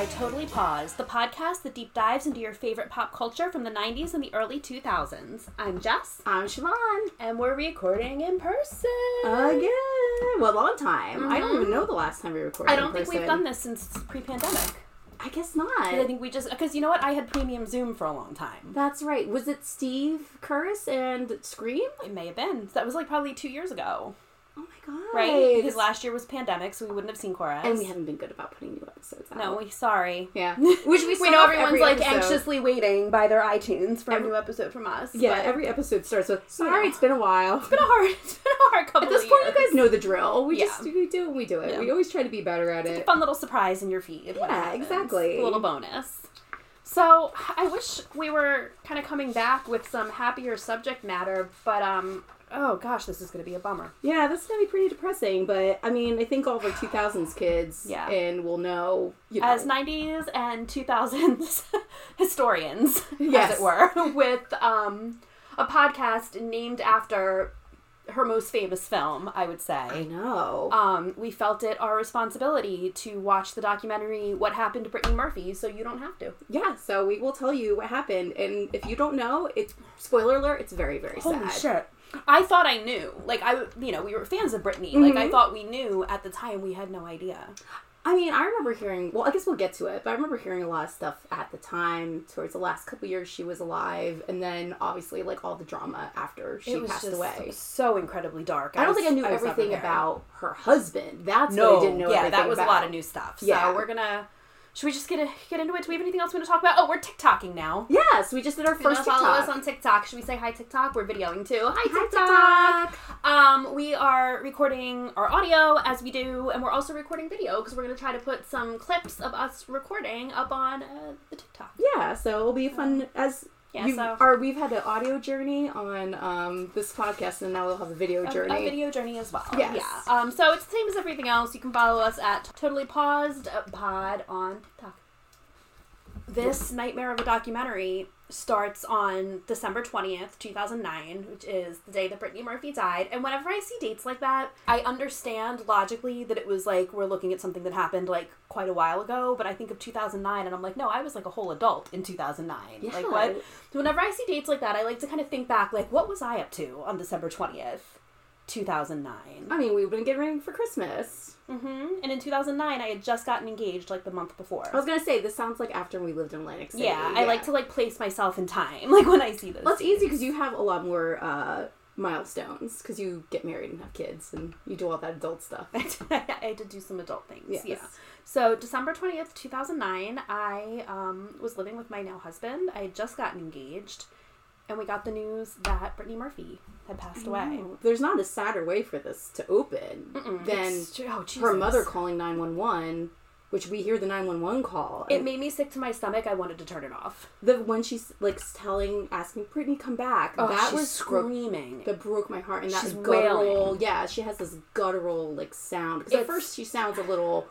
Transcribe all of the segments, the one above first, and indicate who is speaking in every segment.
Speaker 1: I Totally Pause, the podcast that deep dives into your favorite pop culture from the 90s and the early 2000s. I'm Jess,
Speaker 2: I'm Siobhan.
Speaker 1: and we're recording in person.
Speaker 2: Again. Well, long time. I don't even mm-hmm. know the last time we recorded.
Speaker 1: I don't
Speaker 2: in
Speaker 1: think we've done this since pre pandemic.
Speaker 2: I guess not.
Speaker 1: I think we just, because you know what? I had premium Zoom for a long time.
Speaker 2: That's right. Was it Steve Curris and Scream?
Speaker 1: It may have been. That was like probably two years ago,
Speaker 2: Oh my god.
Speaker 1: right? Because last year was pandemic, so we wouldn't have seen Cora,
Speaker 2: and we haven't been good about putting new episodes out.
Speaker 1: No, we sorry.
Speaker 2: Yeah. Which we,
Speaker 1: We know everyone's
Speaker 2: every
Speaker 1: like
Speaker 2: episode.
Speaker 1: anxiously waiting by their iTunes for
Speaker 2: Every-
Speaker 1: a new episode from us.
Speaker 2: Yeah,
Speaker 1: but
Speaker 2: every episode starts with "Sorry, it's been a while."
Speaker 1: it's been a hard, it's been a hard couple
Speaker 2: At this point,
Speaker 1: years.
Speaker 2: you guys know the drill. We
Speaker 1: Yeah.
Speaker 2: just we do and we do it.
Speaker 1: Yeah.
Speaker 2: We always try to be better at it.
Speaker 1: fun little surprise in your feed.
Speaker 2: Yeah, exactly.
Speaker 1: A little bonus. So I wish we were kind of coming back with some happier subject matter, but um, oh gosh, this is gonna be a bummer.
Speaker 2: Yeah, this is gonna be pretty depressing. But I mean, I think all of our 2000s kids,
Speaker 1: Yeah.
Speaker 2: and will know, you know,
Speaker 1: As '90s and 2000s historians,
Speaker 2: Yes.
Speaker 1: as it were, with um a podcast named after her most famous film, I would say.
Speaker 2: I know.
Speaker 1: Um, we felt it our responsibility to watch the documentary "What Happened to Brittany Murphy," so you don't have to.
Speaker 2: yeah, so we will tell you what happened, and if you don't know, it's spoiler alert. It's very very
Speaker 1: Holy
Speaker 2: sad.
Speaker 1: shit. I thought I knew. Like I, you know, we were fans of Brittany. Like I
Speaker 2: Mhm.
Speaker 1: thought we knew at the time. We had no idea.
Speaker 2: I mean, I remember hearing. Well, I guess we'll get to it, but I remember hearing a lot of stuff at the time. Towards the last couple years, she was alive, and then obviously like all the drama after she
Speaker 1: it was
Speaker 2: passed
Speaker 1: just
Speaker 2: away.
Speaker 1: so incredibly dark.
Speaker 2: I don't
Speaker 1: was-
Speaker 2: think I knew
Speaker 1: not
Speaker 2: everything about her husband. That's
Speaker 1: No,
Speaker 2: what I didn't know.
Speaker 1: yeah, that was
Speaker 2: about.
Speaker 1: a lot of new stuff. So
Speaker 2: Yeah.
Speaker 1: we're gonna. Should we just get a, get into it? Do we have anything else we want to talk about? Oh, we're TikToking now.
Speaker 2: Yes, we just did our
Speaker 1: If you
Speaker 2: first
Speaker 1: follow
Speaker 2: TikTok.
Speaker 1: us on TikTok. Should we say hi TikTok? We're videoing too. Hi
Speaker 2: Hi,
Speaker 1: TikTok. Um, we are recording our audio as we do, and we're also recording video because we're gonna try to put some clips of us recording up on uh, the TikTok.
Speaker 2: Yeah, so it'll be fun as
Speaker 1: Yeah,
Speaker 2: you
Speaker 1: so-
Speaker 2: are. We've had the audio journey on um, this podcast, and now we'll have a video
Speaker 1: A-
Speaker 2: journey.
Speaker 1: A, video journey as well.
Speaker 2: Yes.
Speaker 1: Yeah. Um, so it's the same as everything else. You can follow us at Totally Paused Pod on TikTok. This nightmare of a documentary starts on December 20th, 2009, which is the day that Brittany Murphy died. And whenever I see dates like that, I understand logically that it was like we're looking at something that happened like quite a while ago, but I think of 2009 and I'm like, no, I was like a whole adult in 2009.
Speaker 2: Yeah.
Speaker 1: Like what? So whenever I see dates like that, I like to kind of think back like what was I up to on December 20th, 2009?
Speaker 2: I mean, we've been getting ready for Christmas.
Speaker 1: Mm-hmm. And in 2009, I had just gotten engaged like the month before.
Speaker 2: I was gonna say this sounds like after we lived in Atlantic City.
Speaker 1: yeah, I like to like place myself in time, like when I see this.
Speaker 2: Well, it's easy because you have a lot more uh, milestones because you get married and have kids, and you do all that adult stuff.
Speaker 1: I had to do some adult things.
Speaker 2: Yes.
Speaker 1: Yeah. So December 20th, 2009, I um, was living with my now husband. I had just gotten engaged, and we got the news that Brittany Murphy had passed away.
Speaker 2: There's not a sadder way for this to open
Speaker 1: Mm-mm,
Speaker 2: than
Speaker 1: oh,
Speaker 2: her mother calling 911, which we hear the 911 call.
Speaker 1: It made me sick to my stomach. I wanted to turn it off.
Speaker 2: the when she's like telling, asking Brittany come back.
Speaker 1: Oh,
Speaker 2: that was
Speaker 1: screaming.
Speaker 2: that broke my heart. And that
Speaker 1: She's
Speaker 2: guttural,
Speaker 1: wailing.
Speaker 2: yeah, she has this guttural like sound. Because at first she sounds a little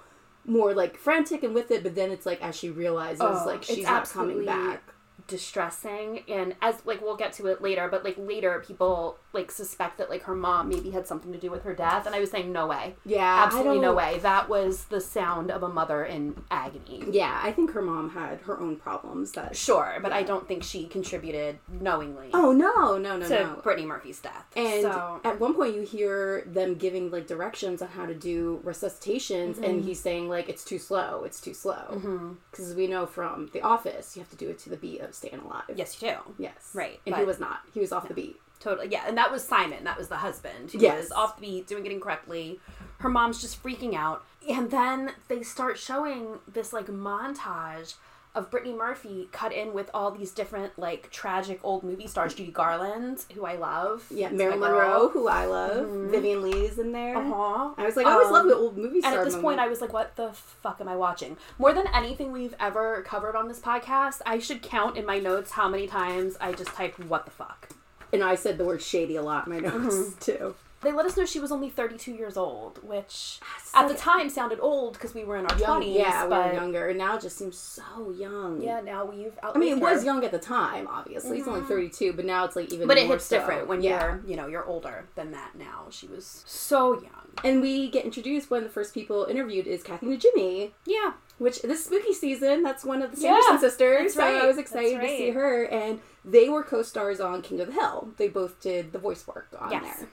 Speaker 2: more like frantic and with it, but then it's like as she realizes
Speaker 1: Oh,
Speaker 2: like she's not coming back.
Speaker 1: Distressing and as like we'll get to it later but like later people like suspect that like her mom maybe had something to do with her death and i was saying no way
Speaker 2: Yeah,
Speaker 1: absolutely no way that was the sound of a mother in agony
Speaker 2: Yeah, I think her mom had her own problems. That
Speaker 1: sure but i don't think she contributed knowingly
Speaker 2: oh no no no
Speaker 1: to
Speaker 2: no.
Speaker 1: brittany murphy's death
Speaker 2: And
Speaker 1: so
Speaker 2: at one point, you hear them giving like directions on how to do resuscitations,
Speaker 1: Mm-hmm.
Speaker 2: and he's saying like it's too slow, it's too slow, because we know from The Office you have to do it to the beat of Staying Alive.
Speaker 1: yes you do
Speaker 2: Yes.
Speaker 1: Right,
Speaker 2: And he was not. He was off the beat.
Speaker 1: Totally. Yeah, and that was Simon. That was the husband who
Speaker 2: Yes.
Speaker 1: was off the beat, doing it incorrectly. Her mom's just freaking out. And then they start showing this like montage of Brittany Murphy cut in with all these different like tragic old movie stars. Judy Garland, who I love.
Speaker 2: Yeah, Marilyn. Monroe, who I love. Vivien Leigh's in there.
Speaker 1: Uh-huh.
Speaker 2: I was like, I always
Speaker 1: Um,
Speaker 2: love the old movie
Speaker 1: stars.
Speaker 2: And
Speaker 1: at this point. I was like, what the fuck am I watching? More than anything we've ever covered on this podcast, I should count in my notes how many times I just typed, what the fuck.
Speaker 2: and I said the word shady a lot in my notes
Speaker 1: Mm-hmm.
Speaker 2: too.
Speaker 1: They let us know she was only 32 years old, which
Speaker 2: That's
Speaker 1: at the time sounded old because we were in our
Speaker 2: Young,
Speaker 1: 20s.
Speaker 2: yeah, we were younger, and now it just seems so young.
Speaker 1: yeah, now we've.
Speaker 2: I mean, it was young at the time, obviously. He's only mm-hmm. 32, but now it's like even
Speaker 1: but it hits
Speaker 2: so.
Speaker 1: different when
Speaker 2: Yeah.
Speaker 1: you're, you know, you're older than that. Now she was so young.
Speaker 2: And we get introduced. One of the first people interviewed is Kathy Najimy.
Speaker 1: Yeah,
Speaker 2: which this spooky season, that's one of the
Speaker 1: Yeah,
Speaker 2: sisters.
Speaker 1: that's
Speaker 2: so
Speaker 1: right,
Speaker 2: I was excited to see her, and they were co-stars on King of the Hill. They both did the voice work on
Speaker 1: Yes.
Speaker 2: there.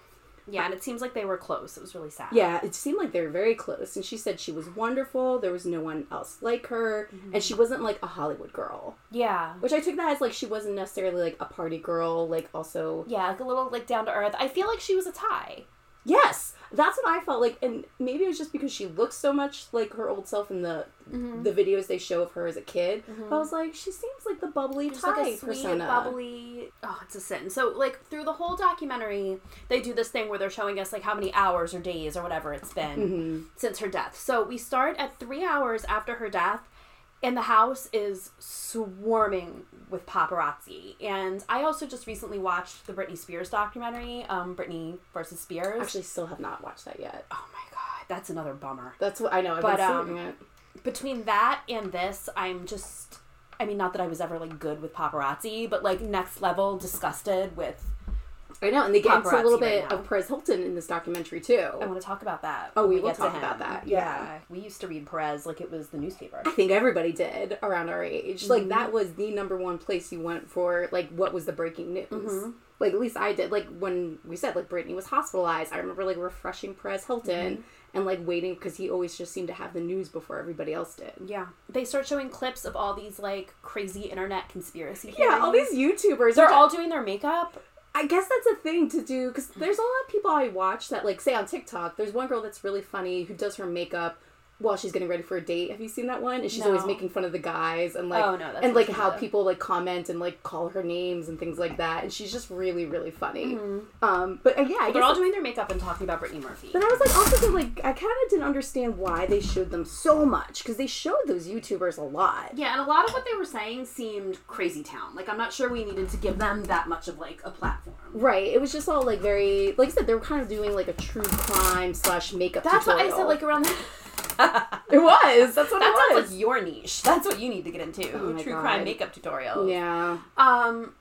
Speaker 1: Yeah, and it seems like they were close. It was really sad.
Speaker 2: Yeah, it seemed like they were very close, and she said she was wonderful. There was no one else like her,
Speaker 1: Mm-hmm.
Speaker 2: and she wasn't like a Hollywood girl,
Speaker 1: Yeah.
Speaker 2: which I took that as like she wasn't necessarily like a party girl. Like also,
Speaker 1: Yeah, like a little like down to earth. I feel like she was a Tai.
Speaker 2: yes, that's what I felt like, and maybe it was just because she looks so much like her old self in the
Speaker 1: Mm-hmm.
Speaker 2: the videos they show of her as a kid. But I was like, she seems like the bubbly
Speaker 1: Just
Speaker 2: Tai
Speaker 1: like a sweet,
Speaker 2: persona.
Speaker 1: bubbly. Oh, it's a sin. So, like through the whole documentary, they do this thing where they're showing us like how many hours or days or whatever it's been
Speaker 2: Mm-hmm.
Speaker 1: since her death. So we start at three hours after her death, and the house is swarming with paparazzi. And I also just recently watched the Britney Spears documentary, um, Britney versus Spears.
Speaker 2: I actually, still have not watched that yet.
Speaker 1: oh my god, that's another bummer.
Speaker 2: That's what I know. I've
Speaker 1: But,
Speaker 2: been
Speaker 1: um,
Speaker 2: it.
Speaker 1: between that and this, I'm just I mean not that I was ever like good with paparazzi, but like next level disgusted with
Speaker 2: I know, and they get a little bit
Speaker 1: now.
Speaker 2: of Perez Hilton in this documentary too.
Speaker 1: I want to talk about that.
Speaker 2: Oh,
Speaker 1: when
Speaker 2: we will talk about that,
Speaker 1: Yeah.
Speaker 2: yeah.
Speaker 1: We used to read Perez like it was the newspaper.
Speaker 2: I think everybody did around our age.
Speaker 1: Mm-hmm.
Speaker 2: Like that was the number one place you went for like what was the breaking news.
Speaker 1: Mm-hmm.
Speaker 2: Like at least I did. Like when we said like Brittany was hospitalized, I remember like refreshing Perez Hilton
Speaker 1: Mm-hmm.
Speaker 2: and like waiting because he always just seemed to have the news before everybody else did.
Speaker 1: Yeah. They start showing clips of all these like crazy internet conspiracy.
Speaker 2: Yeah, all these YouTubers
Speaker 1: they're all doing their makeup.
Speaker 2: I guess that's a thing to do because there's a lot of people I watch that like say on TikTok. There's one girl that's really funny who does her makeup while she's getting ready for a date. Have you seen that one? And she's always making fun of the guys and like
Speaker 1: Oh, no,
Speaker 2: and like how
Speaker 1: good.
Speaker 2: people like comment and like call her names and things like that. And she's just really really funny. Um, but uh, yeah, I
Speaker 1: They're all doing their makeup and talking about Brittany Murphy.
Speaker 2: but I was like also like I kind of didn't understand why they showed them so much because they showed those YouTubers a lot.
Speaker 1: Yeah, and a lot of what they were saying seemed crazy town. Like I'm not sure we needed to give them that much of like a platform.
Speaker 2: Right. It was just all like very like I said they were kind of doing like a true crime slash makeup.
Speaker 1: That's what I said like around that.
Speaker 2: It was. That's what
Speaker 1: that
Speaker 2: it
Speaker 1: sounds
Speaker 2: was.
Speaker 1: like your niche. That's what you need to get into.
Speaker 2: Oh
Speaker 1: True
Speaker 2: God.
Speaker 1: crime makeup tutorials.
Speaker 2: yeah.
Speaker 1: Um,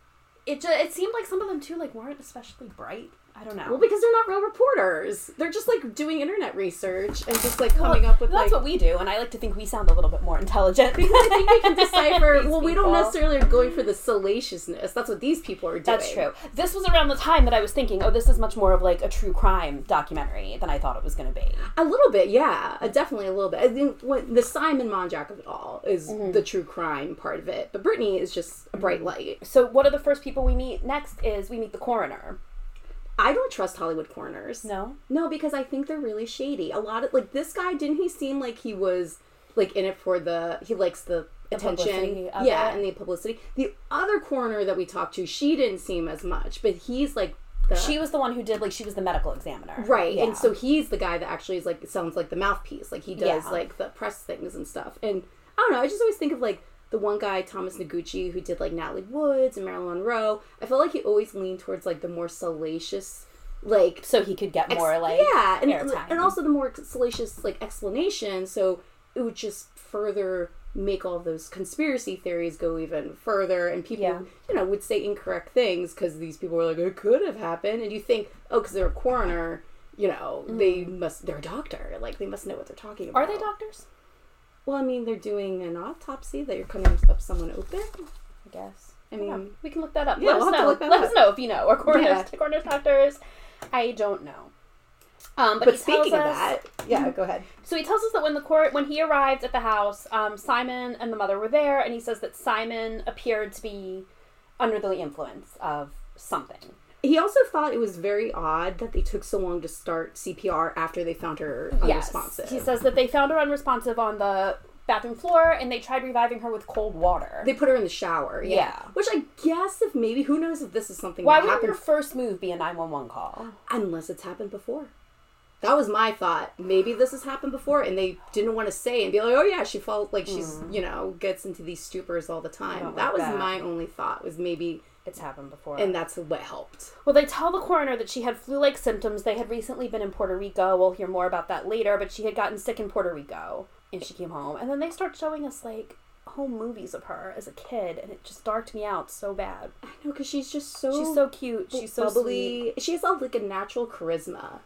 Speaker 1: it just it seemed like some of them too like weren't especially bright. I don't know.
Speaker 2: Well, because they're not real reporters. They're just like doing internet research and just like coming up with
Speaker 1: that's
Speaker 2: like.
Speaker 1: what we do, and I like to think we sound a little bit more intelligent.
Speaker 2: because I think we can decipher. Well, we don't necessarily are going for the salaciousness. That's what these people are doing.
Speaker 1: That's true. This was around the time that I was thinking, oh, this is much more of like a true crime documentary than I thought it was going to be.
Speaker 2: A little bit, yeah, uh, definitely a little bit. I think what the Simon Monjack of it all is
Speaker 1: Mm-hmm.
Speaker 2: the true crime part of it, but Brittany is just a bright light.
Speaker 1: So, what are the first people we meet? Next is we meet the coroner.
Speaker 2: I don't trust Hollywood coroners.
Speaker 1: No,
Speaker 2: No, because I think they're really shady. A lot of like this guy didn't he seem like he was like in it for the he likes the, attention. Yeah,
Speaker 1: it.
Speaker 2: and the publicity. The other coroner that we talked to, she didn't seem as much, but he's like the
Speaker 1: she was the one who did like she was the medical examiner,
Speaker 2: Right.
Speaker 1: Yeah.
Speaker 2: And so he's the guy that actually is like sounds like the mouthpiece. Like he does
Speaker 1: Yeah.
Speaker 2: like the press things and stuff. And I don't know, I just always think of like the one guy, Thomas Noguchi, who did like Natalie Woods and Marilyn Monroe. I felt like he always leaned towards like the more salacious like
Speaker 1: so he could get more
Speaker 2: ex-
Speaker 1: like
Speaker 2: yeah, and
Speaker 1: airtime.
Speaker 2: and also the more salacious like explanation. So it would just further make all those conspiracy theories go even further, and people
Speaker 1: Yeah.
Speaker 2: you know would say incorrect things because these people were like it could have happened, and you think oh because they're a coroner. You know, they must, they're a doctor. Like, they must know what they're talking about.
Speaker 1: Mm. Are they doctors?
Speaker 2: Well, I mean, they're doing an autopsy that you're cutting up someone open.
Speaker 1: I guess.
Speaker 2: I mean,
Speaker 1: Yeah, we can look that up.
Speaker 2: Yeah,
Speaker 1: Let
Speaker 2: we'll
Speaker 1: us know. Let
Speaker 2: up.
Speaker 1: us know if you know. Or coroners,
Speaker 2: Yeah.
Speaker 1: coroners, doctors. I don't know. Um, but,
Speaker 2: but, speaking
Speaker 1: tells
Speaker 2: of that, yeah, go ahead.
Speaker 1: So he tells us that when the court when he arrived at the house, um, Simon and the mother were there, and he says that Simon appeared to be under the influence of something.
Speaker 2: He also thought it was very odd that they took so long to start CPR after they found her unresponsive.
Speaker 1: He says that they found her unresponsive on the bathroom floor, and they tried reviving her with cold water.
Speaker 2: They put her in the shower. Yeah.
Speaker 1: Yeah.
Speaker 2: Which I guess if maybe who knows if this is something
Speaker 1: Why would
Speaker 2: happened
Speaker 1: your first move be a nine one one call?
Speaker 2: unless it's happened before. That was my thought. Maybe this has happened before, and they didn't want to say and be like, "Oh yeah, she felt like she's mm. you know gets into these stupors all the time." That
Speaker 1: like
Speaker 2: was
Speaker 1: that.
Speaker 2: my only thought. Was maybe,
Speaker 1: It's happened before.
Speaker 2: and that's what helped.
Speaker 1: Well, they tell the coroner that she had flu like symptoms. They had recently been in Puerto Rico. We'll hear more about that later, but she had gotten sick in Puerto Rico and she came home. And then they start showing us like home movies of her as a kid, and it just darked me out so bad.
Speaker 2: I know because she's just so
Speaker 1: She's so cute. She's so
Speaker 2: bubbly.
Speaker 1: sweet.
Speaker 2: She has like a natural charisma.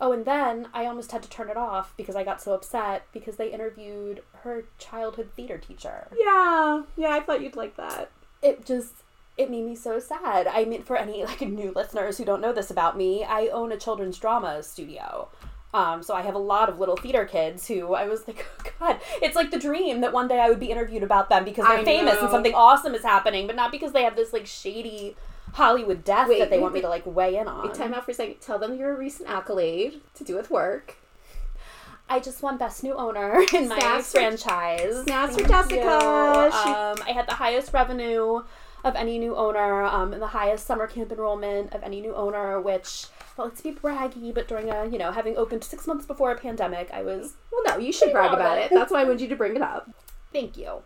Speaker 1: Oh, and then I almost had to turn it off because I got so upset because they interviewed her childhood theater teacher.
Speaker 2: Yeah, yeah, I thought you'd like that.
Speaker 1: It just it made me so sad. I mean, for any like new listeners who don't know this about me, I own a children's drama studio. Um, so I have a lot of little theater kids who I was like, oh God, it's like the dream that one day I would be interviewed about them because they're
Speaker 2: I
Speaker 1: famous
Speaker 2: know.
Speaker 1: and something awesome is happening, but not because they have this like shady Hollywood death
Speaker 2: Wait,
Speaker 1: that they
Speaker 2: wait,
Speaker 1: want me to like weigh in on.
Speaker 2: Wait, time out for a second. Tell them you're a recent accolade to do with work.
Speaker 1: I just won best new owner in my
Speaker 2: Snaps
Speaker 1: franchise.
Speaker 2: snaps for Jessica.
Speaker 1: Um, I had the highest revenue of any new owner, um, and the highest summer camp enrollment of any new owner, which felt like to be braggy, but during a you know having opened six months before a pandemic, I was
Speaker 2: Well, no, you should brag about
Speaker 1: it.
Speaker 2: it. That's why I wanted you to bring it up.
Speaker 1: thank you.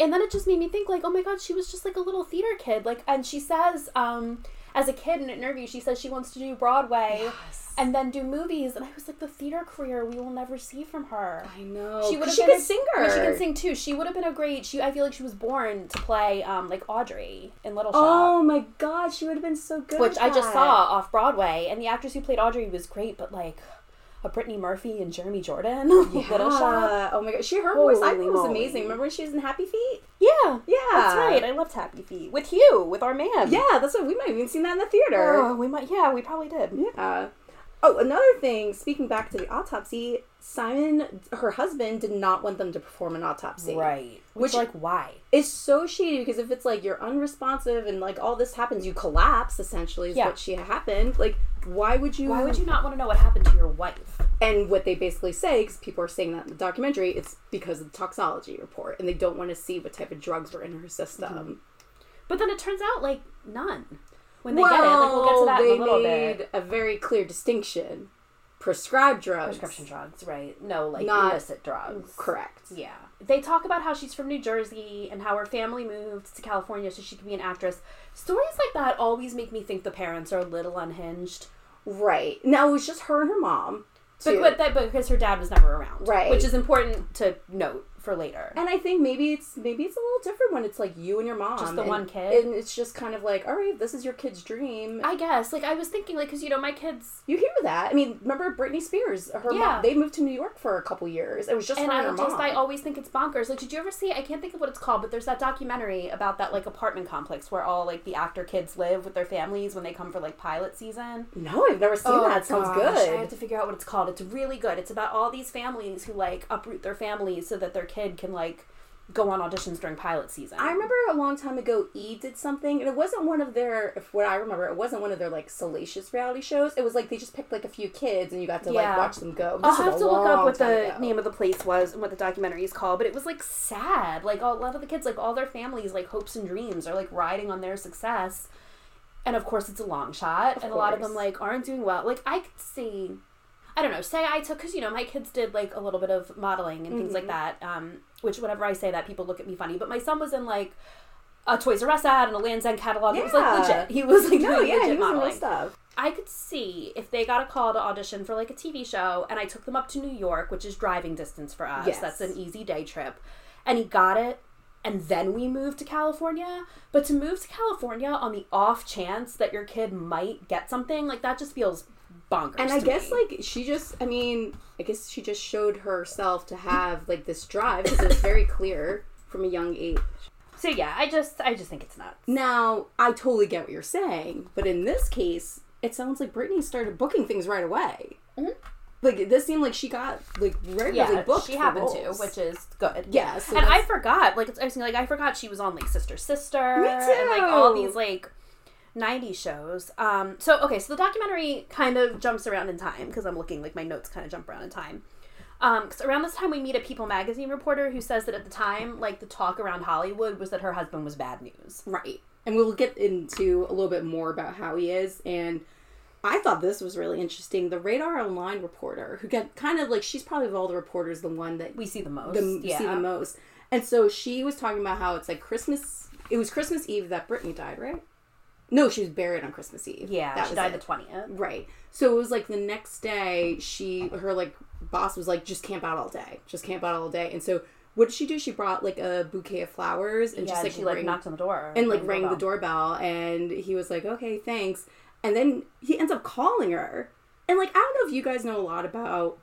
Speaker 1: And then it just made me think like, oh my god, she was just like a little theater kid. Like, and she says, um, as a kid in an interview, she says she wants to do Broadway. And then do movies, and I was like, the theater career we will never see from her.
Speaker 2: I know.
Speaker 1: She would have been
Speaker 2: could
Speaker 1: a-
Speaker 2: singer.
Speaker 1: I mean, she can sing too. She would have been a great. She I feel like she was born to play um like Audrey in Little Shop,
Speaker 2: Oh my god, she would have been so good.
Speaker 1: which I just saw off Broadway. And the actress who played Audrey was great, but like a Brittany Murphy and Jeremy Jordan, Little Shop.
Speaker 2: Yeah. Oh my god, she her voice I
Speaker 1: Holy
Speaker 2: think was amazing. Remember when she was in Happy Feet?
Speaker 1: Yeah,
Speaker 2: Yeah,
Speaker 1: that's right. I loved Happy Feet with Hugh, with our man.
Speaker 2: Yeah, that's what we might have even seen that in the theater.
Speaker 1: Oh, we might. Yeah, we probably did.
Speaker 2: Yeah. Oh, another thing. Speaking back to the autopsy, Simon, her husband, did not want them to perform an autopsy.
Speaker 1: Right.
Speaker 2: Which-
Speaker 1: Which like why?
Speaker 2: It's so shady because if it's like you're unresponsive and like all this happens, you collapse. Essentially, is
Speaker 1: Yeah.
Speaker 2: what she happened. Like, why would you?
Speaker 1: Why would you not want to know what happened to your wife?
Speaker 2: And what they basically say, because people are saying that in the documentary, it's because of the toxology report, and they don't want to see what type of drugs were in her system. Mm-hmm.
Speaker 1: But then it turns out like none. When they get it, like we'll get to that
Speaker 2: they
Speaker 1: in a little
Speaker 2: made
Speaker 1: bit.
Speaker 2: a very clear distinction: prescribed drugs,
Speaker 1: Prescription drugs, right? No, like
Speaker 2: Not-
Speaker 1: illicit drugs.
Speaker 2: correct.
Speaker 1: Yeah. They talk about how she's from New Jersey and how her family moved to California so she could be an actress. Stories like that always make me think the parents are a little unhinged.
Speaker 2: Right now, it was just her and her mom.
Speaker 1: But, but that because her dad was never around.
Speaker 2: Right.
Speaker 1: Which is important to note for later.
Speaker 2: And I think maybe it's maybe it's a little different when it's like you and your mom,
Speaker 1: Just the
Speaker 2: and-
Speaker 1: one kid?
Speaker 2: and it's just kind of like, all right, this is your kid's dream.
Speaker 1: I guess. Like I was thinking like cuz you know my kids
Speaker 2: you hear that? I mean, remember Britney Spears? Her
Speaker 1: Yeah.
Speaker 2: mom, they moved to New York for a couple years. It was just
Speaker 1: and
Speaker 2: her
Speaker 1: I
Speaker 2: and her
Speaker 1: just
Speaker 2: mom.
Speaker 1: I always think it's bonkers. Like, did you ever see? I can't think of what it's called, but there's that documentary about that like apartment complex where all like the actor kids live with their families when they come for like pilot season.
Speaker 2: no, I've never seen oh, that. It sounds
Speaker 1: good. I have to figure out what it's called. It's really good. It's about all these families who like uproot their families so that their kid can like go on auditions during pilot season.
Speaker 2: I remember a long time ago, E did something, and it wasn't one of their. If what I remember, it wasn't one of their like salacious reality shows. It was like they just picked like a few kids, and you got to like watch them go.
Speaker 1: I'll
Speaker 2: This
Speaker 1: have to look up what the
Speaker 2: ago.
Speaker 1: name of the place was and what the documentary is called, but it was like sad. Like a lot of the kids, like all their families, like hopes and dreams are like riding on their success. And of course, it's a long shot,
Speaker 2: Of
Speaker 1: and a lot of them like aren't doing well. Like I could see, I don't know. Say I took because you know my kids did like a little bit of modeling and things like
Speaker 2: Mm-hmm.
Speaker 1: that. Um, which whenever I say that, people look at me funny. But my son was in like a Toys R Us ad and a Land's End catalog. It was like legit. He was like
Speaker 2: No, yeah,
Speaker 1: legit
Speaker 2: he was in real
Speaker 1: modeling.
Speaker 2: stuff.
Speaker 1: I could see if they got a call to audition for like a TV show and I took them up to New York, which is driving distance for us.
Speaker 2: Yes.
Speaker 1: That's an easy day trip. And he got it and then we moved to California. But to move to California on the off chance that your kid might get something, like that just feels bonkers.
Speaker 2: And I guess
Speaker 1: me.
Speaker 2: like she just, I mean, I guess she just showed herself to have like this drive because it's very clear from a young age.
Speaker 1: So yeah, I just I just think it's nuts.
Speaker 2: Now, I totally get what you're saying, but in this case, it sounds like Brittany started booking things right away.
Speaker 1: Mhm.
Speaker 2: Like this seemed like she got like regularly
Speaker 1: Yeah,
Speaker 2: booked.
Speaker 1: she happened to, which is good.
Speaker 2: Yeah, so
Speaker 1: and I forgot, like I was like I forgot she was on like Sister Sister
Speaker 2: Me
Speaker 1: and like all these like 90s shows. Um so okay, so the documentary kind of jumps around in time because I'm looking like my notes kind of jump around in time. Um cuz around this time we meet a People magazine reporter who says that at the time like the talk around Hollywood was that her husband was bad news.
Speaker 2: Right. And we'll get into a little bit more about how he is. And I thought this was really interesting. The Radar Online reporter, who got kind of like, she's probably of all the reporters the one that
Speaker 1: We see the most.
Speaker 2: the,
Speaker 1: yeah.
Speaker 2: see the most. And so she was talking about how it's like Christmas. It was Christmas Eve that Brittany died, right? No, she was buried on Christmas Eve.
Speaker 1: Yeah,
Speaker 2: that
Speaker 1: she died
Speaker 2: it.
Speaker 1: the 20th.
Speaker 2: Right. So it was like the next day, she her like boss was like, just camp out all day, just camp out all day. And so what did she do? She brought like a bouquet of flowers and
Speaker 1: Yeah,
Speaker 2: just like
Speaker 1: she like knocked on the door
Speaker 2: and like
Speaker 1: rang
Speaker 2: rang the doorbell, and he was like, okay, thanks. And then he ends up calling her And like I don't know if you guys know a lot about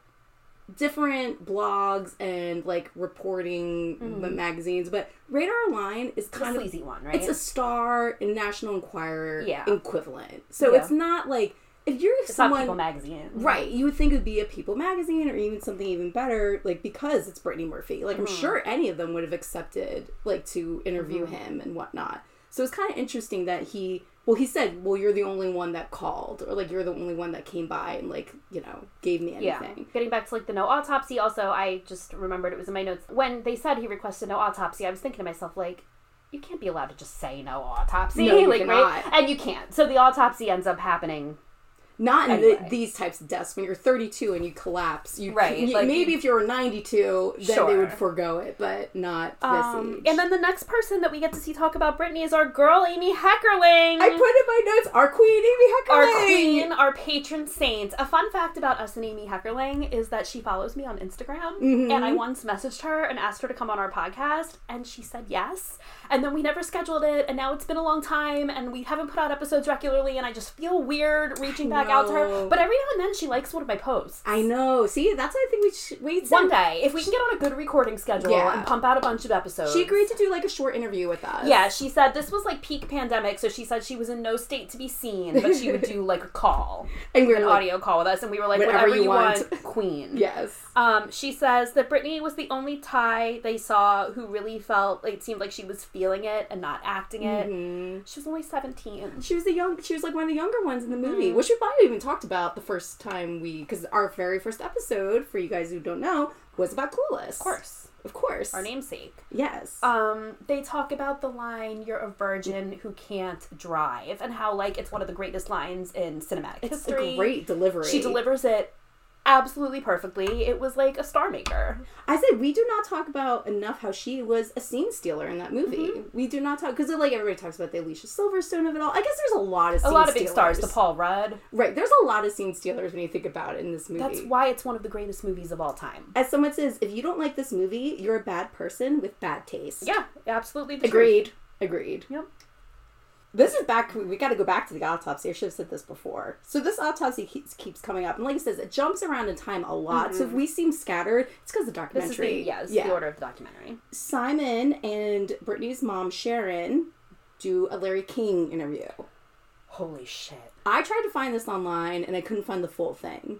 Speaker 2: different blogs and like reporting
Speaker 1: Mm-hmm.
Speaker 2: magazines, but Radar Line is kind of
Speaker 1: sleazy one, right?
Speaker 2: it's a Star and National Enquirer
Speaker 1: Yeah.
Speaker 2: equivalent. So
Speaker 1: Yeah.
Speaker 2: it's not like if you're
Speaker 1: it's
Speaker 2: someone
Speaker 1: People magazine.
Speaker 2: Right, you would think it would be a People magazine or even something even better, like because it's Brittany Murphy. Like I'm
Speaker 1: Mm-hmm.
Speaker 2: sure any of them would have accepted like to interview
Speaker 1: Mm-hmm.
Speaker 2: him and whatnot. So it's kind of interesting that he, well, he said, well, you're the only one that called, or like you're the only one that came by and like you know gave me
Speaker 1: Yeah.
Speaker 2: anything.
Speaker 1: Getting back to like the no autopsy, also I just remembered it was in my notes when they said he requested no autopsy. I was thinking to myself like, you can't be allowed to just say no autopsy,
Speaker 2: No, you
Speaker 1: like right? And you can't. So the autopsy ends up happening.
Speaker 2: Not in
Speaker 1: Anyway.
Speaker 2: the, these types of deaths. When you're 32 and you collapse, you,
Speaker 1: Right,
Speaker 2: you-
Speaker 1: like-
Speaker 2: maybe if you were 92, then they would forego it, but not this
Speaker 1: Um,
Speaker 2: age.
Speaker 1: and then the next person that we get to see talk about Brittany is our girl Amy Heckerling.
Speaker 2: I put in my notes, our queen Amy Heckerling.
Speaker 1: our queen, our patron saint. A fun fact about us and Amy Heckerling is that she follows me on Instagram,
Speaker 2: Mhm.
Speaker 1: and I once messaged her and asked her to come on our podcast, and she said yes. And then we never scheduled it, and now it's been a long time, and we haven't put out episodes regularly, and I just feel weird reaching back out to her. But every now and then she likes one of my posts.
Speaker 2: I know. See, that's what I think we should wait.
Speaker 1: One day, if we can get on a good recording schedule
Speaker 2: Yeah.
Speaker 1: and pump out a bunch of episodes.
Speaker 2: She agreed to do like a short interview with us.
Speaker 1: Yeah, she said this was like peak pandemic, so she said she was in no state to be seen, but she would do like a call,
Speaker 2: and we were
Speaker 1: an
Speaker 2: like,
Speaker 1: audio call with us, and we were like,
Speaker 2: Whatever
Speaker 1: whatever,
Speaker 2: you
Speaker 1: you want,
Speaker 2: want.
Speaker 1: queen.
Speaker 2: Yes.
Speaker 1: Um, she says that Brittany was the only Tai they saw who really felt like it seemed like she was feeling it and not acting it.
Speaker 2: Mhm.
Speaker 1: She was only seventeen.
Speaker 2: She was the young. She was like one of the younger ones in the movie,
Speaker 1: Mm-hmm.
Speaker 2: which we probably even talked about the first time we, because our very first episode, for you guys who don't know, was about Clueless.
Speaker 1: Of course,
Speaker 2: Of course.
Speaker 1: our namesake.
Speaker 2: Yes.
Speaker 1: Um, they talk about the line "You're a virgin who can't drive" and how like it's one of the greatest lines in cinematic
Speaker 2: it's
Speaker 1: history.
Speaker 2: a great delivery.
Speaker 1: She delivers it absolutely perfectly. It was like a star maker.
Speaker 2: I said we do not talk about enough how she was a scene stealer in that movie.
Speaker 1: Mm-hmm.
Speaker 2: We do not talk because like everybody talks about the Alicia Silverstone of it all. I guess there's a lot of
Speaker 1: A lot of big stars. The Paul Rudd.
Speaker 2: Right. There's a lot of scene stealers when you think about it in this movie.
Speaker 1: That's why it's one of the greatest movies of all time.
Speaker 2: As someone says, if you don't like this movie, you're a bad person with bad taste.
Speaker 1: Yeah, absolutely. The truth.
Speaker 2: Agreed. Agreed.
Speaker 1: Yep.
Speaker 2: This is back. We got to go back to the autopsy. I should have said this before. So this autopsy keeps, keeps coming up, and like it says, it jumps around in time a lot. So if we seem scattered, it's because the
Speaker 1: Mm-hmm. This is the,
Speaker 2: documentary.
Speaker 1: yeah, this is the order of the documentary.
Speaker 2: Simon and Brittany's mom Sharon do a Larry King interview.
Speaker 1: Holy shit.
Speaker 2: I tried to find this online, and I couldn't find the full thing,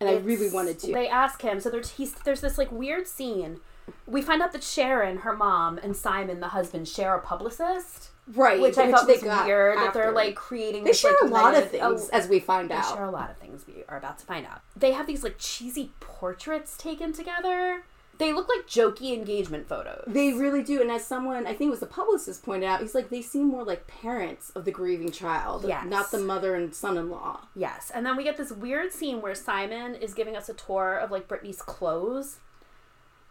Speaker 2: and I really wanted to.
Speaker 1: They ask him. So there's he's there's this like weird scene. We find out that Sharon, her mom, and Simon, the husband, share a publicist,
Speaker 2: right,
Speaker 1: which I thought was weird. That they're like creating.
Speaker 2: They
Speaker 1: this,
Speaker 2: share
Speaker 1: like,
Speaker 2: a lot of things, oh, as we find
Speaker 1: They
Speaker 2: out.
Speaker 1: They share a lot of things we are about to find out. They have these like cheesy portraits taken together. They look like jokey engagement photos.
Speaker 2: They really do, and as someone I think it was the publicist pointed out, he's like they seem more like parents of the grieving child,
Speaker 1: Yes.
Speaker 2: not the mother and son-in-law.
Speaker 1: Yes, and then we get this weird scene where Simon is giving us a tour of like Brittany's clothes.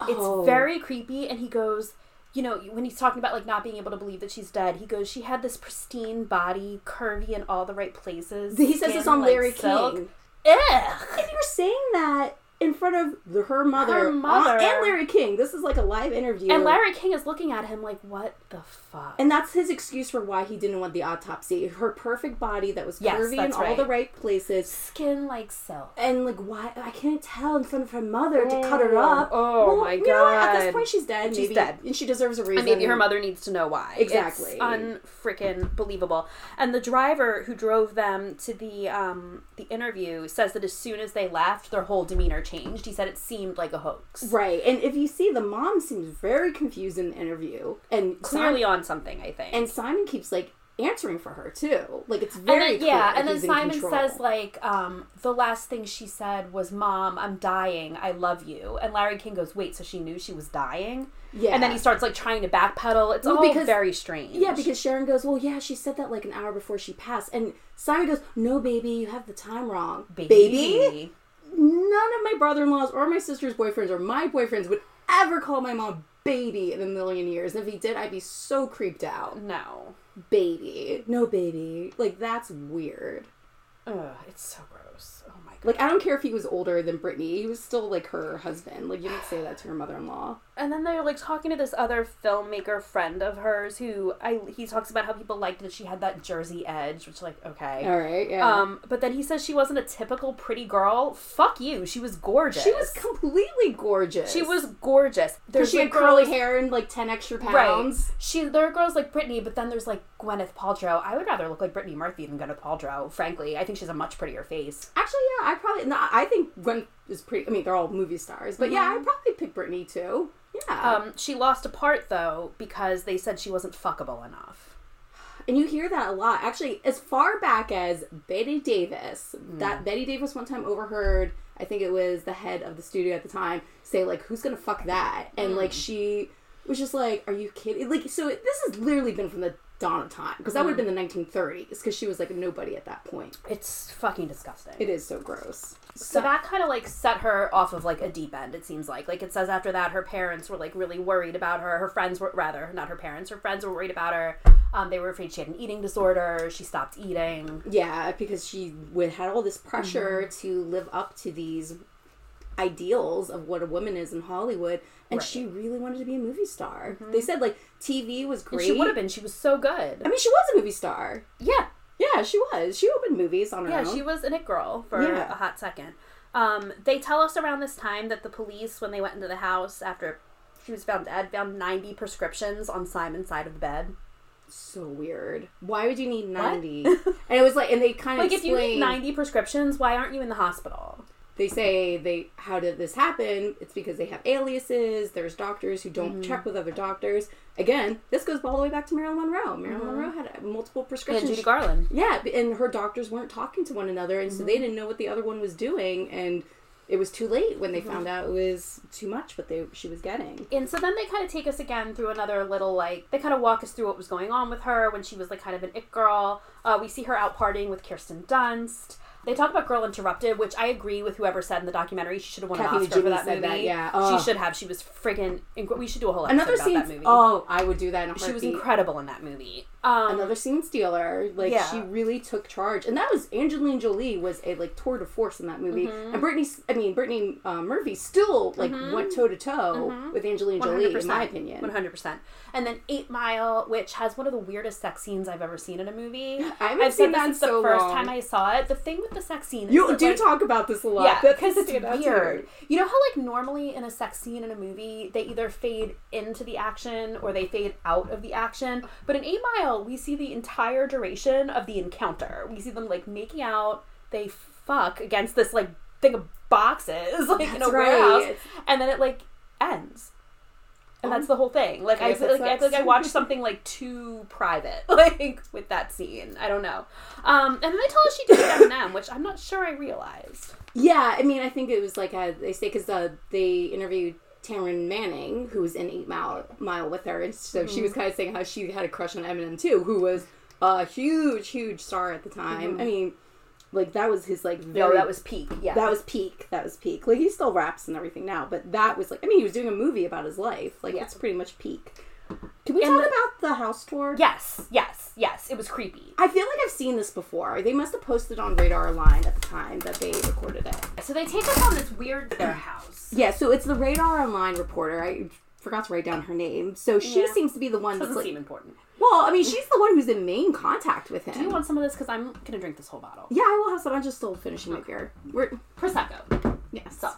Speaker 1: It's
Speaker 2: Oh.
Speaker 1: very creepy, and he goes, you know, when he's talking about like not being able to believe that she's dead, he goes, she had this pristine body, curvy in all the right places.
Speaker 2: He says this on
Speaker 1: like
Speaker 2: Larry
Speaker 1: silk.
Speaker 2: King.
Speaker 1: Ugh.
Speaker 2: If you're saying that in front of the, her mother,
Speaker 1: Her mother.
Speaker 2: on- and Larry King, this is like a live interview,
Speaker 1: And Larry King is looking at him like, what the fuck?
Speaker 2: And that's his excuse for why he didn't want the autopsy. Her perfect body that was
Speaker 1: Yes,
Speaker 2: curvy in all
Speaker 1: right.
Speaker 2: the right places.
Speaker 1: Skin like silk.
Speaker 2: And like, why I can't tell in front of her mother to cut her up.
Speaker 1: Oh,
Speaker 2: Well,
Speaker 1: my
Speaker 2: you know what? At this point, she's dead.
Speaker 1: She's
Speaker 2: maybe,
Speaker 1: dead.
Speaker 2: and she deserves a reason.
Speaker 1: And maybe her mother needs to know why.
Speaker 2: Exactly.
Speaker 1: It's unfreaking believable. And the driver who drove them to the um the interview says that as soon as they left, their whole demeanor changed. He said it seemed like a hoax.
Speaker 2: Right, and if you see, the mom seems very confused in the interview, and
Speaker 1: Clearly
Speaker 2: Simon,
Speaker 1: on something, I think.
Speaker 2: and Simon keeps like answering for her too. Like it's
Speaker 1: And
Speaker 2: very
Speaker 1: then, yeah, and then Simon says like, um, the last thing she said was, "Mom, I'm dying. I love you." And Larry King goes, "Wait, so she knew she was dying?"
Speaker 2: yeah,
Speaker 1: And then he starts like trying to backpedal. It's
Speaker 2: Well,
Speaker 1: all
Speaker 2: because-
Speaker 1: very strange.
Speaker 2: Yeah, because Sharon goes, Well, yeah, she said that like an hour before she passed. And Simon goes, No, baby, you have the time wrong.
Speaker 1: baby,
Speaker 2: None of my brother in laws or my sister's boyfriends or my boyfriends would ever call my mom baby in a million years. And if he did, I'd be so creeped out.
Speaker 1: no.
Speaker 2: Baby. No, baby. Like, that's weird.
Speaker 1: Ugh, it's so gross. Oh my god.
Speaker 2: Like I don't care if he was older than Brittany, he was still like her husband. Like you don't say that to your mother-in-law.
Speaker 1: And then they're like talking to this other filmmaker friend of hers who I he talks about how people liked that she had that Jersey edge, which like okay.
Speaker 2: All right, yeah.
Speaker 1: Um, but then he says she wasn't a typical pretty girl. Fuck you. She was gorgeous.
Speaker 2: she was completely gorgeous.
Speaker 1: She was gorgeous.
Speaker 2: Because she had
Speaker 1: like,
Speaker 2: curly
Speaker 1: girls-
Speaker 2: hair and like ten extra
Speaker 1: Right.
Speaker 2: pounds.
Speaker 1: She there are girls like Brittany, but then there's like Gwyneth Paltrow. I would rather look like Brittany Murphy than Gwyneth Paltrow. Frankly, I think she's a much prettier face.
Speaker 2: Actually, yeah, I probably. No, I think Gwen is pretty. I mean, they're all movie stars, but yeah, I'd probably pick Brittany too. Yeah.
Speaker 1: Um, she lost a part though because they said she wasn't fuckable enough.
Speaker 2: And you hear that a lot. Actually, as far back as Bette Davis,
Speaker 1: Hmm.
Speaker 2: that Bette Davis one time overheard, I think it was the head of the studio at the time, say like, "Who's gonna fuck that?" And like
Speaker 1: Hmm.
Speaker 2: she was just like, "Are you kidding?" Like, so it, this has literally been from the dawn of time because that would have
Speaker 1: Hmm.
Speaker 2: been the 1930s because she was like nobody at that point.
Speaker 1: It's fucking disgusting.
Speaker 2: It is so gross.
Speaker 1: So that kind of like set her off of like a deep end. It seems like like it says after that her parents were like really worried about her. Her friends were rather not her parents. Her friends were worried about her. Um, they were afraid she had an eating disorder. She stopped eating.
Speaker 2: Yeah, because she would had all this pressure
Speaker 1: Mm-hmm.
Speaker 2: to live up to these ideals of what a woman is in Hollywood, and
Speaker 1: Right.
Speaker 2: she really wanted to be a movie star. They said like TV was
Speaker 1: And
Speaker 2: great.
Speaker 1: she would have been. She was so good.
Speaker 2: I mean, she was a movie star.
Speaker 1: yeah,
Speaker 2: Yeah, she was. She opened movies on her
Speaker 1: yeah.
Speaker 2: own.
Speaker 1: Yeah, she was an it girl for
Speaker 2: Yeah.
Speaker 1: a hot second. Um, they tell us around this time that the police, when they went into the house after she was found dead, found ninety prescriptions on Simon's side of the bed.
Speaker 2: so weird. Why would you need ninety? and it was like, and they kind of
Speaker 1: Like, if you need ninety prescriptions, why aren't you in the hospital?
Speaker 2: They say they how did this happen it's because they have aliases there's doctors who don't
Speaker 1: Mm-hmm.
Speaker 2: check with other doctors again this goes all the way back to marilyn monroe marilyn monroe had multiple
Speaker 1: Yeah,
Speaker 2: prescriptions
Speaker 1: Judy Garland.
Speaker 2: Yeah, and her doctors weren't talking to one another, and so
Speaker 1: Mm-hmm.
Speaker 2: they didn't know what the other one was doing, and it was too late when
Speaker 1: Mm-hmm.
Speaker 2: they found out it was too much what they she was getting.
Speaker 1: And so then they kind of take us again through another little like they kind of walk us through what was going on with her when she was like kind of an it girl. Uh, we see her out partying with Kirsten Dunst. They talk about Girl Interrupted, which I agree with whoever said in the documentary she should have won
Speaker 2: Kathy
Speaker 1: an Oscar for that movie.
Speaker 2: that, yeah. Ugh.
Speaker 1: She oh. should have. She was friggin' we should do a whole episode
Speaker 2: Another
Speaker 1: about
Speaker 2: scene.
Speaker 1: that movie.
Speaker 2: Oh, I would do that in a
Speaker 1: she was incredible in that movie. Um,
Speaker 2: Another scene stealer. Like
Speaker 1: Yeah.
Speaker 2: she really took charge, and that was Angelina Jolie was a like tour de force in that movie,
Speaker 1: Mm-hmm.
Speaker 2: and Brittany. I mean Brittany uh, Murphy still like went toe to toe with Angelina Jolie, in my opinion.
Speaker 1: One hundred percent. And then Eight Mile, which has one of the weirdest sex scenes I've ever seen in a movie.
Speaker 2: I
Speaker 1: I've
Speaker 2: seen that in
Speaker 1: since the first
Speaker 2: long.
Speaker 1: time I saw it. The thing with the sex scene is
Speaker 2: You do
Speaker 1: like,
Speaker 2: talk about this a lot.
Speaker 1: Yeah, because it's
Speaker 2: stand out to me.
Speaker 1: weird. You know how like normally in a sex scene in a movie they either fade into the action or they fade out of the action. But in Eight Mile, we see the entire duration of the encounter. We see them like making out. They fuck against this like thing of boxes like in a
Speaker 2: That's
Speaker 1: warehouse, and then it like ends. And that's the whole thing. Like I, feel like I feel like I watched something like too private, like with that scene. I don't know. Um, and then they tell us she did Eminem, which I'm not sure I realized.
Speaker 2: Yeah, I mean, I think it was like a, they say because uh, they interviewed Taryn Manning, who was in Eight Mile, Mile with her, and so she
Speaker 1: Mm-hmm.
Speaker 2: was kind of saying how she had a crush on Eminem too, who was a huge, huge star at the time. I mean, like that was his like
Speaker 1: No,
Speaker 2: very
Speaker 1: Mm-hmm. that was peak. Yeah,
Speaker 2: that was peak. That was peak. Like he still raps and everything now, but that was like I mean, he was doing a movie about his life. Like
Speaker 1: Yeah.
Speaker 2: it's pretty much peak. Can we
Speaker 1: And
Speaker 2: talk
Speaker 1: the-
Speaker 2: about the house tour?
Speaker 1: yes, yes, yes. It was creepy.
Speaker 2: I feel like I've seen this before. They must have posted on Radar Line at the time that they recorded it.
Speaker 1: So they take us on this weird their house.
Speaker 2: Yeah, so it's the Radar Online reporter. I forgot to write down her name. So she
Speaker 1: Yeah.
Speaker 2: seems to be the one that's
Speaker 1: Doesn't
Speaker 2: like,
Speaker 1: seem important.
Speaker 2: well, I mean, she's the one who's in main contact with him.
Speaker 1: Do you want some of this? Because I'm gonna drink this whole bottle.
Speaker 2: yeah, I will have some. I'm just still finishing my beer. We're
Speaker 1: Prosecco.
Speaker 2: yes.
Speaker 1: So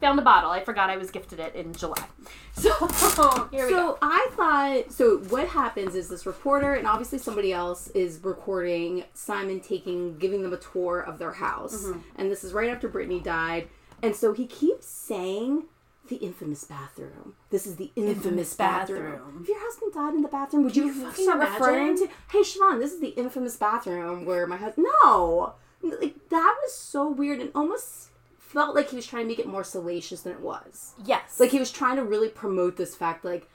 Speaker 1: found a bottle. I forgot I was gifted it in July. So here we go.
Speaker 2: So I thought. So what happens is this reporter and obviously somebody else is recording Simon taking, giving them a tour of their house,
Speaker 1: Mm-hmm.
Speaker 2: and this is right after Brittany died, and so he keeps saying. The infamous bathroom. This is the infamous,
Speaker 1: Infamous
Speaker 2: bathroom.
Speaker 1: bathroom.
Speaker 2: If your husband died in the bathroom, would you,
Speaker 1: you fucking
Speaker 2: start referring to? Hey, Siobhan, this is the infamous bathroom where my husband. No, like that was so weird and almost felt like he was trying to make it more salacious than it was.
Speaker 1: Yes.
Speaker 2: Like he was trying to really promote this fact, like,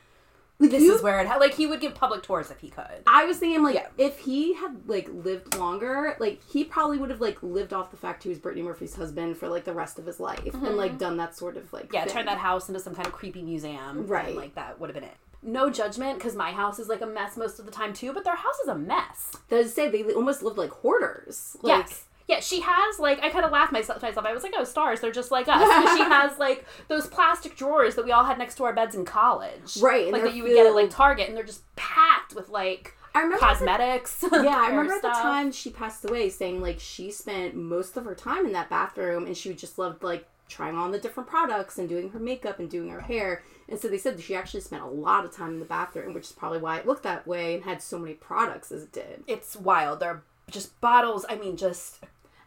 Speaker 2: like
Speaker 1: this
Speaker 2: you-
Speaker 1: is where it ha- like he would give public tours if he could.
Speaker 2: I was thinking, like,
Speaker 1: Yeah.
Speaker 2: if he had like lived longer, like he probably would have like lived off the fact he was Brittany Murphy's husband for like the rest of his life, and like done that sort of like
Speaker 1: Mm-hmm. Yeah,
Speaker 2: thing.
Speaker 1: turn that house into some kind of creepy museum.
Speaker 2: Right.
Speaker 1: And, like that would have been it. No judgment, because my house is like a mess most of the time too. But their house is a mess.
Speaker 2: Does say they almost lived like hoarders. Like,
Speaker 1: yes. Yeah, she has like I kind of laughed myself myself. I was like, "Oh, stars! They're just like us." But she has like those plastic drawers that we all had next to our beds in college,
Speaker 2: Right,
Speaker 1: Like that you would get at like Target, and they're just packed with like
Speaker 2: I remember. at the-
Speaker 1: cosmetics.
Speaker 2: yeah, I remember at the time she passed away saying like she spent most of her time in that bathroom and she just loved like trying on the different products and doing her makeup and doing her hair. And so they said that she actually spent a lot of time in the bathroom, which is probably why it looked that way and had so many products as it did.
Speaker 1: It's wild. They're just bottles. I mean, just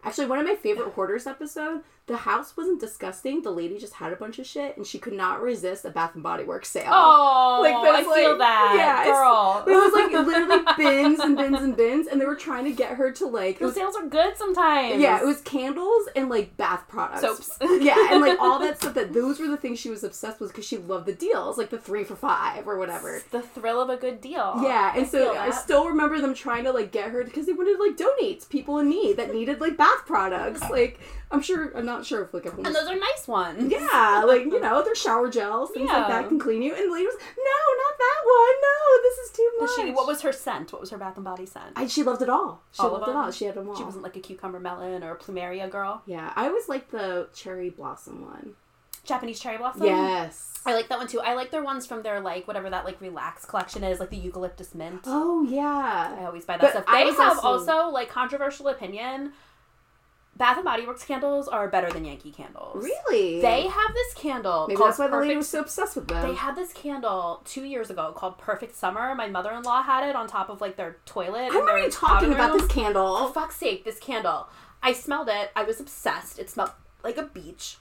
Speaker 2: Actually, one of my favorite hoarders episode, the house wasn't disgusting. The lady just had a bunch of shit and she could not resist a Bath and Body Works sale.
Speaker 1: oh,
Speaker 2: Like,
Speaker 1: I
Speaker 2: there's,
Speaker 1: feel
Speaker 2: like-
Speaker 1: that,
Speaker 2: yeah,
Speaker 1: girl.
Speaker 2: It was like literally bins and bins and bins, and they were trying to get her to like.
Speaker 1: Those sales are good sometimes.
Speaker 2: yeah, it was candles and like bath products.
Speaker 1: soaps.
Speaker 2: yeah, and like all that stuff. That those were the things she was obsessed with because she loved the deals, like the three for five or whatever.
Speaker 1: the thrill of a good deal.
Speaker 2: Yeah, and
Speaker 1: I
Speaker 2: so I still remember them trying to like get her because they wanted to like donate to people in need that needed like bath products. Like I'm sure, I'm not sure if like everyone.
Speaker 1: and those are nice ones.
Speaker 2: yeah, like you know, they're shower gels, things like
Speaker 1: Yeah.
Speaker 2: that can clean you. And the lady was, no, not that one. No, this is too much.
Speaker 1: She, what was her scent? What was her Bath and Body scent?
Speaker 2: I, she loved it all. She
Speaker 1: All
Speaker 2: loved it all. She had them all.
Speaker 1: She wasn't like a cucumber melon or a plumeria girl.
Speaker 2: Yeah, I always like the cherry blossom one.
Speaker 1: Japanese cherry blossom.
Speaker 2: Yes.
Speaker 1: I like that one too. I like their ones from their like whatever that like relax collection is, like the eucalyptus mint.
Speaker 2: Oh yeah.
Speaker 1: I always buy that
Speaker 2: But
Speaker 1: stuff.
Speaker 2: I
Speaker 1: They
Speaker 2: was
Speaker 1: have
Speaker 2: also-
Speaker 1: also like controversial opinion. Bath and Body Works candles are better than Yankee candles.
Speaker 2: Really?
Speaker 1: They have this candle.
Speaker 2: Maybe
Speaker 1: called
Speaker 2: that's why the lady was so obsessed with them.
Speaker 1: They had this candle two years ago called Perfect Summer. My mother in law had it on top of like their toilet.
Speaker 2: I
Speaker 1: in
Speaker 2: remember
Speaker 1: their
Speaker 2: you talking about
Speaker 1: room.
Speaker 2: this
Speaker 1: For
Speaker 2: candle.
Speaker 1: fuck's sake, this candle. I smelled it. I was obsessed. It smelled like a beach.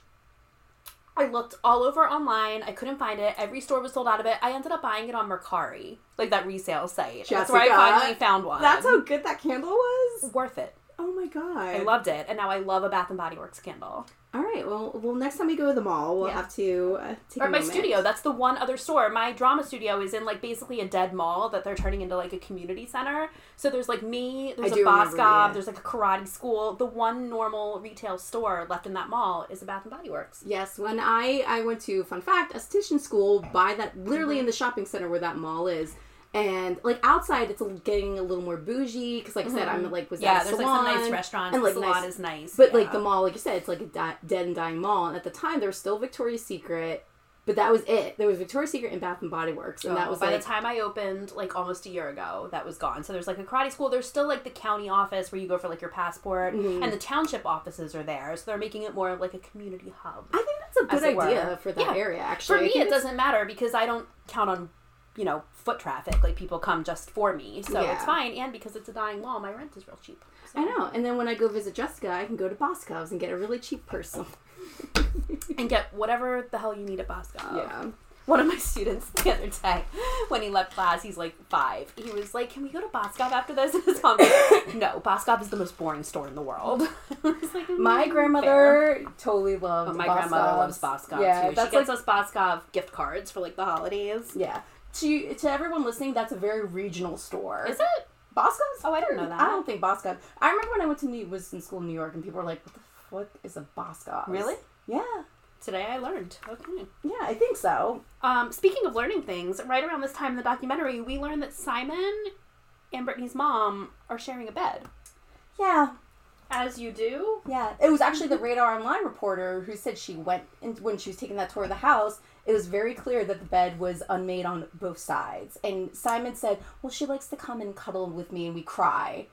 Speaker 1: I looked all over online. I couldn't find it. Every store was sold out of it. I ended up buying it on Mercari, like that resale site. Jessica, That's where I finally found one.
Speaker 2: That's how good that candle was.
Speaker 1: worth it.
Speaker 2: Oh my god.
Speaker 1: I loved it, and now I love a Bath and Body Works candle.
Speaker 2: All right. Well, well, next time we go to the mall, we'll
Speaker 1: Yeah.
Speaker 2: have to uh, take
Speaker 1: Or my
Speaker 2: moment.
Speaker 1: studio. That's the one other store. My drama studio is in like basically a dead mall that they're turning into like a community center. So there's like me, there's
Speaker 2: I
Speaker 1: a
Speaker 2: do remember,
Speaker 1: Boscov,
Speaker 2: yeah.
Speaker 1: there's like a karate school. The one normal retail store left in that mall is a Bath and Body Works.
Speaker 2: Yes, when I I went to fun fact esthetician school by that literally
Speaker 1: Mm-hmm.
Speaker 2: in the shopping center where that mall is, and like outside it's getting a little more bougie because like I said I'm like was
Speaker 1: Mm-hmm. Yeah,
Speaker 2: at a
Speaker 1: there's
Speaker 2: salon,
Speaker 1: like some nice restaurants.
Speaker 2: and like
Speaker 1: the salon
Speaker 2: nice,
Speaker 1: is nice.
Speaker 2: but like the mall like you said it's like a di- dead and dying mall and at the time there was still Victoria's Secret, but that was it. There was Victoria's Secret and Bath and Body Works, and
Speaker 1: Oh,
Speaker 2: that was
Speaker 1: by
Speaker 2: like
Speaker 1: the time I opened, like almost a year ago, that was gone. So there's like a karate school. There's still like the county office where you go for like your passport,
Speaker 2: Mhm.
Speaker 1: and the township offices are there. So they're making it more of like a community hub.
Speaker 2: I think that's a good
Speaker 1: it were.
Speaker 2: idea for that
Speaker 1: Yeah.
Speaker 2: area. Actually,
Speaker 1: For me, it doesn't matter because I don't count on, you know, foot traffic. Like people come just for me, so
Speaker 2: Yeah.
Speaker 1: it's fine. And because it's a dying mall, my rent is real cheap. So.
Speaker 2: I know. And then when I go visit Jessica, I can go to Boscov's and get a really cheap purse.
Speaker 1: And get whatever the hell you need at Bosco.
Speaker 2: yeah.
Speaker 1: One of my students the other day, when he left class, he's like five. He was like, "Can we go to Boscov after this?" And his mom, was like, "No, Boscov is the most boring store in the world." Like,
Speaker 2: My
Speaker 1: "Mm,
Speaker 2: grandmother totally loved.
Speaker 1: fair." Oh, my
Speaker 2: Boscov's.
Speaker 1: grandmother loves Boscov
Speaker 2: Yeah,
Speaker 1: too.
Speaker 2: that's
Speaker 1: she gets
Speaker 2: like
Speaker 1: us Boscov gift cards for like the holidays.
Speaker 2: yeah. To to everyone listening, that's a very regional store.
Speaker 1: Is it?
Speaker 2: Boscov's?
Speaker 1: Oh, I didn't know that.
Speaker 2: I don't think Boscov. I remember when I went to New was in school in New York, and people were like, "What the fuck is a Boscov's?"
Speaker 1: Really?
Speaker 2: Yeah.
Speaker 1: Today I learned. Okay.
Speaker 2: Yeah, I think so.
Speaker 1: Um, speaking of learning things, right around this time in the documentary, we learned that Simon and Brittany's mom are sharing a bed.
Speaker 2: Yeah,
Speaker 1: As you do.
Speaker 2: yeah. It was actually the Radar Online reporter who said she went in, when she was taking that tour of the house. It was very clear that the bed was unmade on both sides, and Simon said, "Well, she likes to come and cuddle with me, and we cry."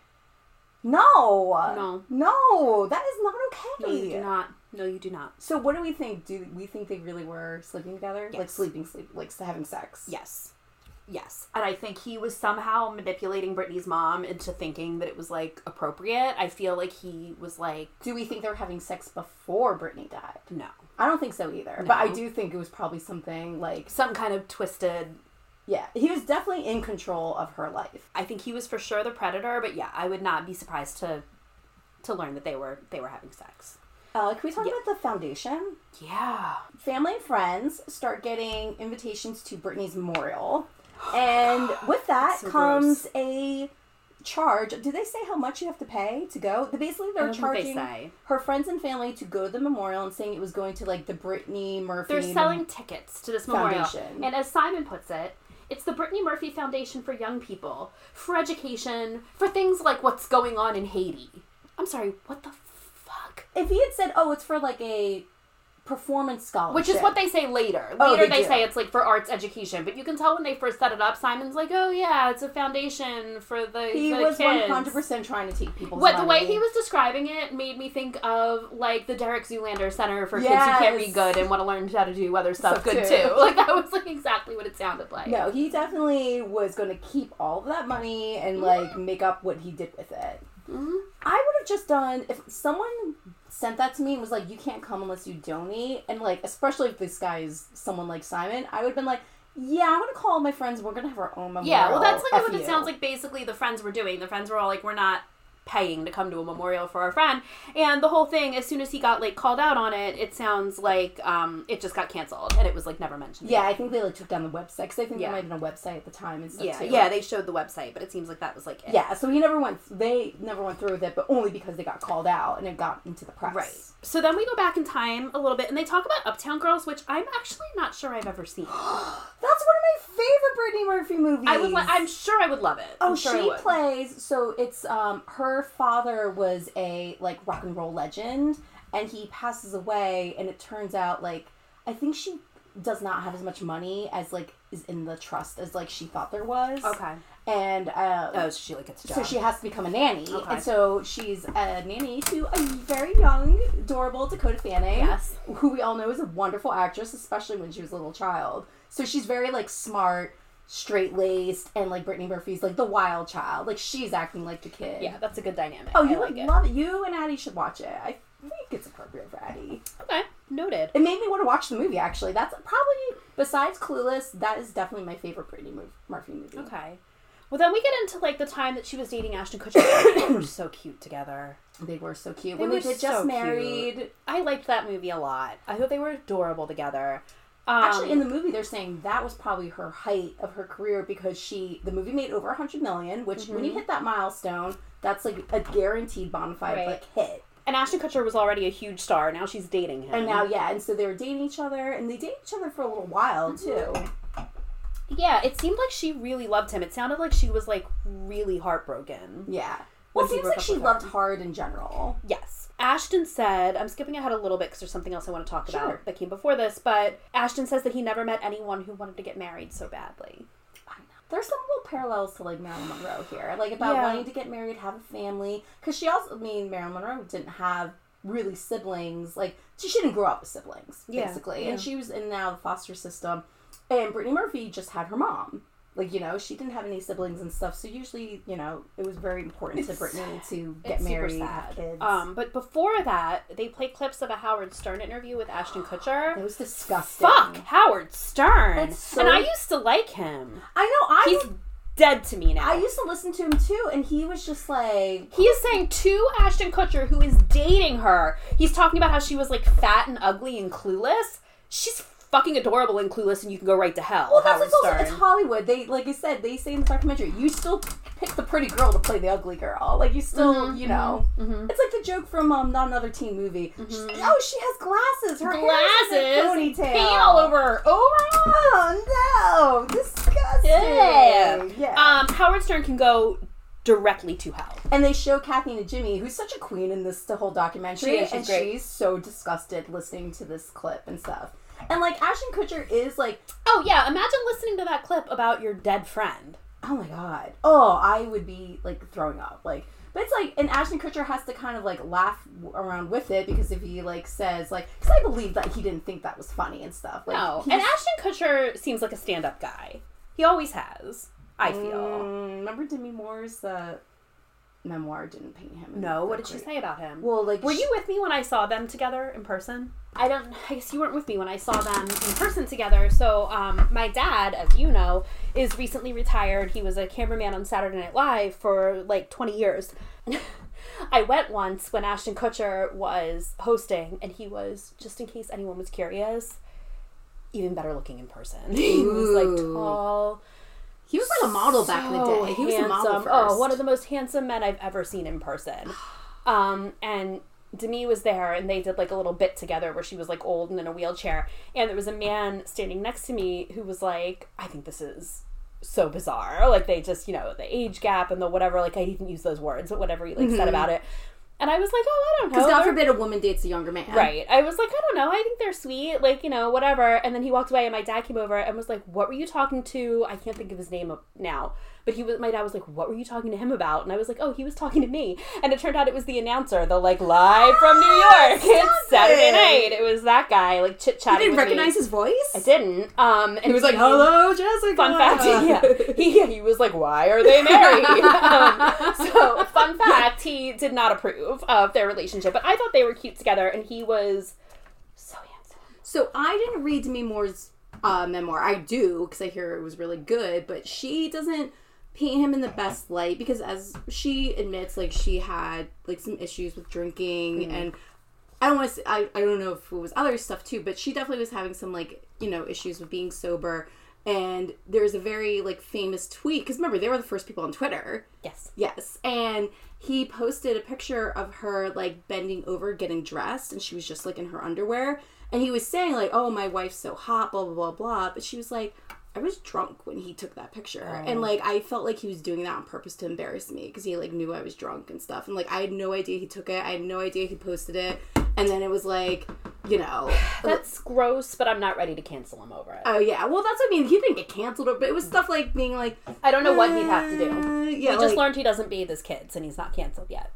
Speaker 2: No,
Speaker 1: No.
Speaker 2: no, that is not okay.
Speaker 1: No, you do not. No, you do not.
Speaker 2: So what do we think? Do we think they really were sleeping together? Like
Speaker 1: Yes.
Speaker 2: sleeping, sleep, like having sex?
Speaker 1: Yes. Yes. And I think he was somehow manipulating Brittany's mom into thinking that it was like appropriate. I feel like he was like,
Speaker 2: Do we think they were having sex before Brittany died?
Speaker 1: no.
Speaker 2: I don't think so either. But I do think it was probably something like
Speaker 1: Some kind of twisted.
Speaker 2: yeah, he was definitely in control of her life.
Speaker 1: I think he was for sure the predator, but yeah, I would not be surprised to to learn that they were they were having sex.
Speaker 2: Uh, can we talk
Speaker 1: Yeah.
Speaker 2: about the foundation?
Speaker 1: Yeah.
Speaker 2: Family and friends start getting invitations to Brittany's memorial, and with that
Speaker 1: So
Speaker 2: comes a charge. Do they say how much you have to pay to go? They basically they're
Speaker 1: they
Speaker 2: charging
Speaker 1: say.
Speaker 2: her friends and family to go to the memorial and saying it was going to like the Brittany Murphy.
Speaker 1: They're selling tickets to this memorial.
Speaker 2: Foundation.
Speaker 1: And as Simon puts it, it's the Brittany Murphy Foundation for young people, for education, for things like what's going on in Haiti. I'm sorry, what the fuck?
Speaker 2: If he had said, "Oh, it's for like a performance scholarship,"
Speaker 1: Which is what they say later.
Speaker 2: Oh,
Speaker 1: Later
Speaker 2: they
Speaker 1: they, say it's like for arts education, but you can tell when they first set it up. Simon's like, "Oh yeah, it's a foundation for the
Speaker 2: he
Speaker 1: the
Speaker 2: was
Speaker 1: kids."
Speaker 2: hundred percent trying to take people.
Speaker 1: What the way he was describing it made me think of like the Derek Zoolander Center for kids who can't read good and want to learn how to do other stuff
Speaker 2: Stuff
Speaker 1: good
Speaker 2: too.
Speaker 1: too. Like that was like exactly what it sounded like.
Speaker 2: No, he definitely was going to keep all of that money and
Speaker 1: Mm-hmm.
Speaker 2: like make up what he did with it.
Speaker 1: Mhm.
Speaker 2: I would have just done if someone sent that to me and was like, "You can't come unless you donate," and like, especially if this guy is someone like Simon, I would have been like, "Yeah, I'm gonna call all my friends. We're gonna have our own memorial."
Speaker 1: Yeah, well, that's like
Speaker 2: F
Speaker 1: what it sounds like. Basically, the friends were doing. The friends were all like, "We're not paying to come to a memorial for our friend," and the whole thing. As soon as he got like called out on it, it sounds like um, it just got canceled and it was like never mentioned.
Speaker 2: Yeah,
Speaker 1: again.
Speaker 2: I think they like took down the website because I think
Speaker 1: Yeah.
Speaker 2: there might have been a website at the time and stuff
Speaker 1: yeah,
Speaker 2: too.
Speaker 1: yeah. They showed the website, but it seems like that was like it.
Speaker 2: yeah. So he never went. They never went through with it, but only because they got called out and it got into the press.
Speaker 1: Right. So then we go back in time a little bit, and they talk about Uptown Girls, which I'm actually not sure I've ever seen.
Speaker 2: That's one of my favorite Brittany Murphy movies.
Speaker 1: I would. Li- I'm sure I would love it.
Speaker 2: Oh,
Speaker 1: sure
Speaker 2: she plays. So it's um her father was a like rock and roll legend, and he passes away, and it turns out like I think she does not have as much money as like is in the trust as like she thought there was.
Speaker 1: Okay.
Speaker 2: And uh,
Speaker 1: Oh, so she like gets a job.
Speaker 2: so she has to become a nanny,
Speaker 1: Okay.
Speaker 2: and so she's a nanny to a very young, adorable Dakota Fanning.
Speaker 1: Yes.
Speaker 2: who we all know is a wonderful actress, especially when she was a little child. So she's very like smart, straight laced, and like Brittany Murphy's like the wild child. Like she's acting like the kid.
Speaker 1: Yeah, that's a good dynamic.
Speaker 2: Oh,
Speaker 1: I
Speaker 2: you
Speaker 1: like it.
Speaker 2: love it. You and Addie should watch it. I think it's appropriate for Addie.
Speaker 1: Okay, noted.
Speaker 2: It made me want to watch the movie. Actually, that's probably besides Clueless, that is definitely my favorite Brittany Mur- Murphy movie.
Speaker 1: Okay. Well, then we get into like the time that she was dating Ashton Kutcher. they were so cute together.
Speaker 2: They were so cute
Speaker 1: They
Speaker 2: when
Speaker 1: were
Speaker 2: they did
Speaker 1: so
Speaker 2: just
Speaker 1: cute.
Speaker 2: married.
Speaker 1: I liked that movie a lot. I thought they were adorable together. Um,
Speaker 2: Actually, in the movie, they're saying that was probably her height of her career because she the movie made over a hundred million. Which, when you hit that milestone, that's like a guaranteed bona fide
Speaker 1: Right.
Speaker 2: like hit.
Speaker 1: and Ashton Kutcher was already a huge star. Now she's dating him.
Speaker 2: And now, yeah, and so they were dating each other, and they dated each other for a little while too.
Speaker 1: Yeah, it seemed like she really loved him. It sounded like she was like really heartbroken.
Speaker 2: Yeah. Well, it seems like she loved hard in general.
Speaker 1: Yes. Ashton said, I'm skipping ahead a little bit because there's something else I want to talk
Speaker 2: Sure.
Speaker 1: about that came before this, but Ashton says that he never met anyone who wanted to get married so badly.
Speaker 2: I know. There's some little parallels to like Marilyn Monroe here, like about
Speaker 1: Yeah.
Speaker 2: wanting to get married, have a family. Because she also, I mean, Marilyn Monroe didn't have really siblings. Like she didn't grow up with siblings, basically,
Speaker 1: yeah.
Speaker 2: and she was in now the foster system. And Brittany Murphy just had her mom. Like you know, she didn't have any siblings and stuff. So usually, you know, it was very important to Brittany to get married, have kids.
Speaker 1: Um, but before that, they play clips of a Howard Stern interview with Ashton Kutcher.
Speaker 2: it was disgusting.
Speaker 1: Fuck Howard Stern.
Speaker 2: So-
Speaker 1: and I used to like him.
Speaker 2: I know. I
Speaker 1: He's dead to me now.
Speaker 2: I used to listen to him too, and he was just like,
Speaker 1: he is saying to Ashton Kutcher, who is dating her, he's talking about how she was like fat and ugly and clueless. She's fucking adorable and clueless, and you can go right to hell.
Speaker 2: Well, that's
Speaker 1: Howard
Speaker 2: it's, also, it's Hollywood. They like I said, they say in the documentary, you still pick the pretty girl to play the ugly girl. Like you still,
Speaker 1: Mhm,
Speaker 2: you know,
Speaker 1: mhm.
Speaker 2: it's like the joke from um, not another teen movie. She- oh, she has glasses. Her
Speaker 1: Glasses,
Speaker 2: ponytail.
Speaker 1: paint all over her. Over.
Speaker 2: Oh no, disgusting.
Speaker 1: Yeah.
Speaker 2: yeah.
Speaker 1: Um, Howard Stern can go directly to hell.
Speaker 2: and they show Kathy and Jimmy, who's such a queen in this the whole documentary,
Speaker 1: She is, she's
Speaker 2: and
Speaker 1: great.
Speaker 2: she's so disgusted listening to this clip and stuff. And like Ashton Kutcher is like
Speaker 1: Oh yeah, imagine listening to that clip about your dead friend.
Speaker 2: oh my god oh i would be like throwing up like but it's like and ashton kutcher has to kind of like laugh around with it because if he like says like because i believe that he didn't think that was funny and stuff like
Speaker 1: No, and Ashton Kutcher seems like a stand-up guy. He always has. I feel.
Speaker 2: Mm, remember demi moore's uh, memoir didn't paint him
Speaker 1: No, what did she say about him?
Speaker 2: well like
Speaker 1: Were
Speaker 2: she-
Speaker 1: you with me when I saw them together in person? I don't. I guess you weren't with me when I saw them in person together. So, um, my dad, as you know, is recently retired. He was a cameraman on Saturday Night Live for like twenty years. I went once when Ashton Kutcher was hosting, and he was just in case anyone was curious, even better looking in person. he was like tall.
Speaker 2: He was like a model back in the day he was a model
Speaker 1: handsome.
Speaker 2: first.
Speaker 1: Oh, one of the most handsome men I've ever seen in person. Um, and Demi was there, and they did like a little bit together where she was like old and in a wheelchair, and there was a man standing next to me who was like, "I think this is." So bizarre, like they just, you know, the age gap and the whatever. Like I didn't use those words, but whatever he like said about it, And I was like, oh, I don't know.
Speaker 2: Because God forbid a woman dates a younger man.
Speaker 1: Right. I was like, I don't know. I think they're sweet. Like, you know, whatever. And then he walked away, and my dad came over and was like, What were you talking to? I can't think of his name now. But he was, my dad was like, What were you talking to him about? And I was like, Oh, he was talking to me. And it turned out it was the announcer, the like live from New York. It's Saturday night. It was that guy, like chit
Speaker 2: You
Speaker 1: chatting.
Speaker 2: didn't
Speaker 1: with me.
Speaker 2: recognize his voice?
Speaker 1: I didn't. Um, and
Speaker 2: He was like, hello, Jessica.
Speaker 1: Fun fact, yeah, he, he was like, "Why are they married?" um, so, fun fact, he did not approve of their relationship, but I thought they were cute together, and he was so handsome.
Speaker 2: So I didn't read Demi Moore's uh, memoir. I do because I hear it was really good, but she doesn't paint him in the best light because, as she admits, like she had like some issues with drinking mm-hmm. and. I don't want to. Say, I I don't know if it was other stuff too, but she definitely was having some like you know issues with being sober. And there's a very like famous tweet because remember they were the first people on Twitter.
Speaker 1: Yes.
Speaker 2: Yes. And he posted a picture of her like bending over getting dressed and she was just like in her underwear. And he was saying like, "Oh, my wife's so hot, blah blah blah blah." But she was like, "I was drunk when he took that picture." And like I felt like he was doing that on purpose to embarrass me because he like knew I was drunk and stuff. And like I had no idea he took it. I had no idea he posted it. And then it was like, you know,
Speaker 1: That's gross, but I'm not ready to cancel him over it.
Speaker 2: oh yeah. Well, that's what I mean. He didn't get canceled, but it was stuff like being like,
Speaker 1: I don't know what he'd have to do.
Speaker 2: uh,
Speaker 1: We
Speaker 2: Yeah,
Speaker 1: just learned he doesn't bathe his kids, and he's not canceled yet.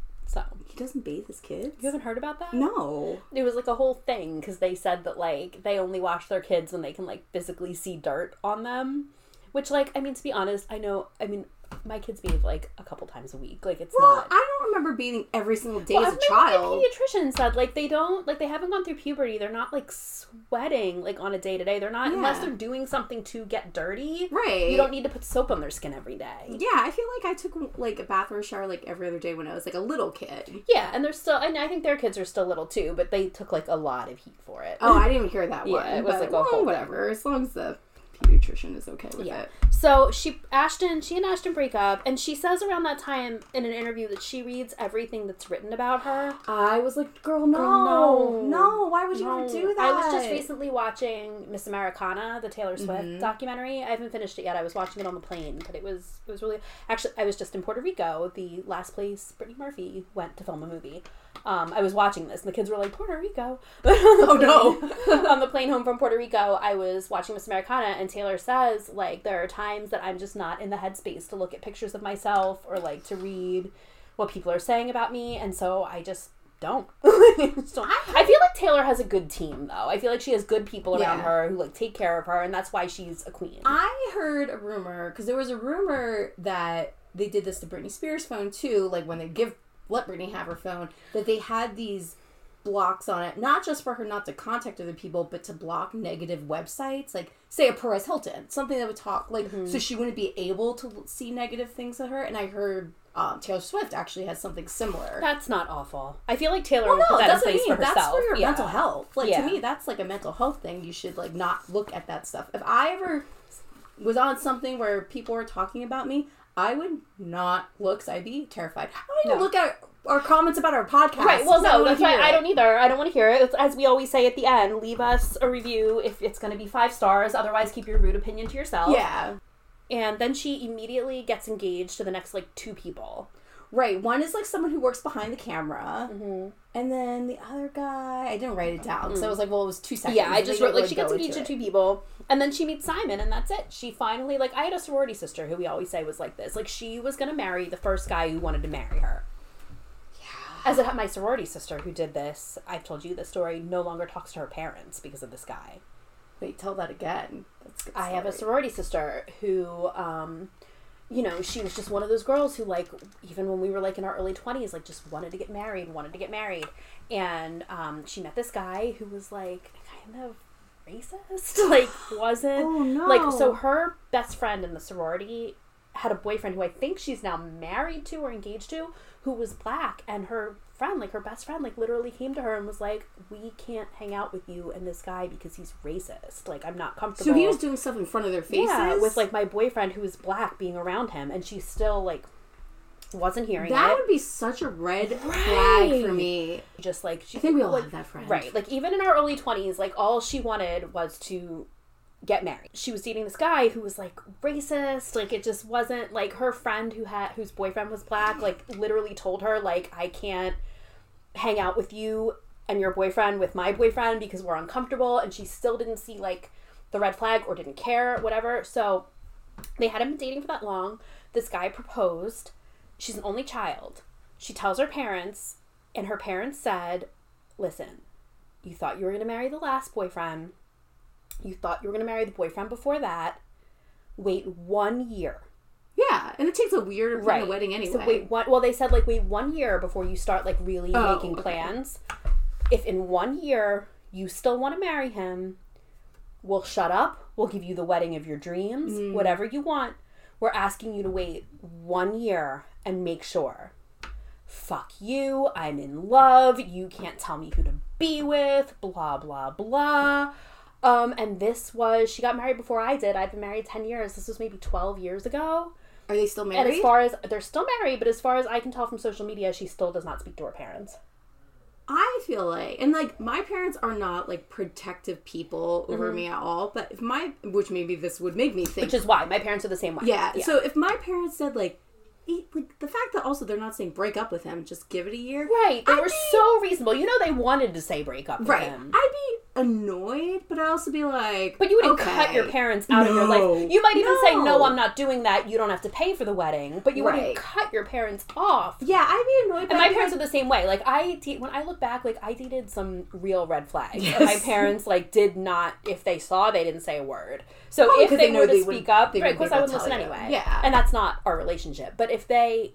Speaker 2: Doesn't bathe his kids.
Speaker 1: you haven't heard about that?
Speaker 2: No.
Speaker 1: It was like a whole thing because they said that like they only wash their kids when they can like physically see dirt on them. Which like I mean to be honest, I know I mean my kids bathe like a couple times a week. Like it's
Speaker 2: Well,
Speaker 1: not.
Speaker 2: I don't remember bathing every single day
Speaker 1: Well,
Speaker 2: as a child.
Speaker 1: My pediatrician said like they don't like they haven't gone through puberty. They're not like sweating like on a day to day. They're not unless they're doing something to get dirty.
Speaker 2: Right.
Speaker 1: You don't need to put soap on their skin every day.
Speaker 2: Yeah, I feel like I took like a bath or a shower like every other day when I was like a little kid.
Speaker 1: Yeah, and they're still and I think their kids are still little too, but they took like a lot of heat for it.
Speaker 2: Oh, I didn't hear that
Speaker 1: Yeah,
Speaker 2: one.
Speaker 1: it was like
Speaker 2: well, whatever. As long as the pediatrician is okay with
Speaker 1: Yeah.
Speaker 2: it.
Speaker 1: So she Ashton, she and Ashton break up, and she says around that time in an interview that she reads everything that's written about her.
Speaker 2: I was like, girl, no,
Speaker 1: no.
Speaker 2: no, why would you
Speaker 1: No.
Speaker 2: ever do that?
Speaker 1: I was just recently watching Miss Americana, the Taylor Swift
Speaker 2: Mm-hmm.
Speaker 1: documentary. I haven't finished it yet. I was watching it on the plane, but it was it was really actually I was just in Puerto Rico, the last place Brittany Murphy went to film a movie. Um, I was watching this, and the kids were like Puerto Rico. oh
Speaker 2: no.
Speaker 1: on the plane home from Puerto Rico, I was watching Miss Americana, and Taylor says like there are times that I'm just not in the headspace to look at pictures of myself or like to read what people are saying about me, and so I just don't. I feel like Taylor has a good team though. I feel like she has good people around
Speaker 2: Yeah.
Speaker 1: her who like take care of her, and that's why she's a queen.
Speaker 2: I heard a rumor because there was a rumor that they did this to Britney Spears' phone too. Like when they give let Britney have her phone, that they had these blocks on it, not just for her not to contact other people, but to block negative websites, like say a Perez Hilton, something that would talk like so she wouldn't be able to see negative things of her. And I heard um, Taylor Swift actually has something similar.
Speaker 1: That's not awful. I feel like Taylor
Speaker 2: Well, no,
Speaker 1: put that
Speaker 2: that's
Speaker 1: in
Speaker 2: I mean.
Speaker 1: for
Speaker 2: That's for your
Speaker 1: Yeah.
Speaker 2: mental health. Like
Speaker 1: Yeah.
Speaker 2: to me, that's like a mental health thing. You should like not look at that stuff. If I ever was on something where people were talking about me, I would not look. I'd be terrified. I don't even
Speaker 1: No.
Speaker 2: look at our comments about our podcast.
Speaker 1: Right. Well, no, that's why I don't either. I don't want to hear it. It's, as we always say at the end, leave us a review if it's going to be five stars. Otherwise, keep your rude opinion to yourself.
Speaker 2: Yeah.
Speaker 1: And then she immediately gets engaged to the next like two people.
Speaker 2: Right. One is like someone who works behind the camera,
Speaker 1: Mm-hmm.
Speaker 2: and then the other guy. I didn't write it down because I was like, well, it was two seconds.
Speaker 1: Yeah, I just wrote like she gets
Speaker 2: into
Speaker 1: engaged to two people, and then she meets Simon, and that's it. She finally like I had a sorority sister who we always say was like this. Like she was gonna marry the first guy who wanted to marry her.
Speaker 2: Yeah.
Speaker 1: As a, my sorority sister who did this, I've told you the story. No longer talks to her parents because of this guy.
Speaker 2: Wait, tell that again. That's a good
Speaker 1: I have a sorority sister who, um, you know, she was just one of those girls who, like, even when we were like in our early twenties, like, just wanted to get married, wanted to get married, and um, she met this guy who was like kind of racist, like, wasn't
Speaker 2: Oh, no.
Speaker 1: like so. Her best friend in the sorority had a boyfriend who I think she's now married to or engaged to, who was black, and her friend, like her best friend, like literally came to her and was like, "We can't hang out with you and this guy because he's racist. Like, I'm not comfortable."
Speaker 2: So he was doing stuff in front of their faces.
Speaker 1: Yeah, with like my boyfriend who is black being around him, and she still like wasn't hearing
Speaker 2: that
Speaker 1: it.
Speaker 2: would be such a red flag for me.
Speaker 1: Just like she
Speaker 2: I think we all
Speaker 1: like,
Speaker 2: have that friend.
Speaker 1: right? Like even in our early twenties, like all she wanted was to get married. She was dating this guy who was like racist. Like it just wasn't like her friend who had whose boyfriend was black. Like literally told her like I can't hang out with you and your boyfriend with my boyfriend because we're uncomfortable and she still didn't see like the red flag or didn't care whatever. So they hadn't been dating for that long. This guy proposed. She's an only child. She tells her parents and her parents said listen you thought you were going to marry the last boyfriend. You thought you were going to marry the boyfriend before that. Wait one year
Speaker 2: Yeah, and it takes a weird right.
Speaker 1: right
Speaker 2: wedding anyway.
Speaker 1: so wait one well they said like wait one year before you start like really
Speaker 2: Oh,
Speaker 1: making
Speaker 2: okay.
Speaker 1: plans if in one year you still want to marry him we'll shut up we'll give you the wedding of your dreams
Speaker 2: Mm.
Speaker 1: whatever you want we're asking you to wait one year and make sure fuck you i'm in love you can't tell me who to be with blah blah blah um and this was she got married before i did i've been married 10 years this was maybe 12 years ago
Speaker 2: Are they still
Speaker 1: and
Speaker 2: married?
Speaker 1: as far as they're still married, but as far as I can tell from social media, she still does not speak to her parents.
Speaker 2: I feel like, and like my parents are not like protective people over
Speaker 1: Mm-hmm.
Speaker 2: me at all. But if my, which maybe this would make me think,
Speaker 1: Which is why my parents are the same way.
Speaker 2: yeah, So if my parents said like, like the fact that also they're not saying break up with him, just give it a year.
Speaker 1: right, they
Speaker 2: I'd
Speaker 1: were
Speaker 2: be-
Speaker 1: so reasonable. You know, they wanted to say break up with
Speaker 2: Right.
Speaker 1: him.
Speaker 2: I'd be annoyed, but I'd also be like,
Speaker 1: But you wouldn't
Speaker 2: okay.
Speaker 1: cut your parents out of your life. You might even say,
Speaker 2: No.
Speaker 1: "No, I'm not doing that. You don't have to pay for the wedding." But you
Speaker 2: Right.
Speaker 1: wouldn't cut your parents off.
Speaker 2: Yeah, I'd be annoyed.
Speaker 1: And my parents are the same way. Like I, de- when I look back, like I dated some real red flags, and my parents like did not. If they saw, they didn't say a word. So
Speaker 2: Well,
Speaker 1: if they,
Speaker 2: they know
Speaker 1: were to
Speaker 2: they
Speaker 1: speak
Speaker 2: wouldn't-
Speaker 1: up,
Speaker 2: they
Speaker 1: right, of course I would listen
Speaker 2: you.
Speaker 1: anyway.
Speaker 2: Yeah.
Speaker 1: and that's not our relationship. But if they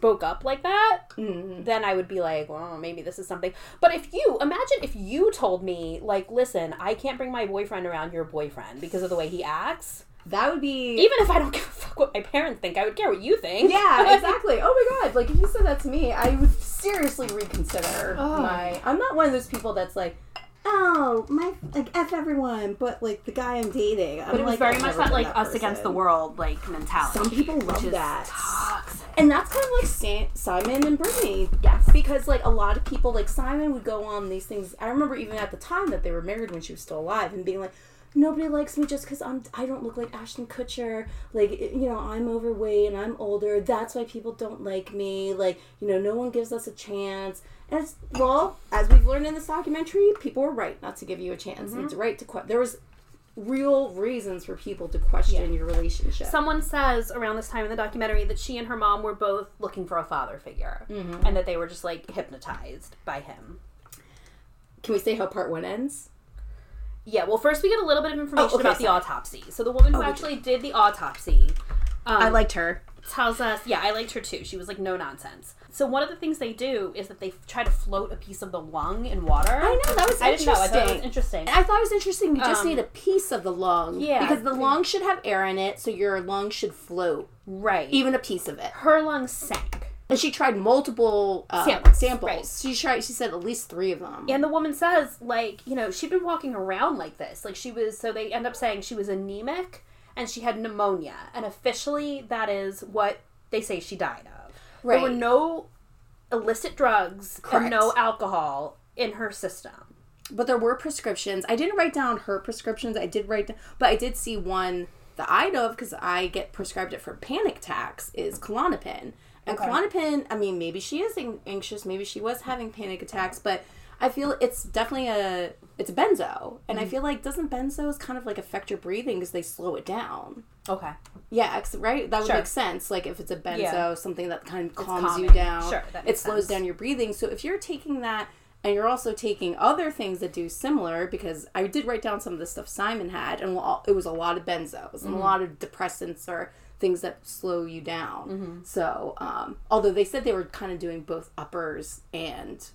Speaker 1: spoke up like that,
Speaker 2: Mm.
Speaker 1: then I would be like, well, maybe this is something. But if you imagine if you told me, like, listen, I can't bring my boyfriend around your boyfriend because of the way he acts.
Speaker 2: That would be
Speaker 1: Even if I don't give a fuck what my parents think, I would care what you think.
Speaker 2: Yeah, exactly. Oh my god! Like if you said that to me, I would seriously reconsider
Speaker 1: Oh.
Speaker 2: my. I'm not one of those people that's like, oh my, like f everyone, but like the guy I'm dating. I'm
Speaker 1: But it was
Speaker 2: like,
Speaker 1: very
Speaker 2: I've
Speaker 1: much that like
Speaker 2: that
Speaker 1: us against the world like mentality.
Speaker 2: Some people love that.
Speaker 1: toxic.
Speaker 2: And that's kind of like San- Simon and Brittany.
Speaker 1: Yes.
Speaker 2: Because like a lot of people, like Simon would go on these things. I remember even at the time that they were married when she was still alive, and being like, nobody likes me just because I'm I don't look like Ashton Kutcher. Like you know I'm overweight and I'm older. That's why people don't like me. Like you know no one gives us a chance. It's well as we've learned in this documentary, people were right not to give you a chance. It's right to question. There was real reasons for people to question your relationship.
Speaker 1: Someone says around this time in the documentary that she and her mom were both looking for a father figure,
Speaker 2: Mm-hmm.
Speaker 1: and that they were just like hypnotized by him.
Speaker 2: Can we say how part one ends?
Speaker 1: Yeah. Well, first we get a little bit of information
Speaker 2: Oh, okay,
Speaker 1: about the autopsy. So the woman who
Speaker 2: do.
Speaker 1: actually did the autopsy. Um,
Speaker 2: liked her.
Speaker 1: tells us, yeah, I liked her too. She was like no nonsense. So one of the things they do is that they f- try to float a piece of the lung in water.
Speaker 2: I know that was
Speaker 1: I didn't know. I thought it was
Speaker 2: interesting.
Speaker 1: interesting.
Speaker 2: I thought it was interesting. You just
Speaker 1: Um,
Speaker 2: need a piece of the lung.
Speaker 1: yeah.
Speaker 2: Because the lung should have air in it, so your lung should float.
Speaker 1: Right.
Speaker 2: Even a piece of it.
Speaker 1: her lungs sank.
Speaker 2: And she tried multiple uh,
Speaker 1: Samples,
Speaker 2: samples.
Speaker 1: right.
Speaker 2: She tried. She said at least three of them.
Speaker 1: And the woman says, like, you know, she'd been walking around like this. Like, she was, so they end up saying she was anemic and she had pneumonia. And officially, that is what they say she died of. There were no illicit drugs
Speaker 2: Correct.
Speaker 1: and no alcohol in her system.
Speaker 2: But there were prescriptions. I didn't write down her prescriptions. I did write down, but I did see one that I know of because I get prescribed it for panic attacks is Klonopin. And
Speaker 1: Okay.
Speaker 2: Klonopin, I mean, maybe she is anxious, maybe she was having panic attacks, but I feel it's definitely a it's a benzo, and
Speaker 1: Mm.
Speaker 2: I feel like doesn't benzos kind of like affect your breathing because they slow it down.
Speaker 1: Okay.
Speaker 2: Yeah, ex- right. That would
Speaker 1: Sure.
Speaker 2: make sense. Like if it's a benzo,
Speaker 1: Yeah.
Speaker 2: something that kind of calms you down.
Speaker 1: Sure, that
Speaker 2: it slows
Speaker 1: sense.
Speaker 2: down your breathing. So if you're taking that and you're also taking other things that do similar, because I did write down some of the stuff Simon had, and it was a lot of benzos
Speaker 1: Mm-hmm.
Speaker 2: and a lot of depressants or things that slow you down.
Speaker 1: Mm-hmm.
Speaker 2: So um, although they said they were kind of doing both uppers and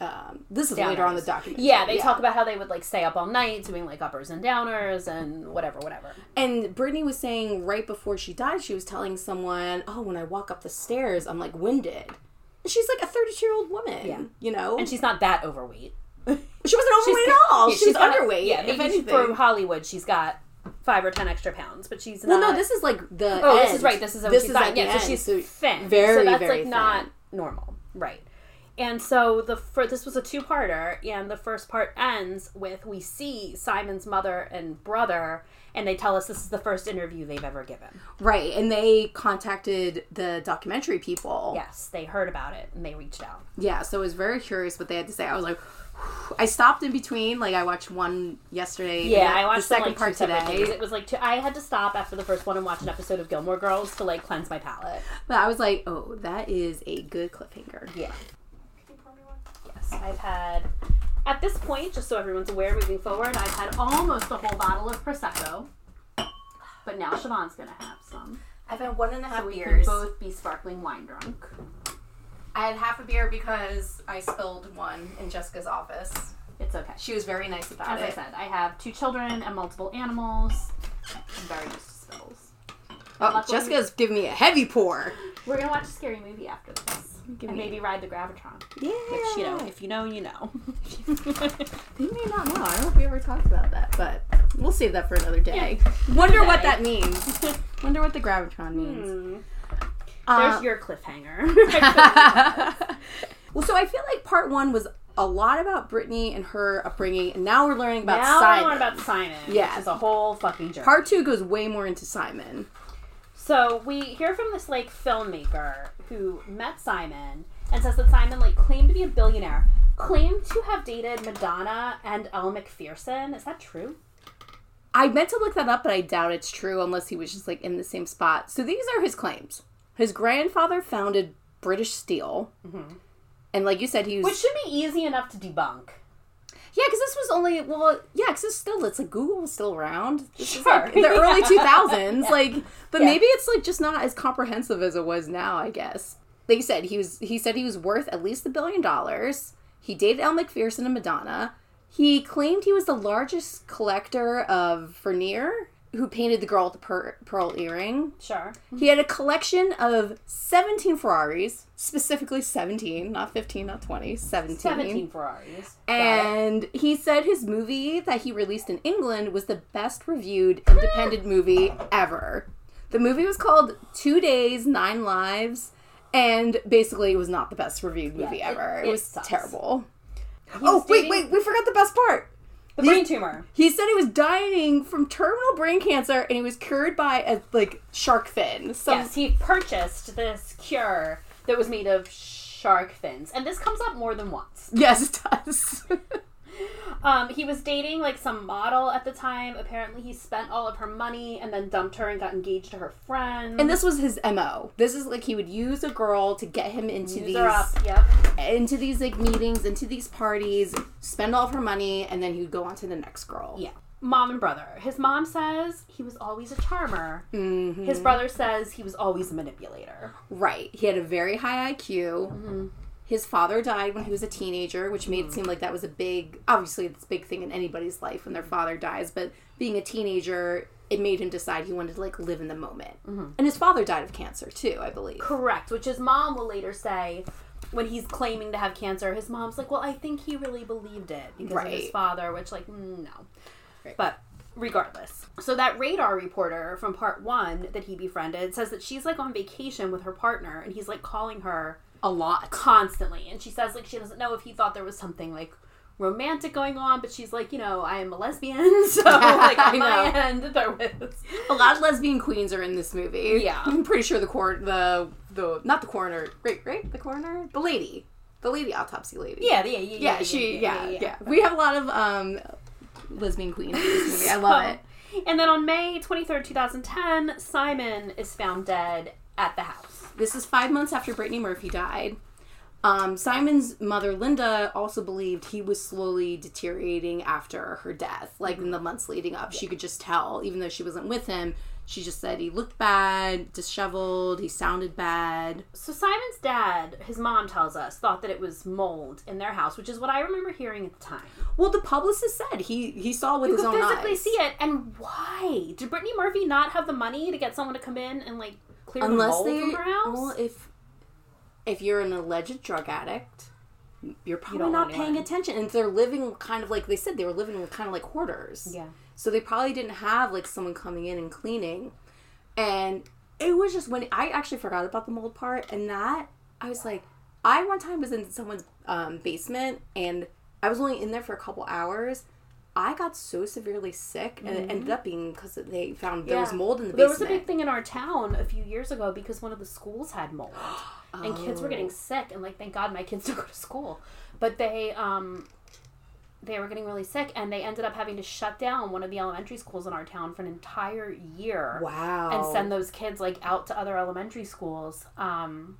Speaker 2: um, this is later on the
Speaker 1: Downers.
Speaker 2: documentary.
Speaker 1: Yeah, they talk about how they would like stay up all night doing like uppers and downers and whatever, whatever.
Speaker 2: And Brittany was saying right before she died, she was telling someone, "Oh, when I walk up the stairs, I'm like winded." And she's like a 32 year old woman,
Speaker 1: Yeah.
Speaker 2: you know.
Speaker 1: And she's not that overweight.
Speaker 2: she wasn't overweight at all.
Speaker 1: Yeah,
Speaker 2: she
Speaker 1: she's got-
Speaker 2: underweight.
Speaker 1: Yeah,
Speaker 2: if anything.
Speaker 1: for Hollywood, she's got five or ten extra pounds, but she's
Speaker 2: well, no, this is like the.
Speaker 1: Oh, this is right. This is
Speaker 2: This
Speaker 1: she's
Speaker 2: is at the
Speaker 1: Yeah, so she's
Speaker 2: so
Speaker 1: thin.
Speaker 2: very,
Speaker 1: so that's
Speaker 2: very
Speaker 1: like not normal, right? And so the fir- this was a two-parter, and the first part ends with we see Simon's mother and brother, and they tell us this is the first interview they've ever given.
Speaker 2: Right, and they contacted the documentary people.
Speaker 1: Yes, they heard about it and they reached out.
Speaker 2: Yeah, so I was very curious what they had to say. I was like, I stopped in between. Like I watched one yesterday.
Speaker 1: Yeah, I watched
Speaker 2: the second
Speaker 1: like,
Speaker 2: part today.
Speaker 1: It was like two, I had to stop after the first one and watch an episode of Gilmore Girls to like cleanse my palate.
Speaker 2: But I was like, oh, that is a good cliffhanger.
Speaker 1: Yeah. Yes, I've had at this point, just so everyone's aware, moving forward, I've had almost a whole bottle of prosecco. But now Siobhan's gonna have some.
Speaker 2: I've had one and a half
Speaker 1: So we can both be sparkling wine drunk.
Speaker 2: I had half a beer because I spilled one in Jessica's office.
Speaker 1: It's okay.
Speaker 2: She was very nice about it.
Speaker 1: As I said, I have two children and multiple animals. I'm very used to spills.
Speaker 2: Oh,
Speaker 1: Luckily-
Speaker 2: Jessica's giving me a heavy pour.
Speaker 1: We're gonna watch a scary movie after this.
Speaker 2: Give
Speaker 1: and
Speaker 2: me-
Speaker 1: maybe ride the Gravitron.
Speaker 2: Yeah.
Speaker 1: Which, you know, if you know, you know.
Speaker 2: They may not know. I don't know if we ever talked about that, but we'll save that for another day.
Speaker 1: Yeah.
Speaker 2: Wonder what that means. Wonder what the gravitron means.
Speaker 1: Hmm.
Speaker 2: Uh,
Speaker 1: There's your cliffhanger.
Speaker 2: well, so I feel like part one was a lot about Brittany and her upbringing, and now we're learning about
Speaker 1: now
Speaker 2: Simon.
Speaker 1: I learn about Simon.
Speaker 2: Yeah.
Speaker 1: Which is a whole fucking joke.
Speaker 2: part two goes way more into Simon.
Speaker 1: So we hear from this like filmmaker who met Simon and says that Simon like claimed to be a billionaire, claimed to have dated Madonna and Elle Macpherson. Is that true?
Speaker 2: I meant to look that up, but I doubt it's true unless he was just like in the same spot. So these are his claims. His grandfather founded British Steel, mm-hmm. and like you said, he was
Speaker 1: Which should be easy enough to debunk.
Speaker 2: Yeah, because this was only well, yeah, because it's still it's like Google was still around. This
Speaker 1: Sure.
Speaker 2: like the early two thousands,
Speaker 1: Yeah.
Speaker 2: like, but
Speaker 1: Yeah.
Speaker 2: maybe it's like just not as comprehensive as it was now. I guess. Like you said, he was he said he was worth at least a billion dollars. He dated Elle Macpherson and Madonna. He claimed he was the largest collector of Vermeer, who painted the girl with the per- pearl earring.
Speaker 1: Sure.
Speaker 2: He had a collection of 17 Ferraris, specifically 17, not 15, not 20, 17.
Speaker 1: 17 Ferraris.
Speaker 2: And he said his movie that he released in England was the best reviewed independent hmm. movie ever. The movie was called Two Days, Nine Lives, and basically it was not the best reviewed movie
Speaker 1: Yeah, it-
Speaker 2: ever. It,
Speaker 1: it
Speaker 2: was
Speaker 1: sucks.
Speaker 2: terrible.
Speaker 1: He
Speaker 2: Oh,
Speaker 1: was
Speaker 2: wait, wait, we forgot the best part.
Speaker 1: The
Speaker 2: He-
Speaker 1: brain tumor.
Speaker 2: He said he was dying from terminal brain cancer and he was cured by a like shark fin. Some,
Speaker 1: yes, he purchased this cure that was made of shark fins. And this comes up more than once.
Speaker 2: Yes, it does.
Speaker 1: Um, he was dating like some model at the time. Apparently, he spent all of her money and then dumped her and got engaged to her friend.
Speaker 2: and this was his MO. This is like he would use a girl to get him into
Speaker 1: Use
Speaker 2: these
Speaker 1: up. Yep.
Speaker 2: into these like meetings, into these parties, spend all of her money, and then he would go on to the next girl.
Speaker 1: Yeah. Mom and brother. His mom says he was always a charmer.
Speaker 2: Mhm.
Speaker 1: His brother says he was always a manipulator.
Speaker 2: Right. He had a very high IQ.
Speaker 1: Mm-hmm.
Speaker 2: His father died when he was a teenager, which made it seem like that was a big, obviously, it's a big thing in anybody's life when their father dies. But being a teenager, it made him decide he wanted to like live in the moment.
Speaker 1: Mm-hmm.
Speaker 2: And his father died of cancer too, I believe.
Speaker 1: Correct. Which his mom will later say when he's claiming to have cancer. His mom's like, "Well, I think he really believed it because of his father." Which, like, mm, no.
Speaker 2: Right.
Speaker 1: But regardless, so that radar reporter from part one that he befriended says that she's like on vacation with her partner, and he's like calling her
Speaker 2: A lot.
Speaker 1: constantly, and she says like she doesn't know if he thought there was something like romantic going on, but she's like, you know, I am a lesbian, so like on my end there was.
Speaker 2: A lot of lesbian queens are in this movie.
Speaker 1: Yeah.
Speaker 2: I'm pretty sure the cor the the not the coroner, right? Right, the coroner, the lady, the lady autopsy lady.
Speaker 1: Yeah, yeah, yeah,
Speaker 2: yeah, she, yeah, yeah, We have a lot of um lesbian queens in this movie. I love it.
Speaker 1: And then on May 23rd, 2010, Simon is found dead at the house.
Speaker 2: This is five months after Brittany Murphy died. Um, Simon's mother, Linda, also believed he was slowly deteriorating after her death. Like in the months leading up, she could just tell, even though she wasn't with him. She just said he looked bad, disheveled, he sounded bad.
Speaker 1: So Simon's dad, his mom tells us, thought that it was mold in their house, which is what I remember hearing at the time.
Speaker 2: Well, the publicist said he he saw with
Speaker 1: You
Speaker 2: his
Speaker 1: could
Speaker 2: own
Speaker 1: physically
Speaker 2: eyes.
Speaker 1: see it, and why? Did Brittany Murphy not have the money to get someone to come in and like clear the
Speaker 2: Unless
Speaker 1: mold
Speaker 2: they,
Speaker 1: from her house?
Speaker 2: well, if if you're an alleged drug addict, you're probably
Speaker 1: don't
Speaker 2: not paying
Speaker 1: anyone.
Speaker 2: attention, and they're living kind of like they said they were living with kind of like hoarders.
Speaker 1: yeah.
Speaker 2: So they probably didn't have like someone coming in and cleaning. And it was just when I actually forgot about the mold part and that I was like, I one time was in someone's um, basement and I was only in there for a couple hours. I got so severely sick, and it ended up being because they found there was mold in the basement.
Speaker 1: There was a big thing in our town a few years ago because one of the schools had mold, and kids were
Speaker 2: Oh.
Speaker 1: getting sick. And like, thank God my kids don't go to school, but they um they were getting really sick, and they ended up having to shut down one of the elementary schools in our town for an entire year.
Speaker 2: Wow.
Speaker 1: and send those kids like out to other elementary schools. Um,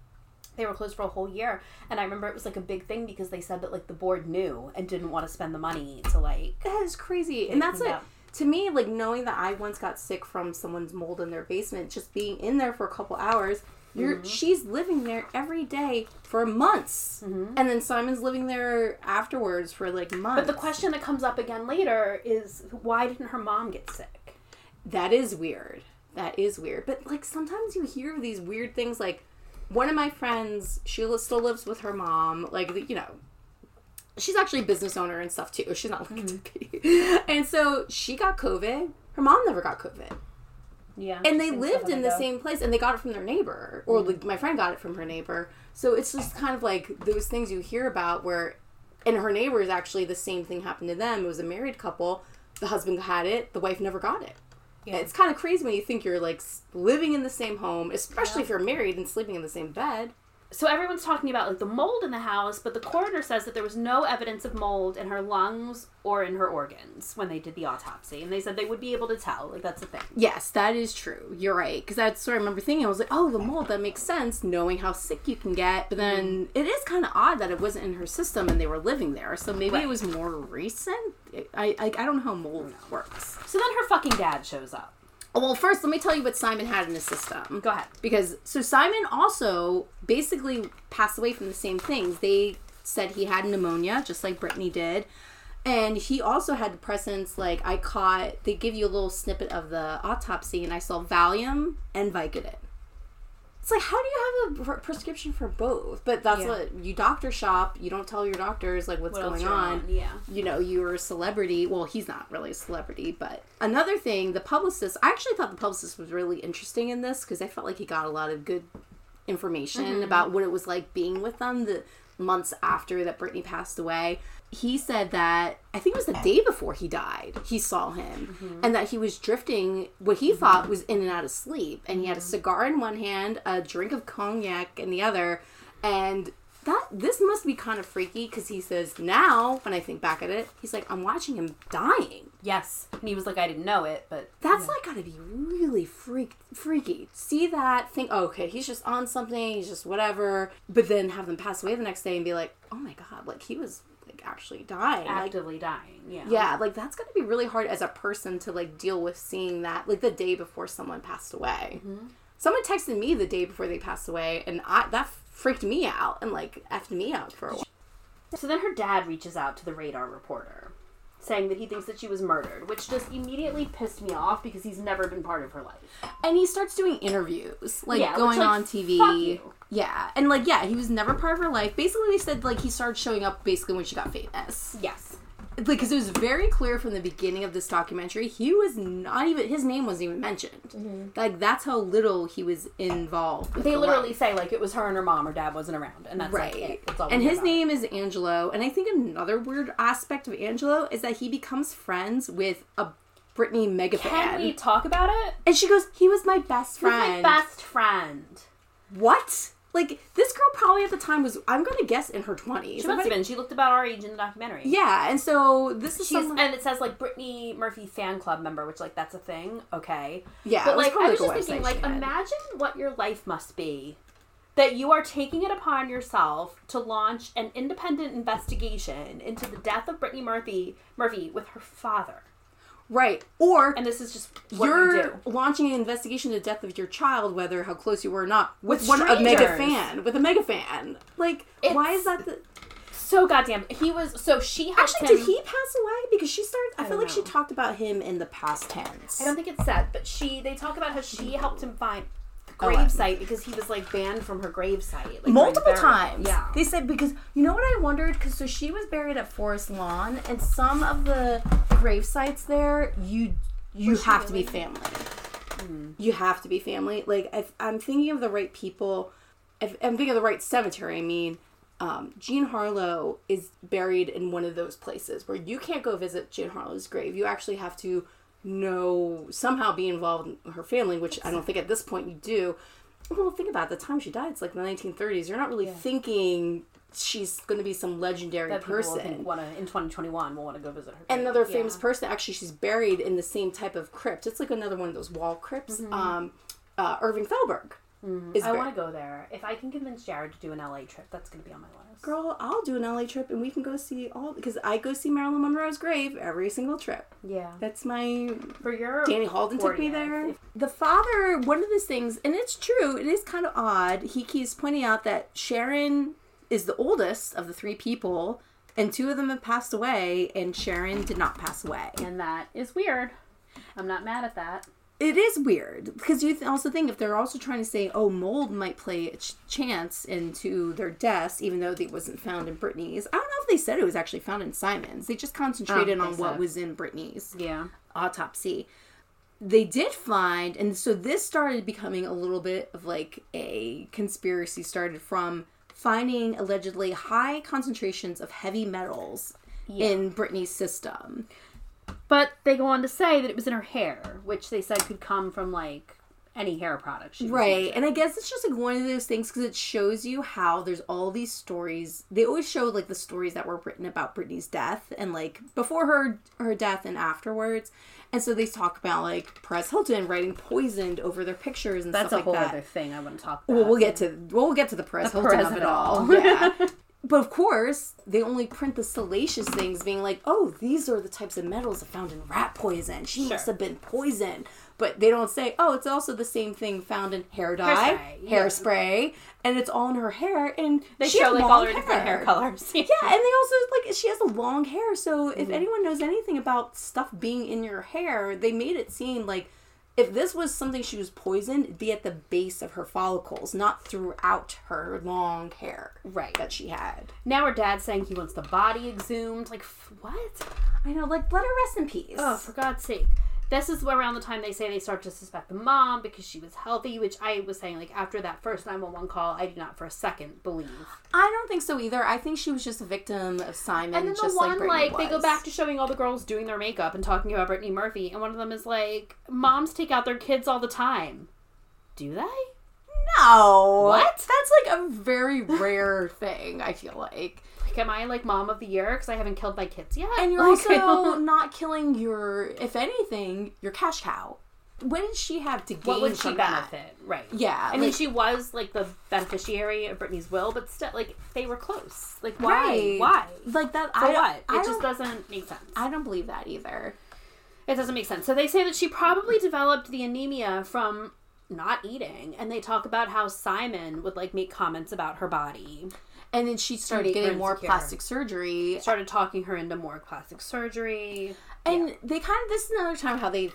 Speaker 1: they were closed for a whole year, and I remember it was like a big thing because they said that like the board knew and didn't want to spend the money to like.
Speaker 2: That is crazy. And that's
Speaker 1: Yeah.
Speaker 2: like to me, like knowing that I once got sick from someone's mold in their basement, just being in there for a couple hours. You're mm-hmm. she's living there every day for months, mm-hmm. and then Simon's living there afterwards for like months.
Speaker 1: But the question that comes up again later is why didn't her mom get sick?
Speaker 2: that is weird. That is weird. But like sometimes you hear these weird things. Like one of my friends, she still lives with her mom. Like you know, she's actually a business owner and stuff too. She's not looking to be. And so she got COVID. Her mom never got COVID.
Speaker 1: Yeah,
Speaker 2: and they lived in the same place and they got it from their neighbor or like my friend got it from her neighbor so it's just kind of like those things you hear about where and her neighbors actually the same thing happened to them it was a married couple the husband had it the wife never got it
Speaker 1: Yeah.
Speaker 2: it's kind of crazy when you think you're like living in the same home especially
Speaker 1: Yeah.
Speaker 2: if you're married and sleeping in the same bed
Speaker 1: So everyone's talking about like the mold in the house, but the coroner says that there was no evidence of mold in her lungs or in her organs when they did the autopsy, and they said they would be able to tell. Like that's the thing.
Speaker 2: yes that is true you're right because that's what i remember thinking i was like oh the mold that makes sense knowing how sick you can get but then mm-hmm. it is kind of odd that it wasn't in her system and they were living there so maybe
Speaker 1: Right.
Speaker 2: it was more recent I, I i don't know how mold works
Speaker 1: So then her fucking dad shows up.
Speaker 2: Well first let me tell you what simon had in his system
Speaker 1: Go ahead.
Speaker 2: because so simon also basically passed away from the same things they said he had pneumonia just like brittany did and he also had depressants like i caught they give you a little snippet of the autopsy and i saw valium and vicodin it's like how do you have a pr- prescription for both but that's
Speaker 1: Yeah.
Speaker 2: what you doctor shop you don't tell your doctors like what's
Speaker 1: What
Speaker 2: going on
Speaker 1: Yeah.
Speaker 2: you know, you're a celebrity. Well, he's not really a celebrity, but another thing, the publicist, I actually thought the publicist was really interesting in this because I felt like he got a lot of good information
Speaker 1: Mm-hmm.
Speaker 2: about what it was like being with them the months after that Brittany passed away. He said that I think it was the day before he died, he saw him
Speaker 1: Mm-hmm.
Speaker 2: and that he was drifting what he thought was in and out of sleep. And he had a
Speaker 1: Mm-hmm.
Speaker 2: cigar in one hand, a drink of cognac in the other, and that this must be kind of freaky because he says now when I think back at it, he's like I'm watching him dying.
Speaker 1: Yes. And he was like, I didn't know it, but
Speaker 2: That's like gotta be really freak freaky. See that, think oh, okay, he's just on something, he's just whatever, but then have them pass away the next day and be like, oh my god, like he was like actually dying. Like,
Speaker 1: actively dying. Yeah.
Speaker 2: yeah, like that's gonna be really hard as a person to like deal with seeing that like the day before someone passed away. Mm-hmm. Someone texted me the day before they passed away, and I that freaked me out and like effed me out for a while.
Speaker 1: So then her dad reaches out to the radar reporter, saying that he thinks that she was murdered, which just immediately pissed me off because he's never been part of her life.
Speaker 2: and he starts doing interviews like
Speaker 1: Yeah, which,
Speaker 2: going
Speaker 1: like,
Speaker 2: on tv yeah. And like yeah he was never part of her life. Basically they said like he started showing up basically when she got famous.
Speaker 1: Yes.
Speaker 2: Like because it was very clear from the beginning of this documentary he was not even his name wasn't even mentioned mm-hmm. like that's how little he was involved
Speaker 1: They
Speaker 2: the
Speaker 1: literally
Speaker 2: life.
Speaker 1: say like it was her and her mom. Her dad wasn't around, and that's
Speaker 2: Right.
Speaker 1: like it. That's
Speaker 2: and his
Speaker 1: about
Speaker 2: name is Angelo. And I think another weird aspect of Angelo is that he becomes friends with a Brittany mega
Speaker 1: Can
Speaker 2: fan.
Speaker 1: we talk about it?
Speaker 2: And she goes, he was my best friend.
Speaker 1: my best friend?
Speaker 2: What? Like this girl probably at the time was I'm gonna guess in her twenties.
Speaker 1: She must have been. She looked about our age in the documentary.
Speaker 2: Yeah, and so this is
Speaker 1: She's
Speaker 2: someone.
Speaker 1: and it says like Brittany Murphy fan club member, which like that's a thing. Okay.
Speaker 2: yeah,
Speaker 1: But like I was just thinking, like imagine what your life must be that you are taking it upon yourself to launch an independent investigation into the death of Brittany Murphy Murphy with her father.
Speaker 2: Right, or
Speaker 1: And this is just what
Speaker 2: you're
Speaker 1: you do.
Speaker 2: launching an investigation into the death of your child, whether how close you were or not, with,
Speaker 1: With
Speaker 2: one a mega fan, with a mega fan. Like, why is that the?
Speaker 1: So goddamn. He was so she
Speaker 2: Actually,
Speaker 1: him.
Speaker 2: did he pass away? Because she started. I, feel
Speaker 1: don't
Speaker 2: like she talked about him in the past tense.
Speaker 1: I don't think it's said, but she they talk about how she helped him find the
Speaker 2: Oh,
Speaker 1: grave site because he was like banned from her grave site like,
Speaker 2: multiple times.
Speaker 1: Yeah.
Speaker 2: They said because you know what I wondered because so she was buried at Forest Lawn and some of the grave sites there you you
Speaker 1: Was
Speaker 2: have to be
Speaker 1: really?
Speaker 2: family.
Speaker 1: Hmm.
Speaker 2: You have to be family. Like if I'm thinking of the right people, if I'm thinking of the right cemetery. I mean, um, Jean Harlow is buried in one of those places where you can't go visit Jean Harlow's grave. You actually have to know somehow be involved in her family, which I don't think at this point you do. Well, think about it, the time she died. It's like the 1930s. You're not really thinking she's going to be some legendary
Speaker 1: that
Speaker 2: person.
Speaker 1: think wanna, in 2021 We'll want to go visit her. Grave.
Speaker 2: another
Speaker 1: Yeah.
Speaker 2: famous person, actually, she's buried in the same type of crypt. It's like another one of those wall crypts. Um, uh, Irving Thalberg
Speaker 1: Mm-hmm. I want to go there. If I can convince Jared to do an LA trip, that's going to be on my list.
Speaker 2: Girl, I'll do an LA trip and we can go see all because I go see Marilyn Monroe's grave every single trip.
Speaker 1: Yeah.
Speaker 2: That's my
Speaker 1: For your
Speaker 2: Danny Halden took me there. The father, one of those things, and it's true, it is kind of odd. He keeps pointing out that Sharon is the oldest of the three people, and two of them have passed away, and Sharon did not pass away.
Speaker 1: And that is weird. I'm not mad at that.
Speaker 2: It is weird because you th- also think if they're also trying to say, oh, mold might play a ch- chance into their deaths, even though it wasn't found in Brittany's. I don't know if they said it was actually found in Simon's. They just concentrated
Speaker 1: Oh,
Speaker 2: on what was in Brittany's
Speaker 1: Yeah.
Speaker 2: autopsy. They did find, and so this started becoming a little bit of like a conspiracy started from finding allegedly high concentrations of heavy metals in Brittany's system.
Speaker 1: But they go on to say that it was in her hair, which they said could come from like any hair product. She
Speaker 2: Right.
Speaker 1: using.
Speaker 2: And I guess it's just like one of those things because it shows you how there's all these stories. They always show like the stories that were written about Brittany's death and like before her her death and afterwards. And so they talk about like Perez Hilton writing poisoned over their pictures and
Speaker 1: That's a
Speaker 2: stuff
Speaker 1: whole
Speaker 2: like that.
Speaker 1: other thing I want to talk about.
Speaker 2: Well, we'll get to we'll get to the Perez Hilton
Speaker 1: Perez
Speaker 2: of it all.
Speaker 1: all.
Speaker 2: Yeah. But of course, they only print the salacious things, being like, "Oh, these are the types of metals found in rat poison. She must have been poisoned." But they don't say, "Oh, it's also the same thing found in hair dye,
Speaker 1: Hairspray, yeah.
Speaker 2: and it's all in her hair." And
Speaker 1: They show like all her different hair colors.
Speaker 2: Yeah, and they also like she has a long hair. So
Speaker 1: Mm-hmm.
Speaker 2: if anyone knows anything about stuff being in your hair, they made it seem like if this was something she was poisoned, it'd be at the base of her follicles, not throughout her long hair
Speaker 1: Right.
Speaker 2: that she had.
Speaker 1: Now her dad's saying he wants the body exhumed. Like f- what?
Speaker 2: I know, like let her rest in peace.
Speaker 1: Oh, for God's sake. This is around the time they say they start to suspect the mom because she was healthy, which I was saying, like, after that first 911 call, I do not for a second believe.
Speaker 2: I don't think so either. I think she was just a victim of Simon,
Speaker 1: And then the one,
Speaker 2: like,
Speaker 1: like, they go back to showing all the girls doing their makeup and talking about Brittany Murphy, and one of them is like, Moms take out their kids all the time. Do they?
Speaker 2: no.
Speaker 1: What?
Speaker 2: That's like a very rare thing. I feel like.
Speaker 1: Like, am I, like, mom of the year because I haven't killed my kids yet?
Speaker 2: And you're
Speaker 1: Like,
Speaker 2: also
Speaker 1: don't-
Speaker 2: killing your, if anything, your cash cow. What did she have to gain
Speaker 1: What would she
Speaker 2: from that?
Speaker 1: benefit? Right.
Speaker 2: Yeah,
Speaker 1: I mean, she was like the beneficiary of Brittany's will, but still, like they were close. Like, why?
Speaker 2: Right.
Speaker 1: Why?
Speaker 2: Like that.
Speaker 1: For
Speaker 2: I
Speaker 1: what? It
Speaker 2: I
Speaker 1: just doesn't make sense.
Speaker 2: I don't believe that either.
Speaker 1: It doesn't make sense. So they say that she probably developed the anemia from not eating, and they talk about how Simon would like make comments about her body,
Speaker 2: And then she started getting more
Speaker 1: insecure.
Speaker 2: plastic surgery.
Speaker 1: started talking her into more plastic surgery.
Speaker 2: And they kind of this is another time how they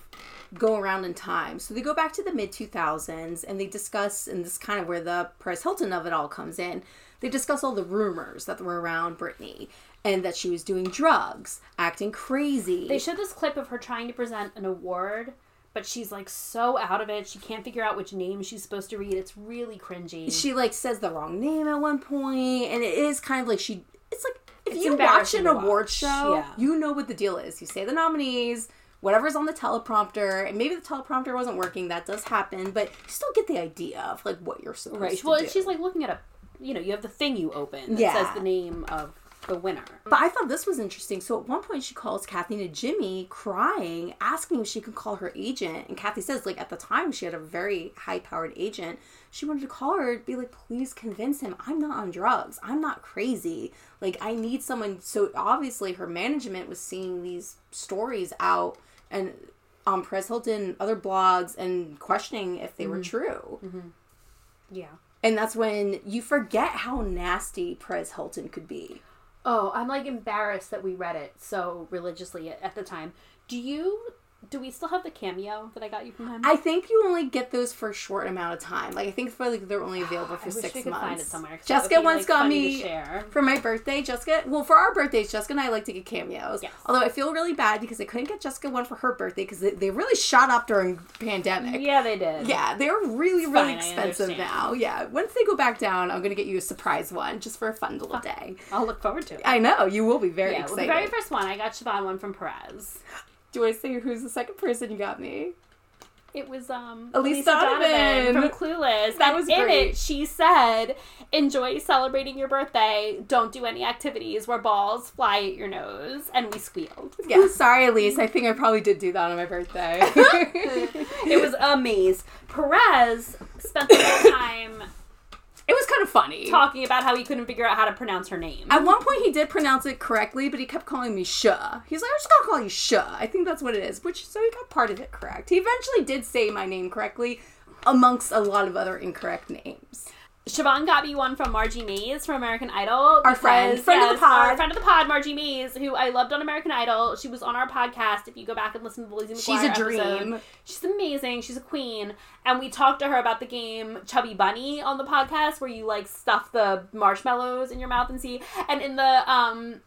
Speaker 2: go around in time. So they go back to the mid 2000s and they discuss and this is kind of where the Perez Hilton of it all comes in. They discuss all the rumors that were around Brittany and that she was doing drugs, acting crazy.
Speaker 1: They showed this clip of her trying to present an award. But she's like so out of it. She can't figure out which name she's supposed to read. It's really cringy.
Speaker 2: she like says the wrong name at one point and it is kind of like she it's like if
Speaker 1: It's
Speaker 2: you watch an award
Speaker 1: watch,
Speaker 2: show
Speaker 1: yeah.
Speaker 2: you know what the deal is you say the nominees whatever's on the teleprompter and maybe the teleprompter wasn't working that does happen but you still get the idea of like what you're supposed
Speaker 1: Right.
Speaker 2: to
Speaker 1: Well,
Speaker 2: do
Speaker 1: she's like looking at a, you know, you have the thing you open that
Speaker 2: Yeah.
Speaker 1: says the name of the winner.
Speaker 2: but I thought this was interesting. So at one point, she calls Kathy to Jimmy, crying, asking if she could call her agent. And Kathy says, like at the time, she had a very high-powered agent. She wanted to call her, be like, please convince him I'm not on drugs. I'm not crazy. Like I need someone. So obviously, her management was seeing these stories out and on Perez Hilton, other blogs, and questioning if they were mm-hmm. true. Mm-hmm.
Speaker 1: Yeah.
Speaker 2: And that's when you forget how nasty Perez Hilton could be.
Speaker 1: Oh, I'm like embarrassed that we read it so religiously at, the time. Do you Do we still have the cameo that I got you from him?
Speaker 2: I think you only get those for a short amount of time. Like I think for like they're only available for
Speaker 1: I wish
Speaker 2: six
Speaker 1: could
Speaker 2: months.
Speaker 1: find it somewhere. 'cause that would
Speaker 2: Jessica once
Speaker 1: like,
Speaker 2: got me
Speaker 1: share.
Speaker 2: for my birthday. Jessica, well, for our birthdays, Jessica and I like to get cameos.
Speaker 1: Yes.
Speaker 2: Although I feel really bad because I couldn't get Jessica one for her birthday because they, they really shot up during pandemic.
Speaker 1: Yeah, they did.
Speaker 2: Yeah, they're really, really
Speaker 1: fine,
Speaker 2: expensive now. Yeah, once they go back down, I'm gonna get you a surprise one just for a fun little day.
Speaker 1: I'll look forward to it.
Speaker 2: I know you will be very
Speaker 1: yeah, well,
Speaker 2: excited.
Speaker 1: the very first one, I got Siobhan one from Perez.
Speaker 2: Do you want to say who's the second person you got me?
Speaker 1: It was um Elisa Donovan
Speaker 2: Donovan.
Speaker 1: from Clueless.
Speaker 2: That
Speaker 1: and
Speaker 2: was
Speaker 1: in
Speaker 2: great.
Speaker 1: it she said, "Enjoy celebrating your birthday. Don't do any activities where balls fly at your nose." And we squealed.
Speaker 2: Yeah, sorry, Elise. I think I probably did do that on my birthday.
Speaker 1: it was amazing. Perez spent the whole time
Speaker 2: it was kind of funny.
Speaker 1: talking about how he couldn't figure out how to pronounce her name.
Speaker 2: At one point, he did pronounce it correctly, but he kept calling me Sha. He's like, I'm just gonna call you Sha. I think that's what it is. Which so he got part of it correct. He eventually did say my name correctly, amongst a lot of other incorrect names.
Speaker 1: Siobhan got me one from Margie Mays from American Idol.
Speaker 2: Our friend. Friend of the
Speaker 1: yes, our
Speaker 2: pod.
Speaker 1: friend of the pod, Margie Mays, who I loved on American Idol. She was on our podcast. If you go back and listen to the Lizzie McGuire
Speaker 2: She's a
Speaker 1: episode.
Speaker 2: dream.
Speaker 1: She's amazing. She's a queen. And we talked to her about the game Chubby Bunny on the podcast, where you like stuff the marshmallows in your mouth and see. And in the um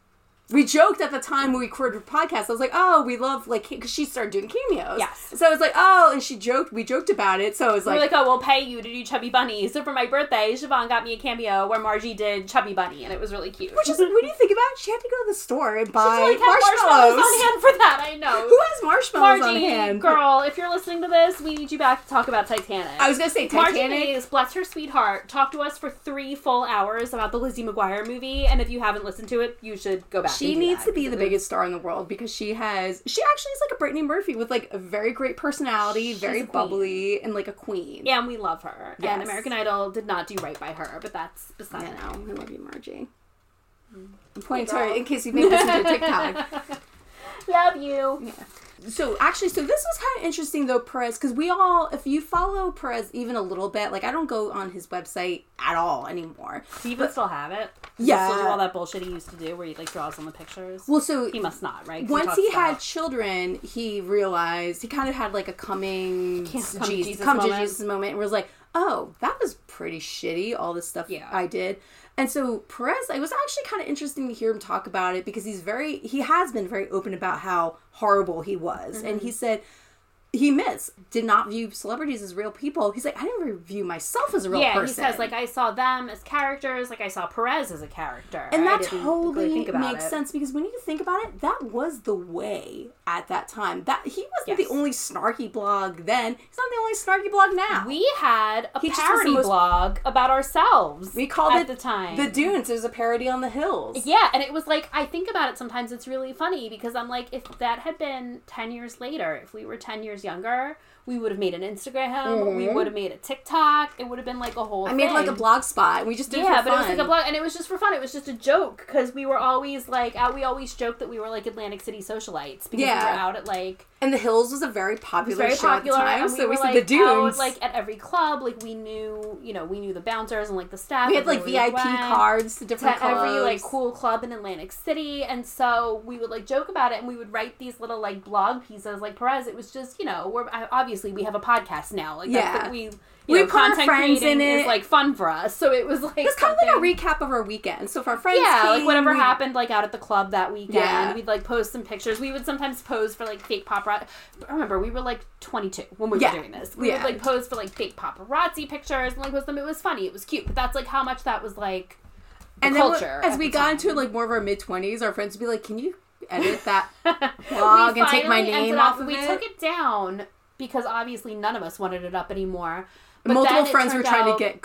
Speaker 2: We joked at the time when we recorded podcast. I was like, "Oh, we love like," because she started doing cameos.
Speaker 1: Yes.
Speaker 2: So I was like, "Oh," and she joked. We joked about it. So I was
Speaker 1: we
Speaker 2: like,
Speaker 1: were like, oh, we'll pay you to do Chubby Bunny. So for my birthday, Siobhan got me a cameo where Margie did Chubby Bunny, and it was really cute.
Speaker 2: Which is, when you think about it, she had to go to the store and buy
Speaker 1: like
Speaker 2: marshmallows.
Speaker 1: marshmallows on hand for that. I know.
Speaker 2: Who has marshmallows on
Speaker 1: Margie,
Speaker 2: hand?
Speaker 1: girl, if you're listening to this, we need you back to talk about Titanic.
Speaker 2: I was gonna say
Speaker 1: Margie
Speaker 2: Titanic.
Speaker 1: Mays, bless her sweetheart, talked to us for three full hours about the Lizzie McGuire movie, and if you haven't listened to it, you should go back.
Speaker 2: She needs to be the biggest star in the world because she has. She actually is like a Brittany Murphy with like a very great personality,
Speaker 1: She's
Speaker 2: very bubbly, and like a queen.
Speaker 1: Yeah, and we love her.
Speaker 2: Yes.
Speaker 1: And American Idol did not do right by her, but that's beside
Speaker 2: I
Speaker 1: the
Speaker 2: know. I love you, Margie.
Speaker 1: Mm.
Speaker 2: I'm pointing to her in case you may listen to TikTok.
Speaker 1: Love you.
Speaker 2: So actually, so this was kind of interesting though, Perez, because we all, if you follow Perez even a little bit, like I don't go on his website at all anymore.
Speaker 1: Do you even still have it? Does
Speaker 2: Yeah.
Speaker 1: Still do all that bullshit he used to do where he like draws on the pictures.
Speaker 2: Well, so
Speaker 1: he must not, right?
Speaker 2: once
Speaker 1: talks
Speaker 2: he had children, he realized he kind of had like a coming,
Speaker 1: Come
Speaker 2: to
Speaker 1: to
Speaker 2: Jesus,
Speaker 1: Jesus
Speaker 2: come to
Speaker 1: moment.
Speaker 2: Jesus moment, and was like, "Oh, that was pretty shitty." All this stuff
Speaker 1: Yeah.
Speaker 2: I did, and so Perez, it was actually kind of interesting to hear him talk about it because he's very, he has been very open about how horrible he was, and
Speaker 1: Mm-hmm.
Speaker 2: he said. He missed, did not view celebrities as real people. He's like, I never view myself as a real
Speaker 1: yeah,
Speaker 2: person.
Speaker 1: he says like I saw them as characters, like I saw Perez as a character,
Speaker 2: And that totally
Speaker 1: really
Speaker 2: makes
Speaker 1: it.
Speaker 2: sense because when you think about it, that was the way at that time. That he wasn't
Speaker 1: Yes.
Speaker 2: the only snarky blog then. He's not the only snarky blog now.
Speaker 1: We had a
Speaker 2: He was
Speaker 1: parody
Speaker 2: most-
Speaker 1: blog about ourselves.
Speaker 2: We called
Speaker 1: at
Speaker 2: it
Speaker 1: the time
Speaker 2: the Dunes. There's a parody on the hills.
Speaker 1: Yeah, and it was like I think about it sometimes. It's really funny because I'm like, if that had been ten years later, if we were ten years younger, we would have made an Instagram. We would have made a TikTok. It would have been like a whole.
Speaker 2: Mm-hmm. I made like a blog spot. We just did it
Speaker 1: Yeah,
Speaker 2: for
Speaker 1: but it was like a blog, and it was just for fun. It was just a joke because we were always like, uh, we always joked that we were like Atlantic City socialites because
Speaker 2: Yeah.
Speaker 1: we were out at like
Speaker 2: And the Hills was a very popular
Speaker 1: very
Speaker 2: show
Speaker 1: popular,
Speaker 2: at the time.
Speaker 1: and
Speaker 2: so
Speaker 1: we
Speaker 2: we said
Speaker 1: like
Speaker 2: the Dunes.
Speaker 1: out like at every club. Like we knew, you know, we knew the bouncers and like the staff.
Speaker 2: we had like VIP cards to different
Speaker 1: to every like cool club in Atlantic City, and so we would like joke about it, and we would write these little like blog pieces. Like Perez, it was just you know we're obviously we have a podcast now. Like that's
Speaker 2: Yeah.
Speaker 1: we you
Speaker 2: We
Speaker 1: know,
Speaker 2: put our
Speaker 1: content
Speaker 2: friends
Speaker 1: creating
Speaker 2: in
Speaker 1: is like fun for us. So it was like
Speaker 2: It was kind of like a recap of our weekend. So if our friends
Speaker 1: yeah,
Speaker 2: came,
Speaker 1: like whatever
Speaker 2: we-
Speaker 1: happened like out at the club that weekend.
Speaker 2: Yeah.
Speaker 1: We'd like post some pictures. We would sometimes pose for like fake paparazzi. Remember, we were like 22 when we
Speaker 2: Yeah.
Speaker 1: were doing this. We
Speaker 2: Yeah.
Speaker 1: would like pose for like fake paparazzi pictures and like post them. It was funny. It was cute. But that's like how much that was like
Speaker 2: and then
Speaker 1: culture.
Speaker 2: as we got into like more of our mid twenties, our friends would be like, "Can you edit that blog and take my name off
Speaker 1: up-
Speaker 2: of
Speaker 1: we
Speaker 2: it?"
Speaker 1: took it down because obviously none of us wanted it up anymore. But
Speaker 2: Multiple friends were trying to get.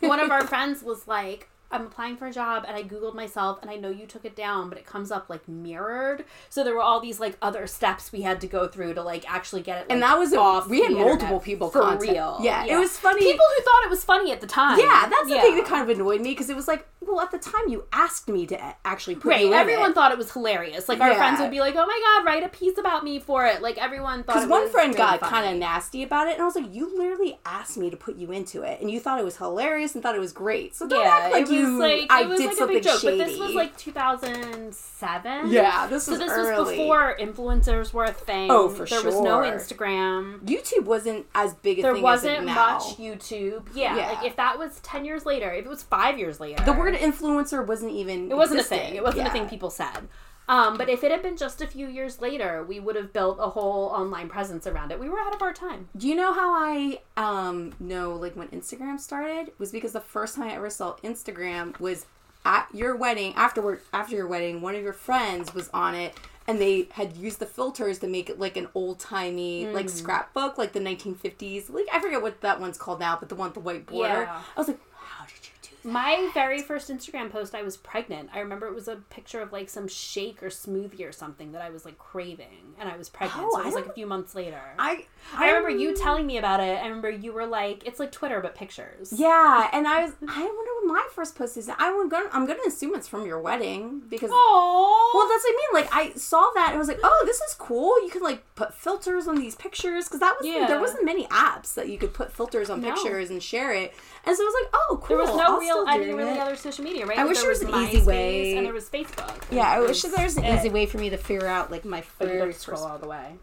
Speaker 1: one of our friends was like, I'm applying for a job and I Googled myself and I know you took it down, but it comes up like mirrored. So there were all these like other steps we had to go through to like actually get it.
Speaker 2: and that was a,
Speaker 1: off
Speaker 2: we had multiple people
Speaker 1: for
Speaker 2: contact-
Speaker 1: real.
Speaker 2: Yeah, it was funny.
Speaker 1: People who thought it was funny at the time.
Speaker 2: yeah, that's the
Speaker 1: Yeah.
Speaker 2: thing that kind of annoyed me because it was like, well, at the time you asked me to actually put
Speaker 1: Right,
Speaker 2: you in
Speaker 1: everyone
Speaker 2: it.
Speaker 1: thought it was hilarious. Like our
Speaker 2: Yeah.
Speaker 1: friends would be like, "Oh my god, write a piece about me for it." Like everyone thought.
Speaker 2: Because one
Speaker 1: was
Speaker 2: friend got kind of nasty about it, and I was like, "You literally asked me to put you into it, and you thought it was hilarious and thought it was great. So don't
Speaker 1: Yeah,
Speaker 2: act like you
Speaker 1: was like
Speaker 2: I
Speaker 1: it was
Speaker 2: did
Speaker 1: like a big joke,
Speaker 2: shady.
Speaker 1: but this was like 2007.
Speaker 2: Yeah, this was so
Speaker 1: this
Speaker 2: early.
Speaker 1: was before influencers were a thing.
Speaker 2: Oh, for
Speaker 1: there was no. Instagram.
Speaker 2: YouTube wasn't as big a
Speaker 1: There
Speaker 2: thing
Speaker 1: wasn't
Speaker 2: as it now.
Speaker 1: much YouTube. Yeah,
Speaker 2: Yeah.
Speaker 1: like if that was 10 years later, if it was 5 years later.
Speaker 2: The word influencer wasn't even.
Speaker 1: It wasn't a thing. It wasn't
Speaker 2: Yeah.
Speaker 1: a thing people said. Um, but if it had been just a few years later, we would have built a whole online presence around it. We were out of our time.
Speaker 2: Do you know how I um know like when Instagram started was because the first time I ever saw Instagram was at your wedding afterward after your wedding one of your friends was on it and they had used the filters to make it like an old timey like scrapbook like the 1950s like I forget what that one's called now but the one with the white border
Speaker 1: Yeah.
Speaker 2: I was like how did you
Speaker 1: My very first Instagram post, I was pregnant. I remember it was a picture of like some shake or smoothie or something that I was like craving, and I was pregnant.
Speaker 2: Oh,
Speaker 1: so it
Speaker 2: I
Speaker 1: was like a few months later.
Speaker 2: I
Speaker 1: I remember you telling me about it. I remember you were like, "It's like Twitter but pictures."
Speaker 2: yeah and I was I wonder what my first post is I'm gonna I'm gonna assume it's from your wedding because
Speaker 1: Oh.
Speaker 2: Well, that's what I mean. Like, I saw that and I was like, "Oh, this is cool. You can like put filters on these pictures because that was
Speaker 1: Yeah.
Speaker 2: there wasn't many apps that you could put filters on
Speaker 1: No.
Speaker 2: pictures and share it." And so I was like, "Oh, cool."
Speaker 1: There was no
Speaker 2: I'll
Speaker 1: real any
Speaker 2: do
Speaker 1: really
Speaker 2: it."
Speaker 1: other social media, right?
Speaker 2: I wish there was an easy way-
Speaker 1: and there was Facebook.
Speaker 2: Yeah, I wish there was an
Speaker 1: it.
Speaker 2: easy way for me to figure out like my very
Speaker 1: scroll all the way.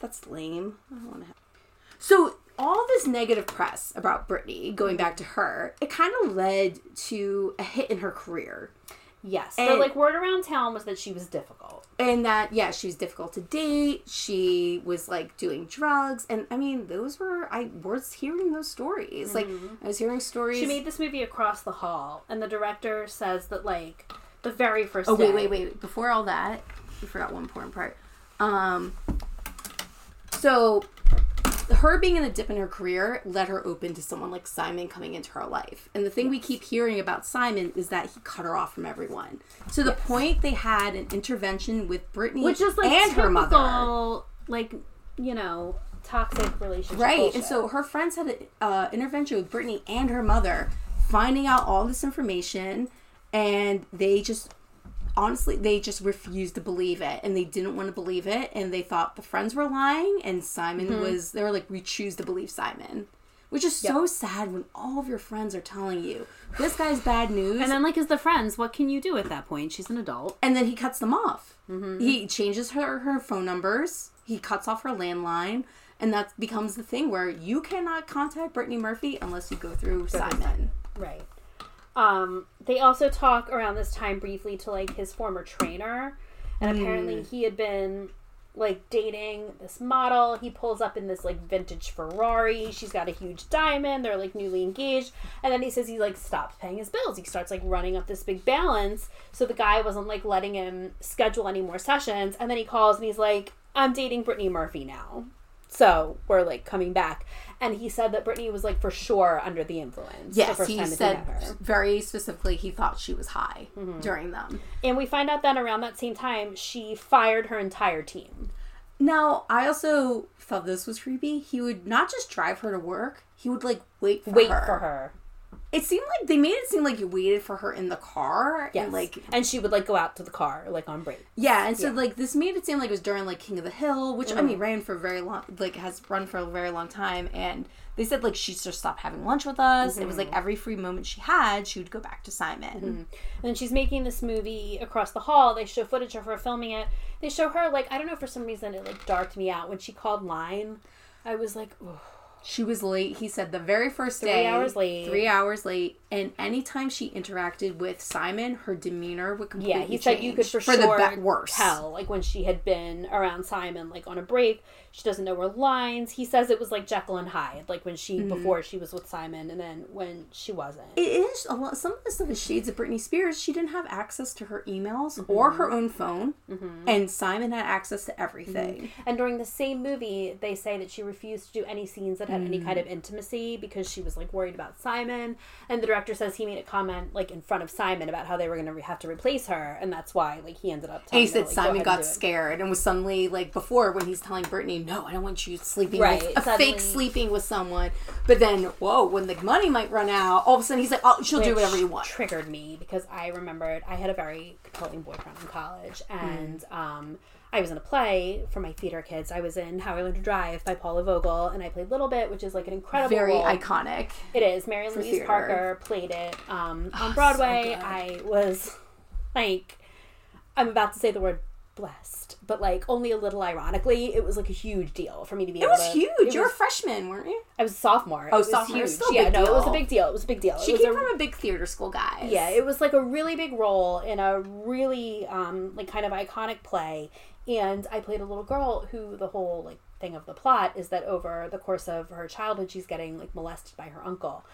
Speaker 2: That's lame. I don't want to. Have... So all this negative press about Brittany going mm-hmm. back to her, it kind of led to a hit in her career.
Speaker 1: Yes,
Speaker 2: And-
Speaker 1: the like word around town was that she was difficult.
Speaker 2: and that yeah she was difficult to date. She was like doing drugs. And i mean those were i was hearing those stories. Like i was hearing stories
Speaker 1: She made this movie Across the Hall, and the director says that like the very first.
Speaker 2: oh wait wait wait. Before all that you forgot one important part. Um so her being in a dip in her career led her open to someone like Simon coming into her life. And the thing we keep hearing about Simon is that he cut her off from everyone. To the point they had an intervention with Brittany
Speaker 1: which is like
Speaker 2: and her mother.
Speaker 1: typical, like you know, toxic relationship.
Speaker 2: Right.
Speaker 1: bullshit.
Speaker 2: And so her friends had an uh, intervention with Brittany and her mother, finding out all this information, and they just honestly they just refused to believe it and they didn't want to believe it and they thought the friends were lying and simon
Speaker 1: Mm-hmm.
Speaker 2: was they were like we choose to believe simon which is so sad when all of your friends are telling you this guy's bad news
Speaker 1: and then like as the friends, what can you do at that point? She's an adult.
Speaker 2: and then he cuts them off.
Speaker 1: Mm-hmm.
Speaker 2: He changes her her phone numbers. He cuts off her landline, and that becomes the thing where you cannot contact Brittany Murphy unless you go through Simon.
Speaker 1: Right. Um, they also talk around this time briefly to like his former trainer, and apparently he had been like dating this model. He pulls up in this like vintage Ferrari. She's got a huge diamond. They're like newly engaged, and then he says he like stops paying his bills. He starts like running up this big balance. So the guy wasn't like letting him schedule any more sessions, and then he calls and he's like, "I'm dating Brittany Murphy now." So we're like coming back, and he said that Brittany was like for sure under the influence. the
Speaker 2: Yes,
Speaker 1: first
Speaker 2: he
Speaker 1: time that
Speaker 2: said very specifically he thought she was high
Speaker 1: Mm-hmm.
Speaker 2: during them.
Speaker 1: And we find out then around that same time she fired her entire team.
Speaker 2: Now, I also thought this was creepy. He would not just drive her to work; he would like wait for
Speaker 1: Wait
Speaker 2: her.
Speaker 1: for her.
Speaker 2: It seemed like they made it seem like you waited for her in the car.
Speaker 1: Yes.
Speaker 2: And like
Speaker 1: and she would like go out to the car like on break.
Speaker 2: Yeah, and so like this made it seem like it was during like King of the Hill, which I
Speaker 1: Mm.
Speaker 2: mean ran for very long, like has run for a very long time, and they said like she just stopped having lunch with us. It was
Speaker 1: Mm-hmm.
Speaker 2: like every free moment she had, she would go back to Simon.
Speaker 1: And then she's making this movie across the hall. They show footage of her filming it. They show her like I don't know for some reason it like darked me out when she called line. I was like, Ugh.
Speaker 2: She was late. He said the very first
Speaker 1: Three
Speaker 2: day,
Speaker 1: hours late.
Speaker 2: three hours late, and anytime she interacted with Simon, her demeanor would completely
Speaker 1: yeah. He said you could for,
Speaker 2: change
Speaker 1: sure
Speaker 2: the be- worse.
Speaker 1: tell like when she had been around Simon like on a break. She doesn't know her lines. He says it was like Jekyll and Hyde, like when she before she was with Simon and then when she wasn't.
Speaker 2: It is a lot. Some of the stuff is shades of Britney Spears. She didn't have access to her emails or her
Speaker 1: Mm-hmm.
Speaker 2: own phone, and Simon had access to everything.
Speaker 1: And during the same movie, they say that she refused to do any scenes that had any kind
Speaker 2: Mm.
Speaker 1: of intimacy because she was like worried about Simon. And the director says he made a comment like in front of Simon about how they were going to re- have to replace her, and that's why like he ended up.
Speaker 2: He said
Speaker 1: her, like, go
Speaker 2: Simon
Speaker 1: ahead
Speaker 2: got
Speaker 1: and do it.
Speaker 2: scared and was suddenly like before when he's telling Brittany, "No, I don't want you sleeping
Speaker 1: Right,
Speaker 2: with a
Speaker 1: suddenly-
Speaker 2: fake sleeping with someone." But then, whoa, when the money might run out, all of a sudden he's like, "Oh, she'll do whatever you want."
Speaker 1: Triggered me because I remembered I had a very controlling boyfriend in college, and um, I was in a play for my theater kids. I was in How I Learned to Drive by Paula Vogel, and I played Little Bit, which is like an incredible
Speaker 2: Very
Speaker 1: role.
Speaker 2: iconic.
Speaker 1: It is. Mary Louise
Speaker 2: theater.
Speaker 1: Parker played it um, on
Speaker 2: Oh,
Speaker 1: Broadway.
Speaker 2: so.
Speaker 1: I was like, I'm about to say the word blessed, but like only a little ironically, it was like a huge deal for me to be
Speaker 2: It was
Speaker 1: to.
Speaker 2: huge.
Speaker 1: it
Speaker 2: you were a freshman, weren't you?
Speaker 1: I was a sophomore.
Speaker 2: Oh,
Speaker 1: it was
Speaker 2: sophomore.
Speaker 1: Huge.
Speaker 2: Still
Speaker 1: yeah,
Speaker 2: big
Speaker 1: no, it was a
Speaker 2: deal.
Speaker 1: big deal. It was a big deal.
Speaker 2: She came
Speaker 1: a,
Speaker 2: from a big theater school, guys.
Speaker 1: yeah, it was like a really big role in a really um, like kind of iconic play, and I played a little girl who the whole like thing of the plot is that over the course of her childhood, she's getting like molested by her uncle.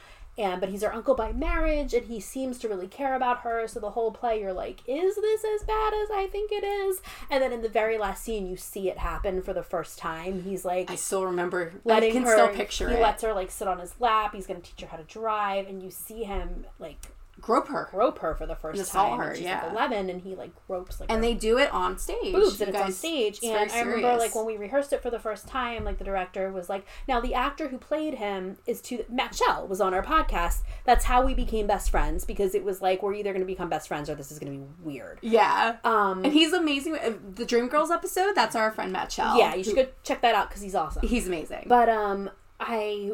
Speaker 1: And but he's her uncle by marriage, and he seems to really care about her. So the whole play, you're like, is this as bad as I think it is? And then in the very last scene, you see it happen for the first time. He's like,
Speaker 2: I still remember.
Speaker 1: letting
Speaker 2: I can
Speaker 1: her
Speaker 2: still picture
Speaker 1: he
Speaker 2: it.
Speaker 1: lets her like sit on his lap he's going to teach her how to drive and you see him like
Speaker 2: Grope her.
Speaker 1: grope her for the first time
Speaker 2: her,
Speaker 1: she's
Speaker 2: yeah.
Speaker 1: like 11 and he like gropes like
Speaker 2: And they do it on stage.
Speaker 1: boobs and it's on stage
Speaker 2: it's
Speaker 1: and i remember
Speaker 2: serious.
Speaker 1: like when we rehearsed it for the first time like the director was like now the actor who played him is to matt shell was on our podcast that's how we became best friends because it was like we're either going to become best friends or this is going to be weird
Speaker 2: Yeah.
Speaker 1: um
Speaker 2: And he's amazing. The Dream Girls episode, that's our friend Matt Shell.
Speaker 1: yeah you should go check that out because he's awesome
Speaker 2: He's amazing.
Speaker 1: But um I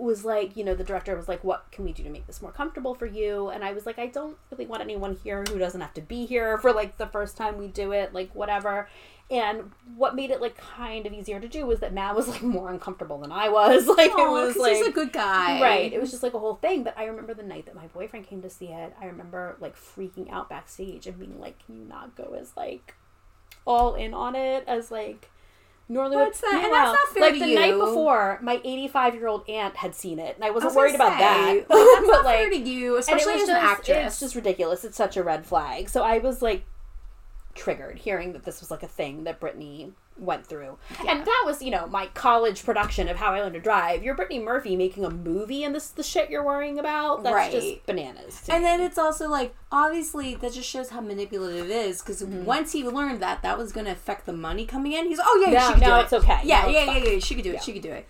Speaker 1: was like, you know, the director was like, "What can we do to make this more comfortable for you?" And I was like, "I don't really want anyone here who doesn't have to be here for like the first time we do it, like whatever." And what made it like kind of easier to do was that Matt was like more uncomfortable than I was. Like
Speaker 2: Aw,
Speaker 1: it was like
Speaker 2: he's a good guy.
Speaker 1: Right. It was just like a whole thing. But I remember the night that my boyfriend came to see it, I remember like freaking out backstage and being like, Can you not go as like all in on it as like normally
Speaker 2: What's that? And that's not fair
Speaker 1: like
Speaker 2: to
Speaker 1: the night before, my 85 year old aunt had seen it, and I
Speaker 2: I
Speaker 1: wasn't
Speaker 2: was
Speaker 1: worried about that.
Speaker 2: like, that's
Speaker 1: but
Speaker 2: not
Speaker 1: like,
Speaker 2: fair to you, especially as
Speaker 1: just,
Speaker 2: an actress.
Speaker 1: It's just ridiculous. It's such a red flag. So I was like triggered hearing that this was like a thing that Brittany went through.
Speaker 2: Yeah.
Speaker 1: And that was, you know, my college production of How I Learned to Drive. You're Brittany Murphy making a movie and this is the shit you're worrying about. That's
Speaker 2: Right.
Speaker 1: just bananas.
Speaker 2: And
Speaker 1: me.
Speaker 2: then it's also like obviously that just shows how manipulative it is because
Speaker 1: Mm-hmm.
Speaker 2: once he learned that that was going to affect the money coming in, he's like, oh yeah,
Speaker 1: No,
Speaker 2: she could
Speaker 1: no,
Speaker 2: do
Speaker 1: it's
Speaker 2: it.
Speaker 1: okay.
Speaker 2: Yeah,
Speaker 1: No, it's
Speaker 2: yeah, yeah, yeah, She could do it.
Speaker 1: Yeah.
Speaker 2: She could do it.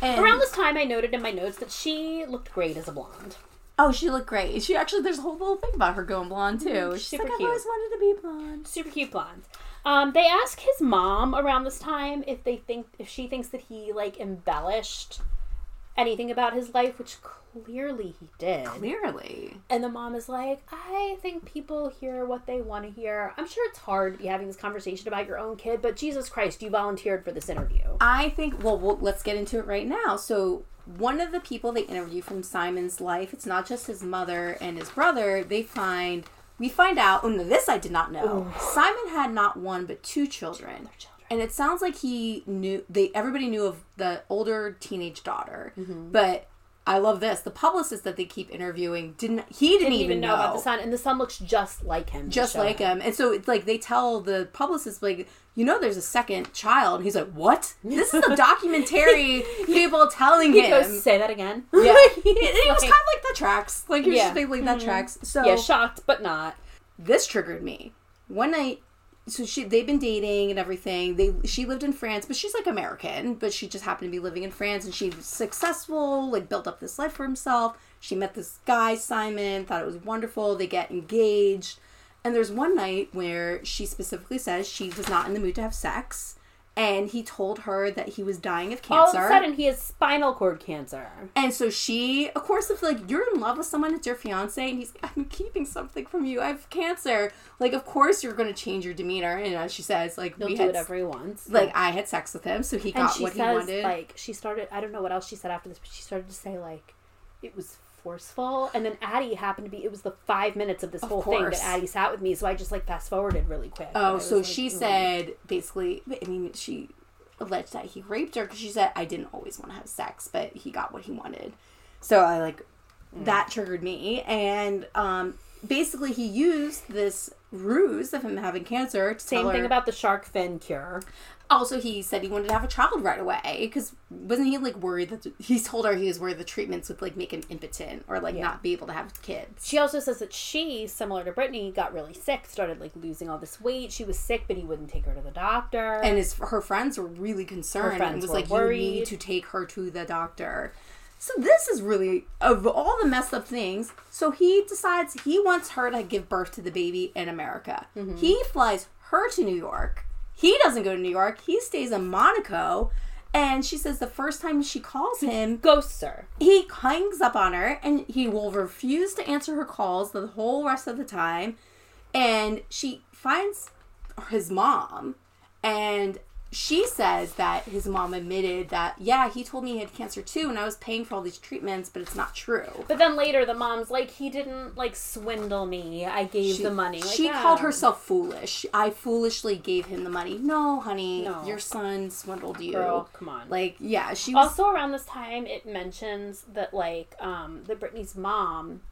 Speaker 2: And
Speaker 1: Around this time, I noted in my notes that she looked great as a blonde.
Speaker 2: Oh, she looked great. She actually there's a whole little thing about her going blonde too. She's
Speaker 1: super
Speaker 2: like,
Speaker 1: cute.
Speaker 2: I've always wanted to be blonde.
Speaker 1: super cute blonde. Um, they ask his mom around this time if they think if she thinks that he like embellished anything about his life, which clearly he did.
Speaker 2: Clearly.
Speaker 1: And the mom is like, I think people hear what they want to hear. I'm sure it's hard to be having this conversation about your own kid, but Jesus Christ, you volunteered for this interview.
Speaker 2: I think, well, well, let's get into it right now. So, one of the people they interview from Simon's life, it's not just his mother and his brother. They find, we find out, oh no, this I did not know. Simon had not one but two children. And it sounds like he knew, they everybody knew of the older teenage daughter.
Speaker 1: Mm-hmm.
Speaker 2: But I love this. The publicist that they keep interviewing didn't, he didn't,
Speaker 1: Didn't
Speaker 2: even,
Speaker 1: even know about the son, and the son looks just like him.
Speaker 2: just like him. And so it's like they tell the publicist like, you know, there's a second child. And he's like, what? This is a documentary. people telling him.
Speaker 1: He
Speaker 2: him.
Speaker 1: goes, say that again.
Speaker 2: yeah,
Speaker 1: Like,
Speaker 2: it, it was
Speaker 1: like-
Speaker 2: kind of like that tracks. Like he was
Speaker 1: Yeah.
Speaker 2: just basically that tracks. So
Speaker 1: yeah, shocked but not.
Speaker 2: this triggered me one night. So she they've been dating and everything. They she lived in France, but she's like American, but she just happened to be living in France and she successful, like built up this life for himself. She met this guy, Simon, thought it was wonderful. They get engaged. And there's one night where she specifically says she was not in the mood to have sex. And he told her that he was dying of cancer.
Speaker 1: All of a sudden, he has spinal cord cancer.
Speaker 2: And so she, of course, if like you're in love with someone, it's your fiance, and he's, I'm keeping something from you. I have cancer. Like, of course, you're going to change your demeanor. And as she says, like
Speaker 1: He'll
Speaker 2: we
Speaker 1: do
Speaker 2: had,
Speaker 1: whatever he wants.
Speaker 2: like I had sex with him, so he
Speaker 1: and
Speaker 2: got
Speaker 1: she
Speaker 2: what he wanted.
Speaker 1: like, she started, I don't know what else she said after this, but she started to say, like, it was forceful. And then Addie happened to be, it was the five minutes of this whole thing that Addie sat with me. So I just, like, fast forwarded really quick.
Speaker 2: Oh, so
Speaker 1: like,
Speaker 2: she
Speaker 1: mm.
Speaker 2: said basically. I mean, she alleged that he raped her because she said I didn't always want to have sex, but he got what he wanted. So I like
Speaker 1: Mm.
Speaker 2: that triggered me, and um, basically he used this ruse of him having cancer to
Speaker 1: Same
Speaker 2: tell
Speaker 1: thing
Speaker 2: her-
Speaker 1: about the shark fin cure.
Speaker 2: Also, he said he wanted to have a child right away because wasn't he like worried that he told her he was worried the treatments would like make him impotent or like
Speaker 1: Yeah.
Speaker 2: not be able to have kids.
Speaker 1: She also says that she, similar to Brittany, got really sick, started like losing all this weight. She was sick, but he wouldn't take her to the doctor.
Speaker 2: And his her friends were really concerned
Speaker 1: friends
Speaker 2: and was
Speaker 1: were
Speaker 2: like, "You
Speaker 1: worried.
Speaker 2: need to take her to the doctor." So this is really of all the messed up things. So he decides he wants her to give birth to the baby in America.
Speaker 1: Mm-hmm.
Speaker 2: He flies her to New York. He doesn't go to New York. He stays in Monaco. And she says the first time she calls him,
Speaker 1: Ghosts her.
Speaker 2: he hangs up on her and he will refuse to answer her calls the whole rest of the time. And she finds his mom and she says that his mom admitted that, yeah, he told me he had cancer too, and I was paying for all these treatments, but it's not true.
Speaker 1: But then later, the mom's like, he didn't like swindle me. I gave
Speaker 2: She,
Speaker 1: the money. Like,
Speaker 2: she
Speaker 1: yeah.
Speaker 2: called herself foolish. I foolishly gave him the money. No, honey,
Speaker 1: No.
Speaker 2: your son swindled you.
Speaker 1: Girl, come on.
Speaker 2: Like, yeah, she was.
Speaker 1: Also, around this time, it mentions that like um, that Brittany's mom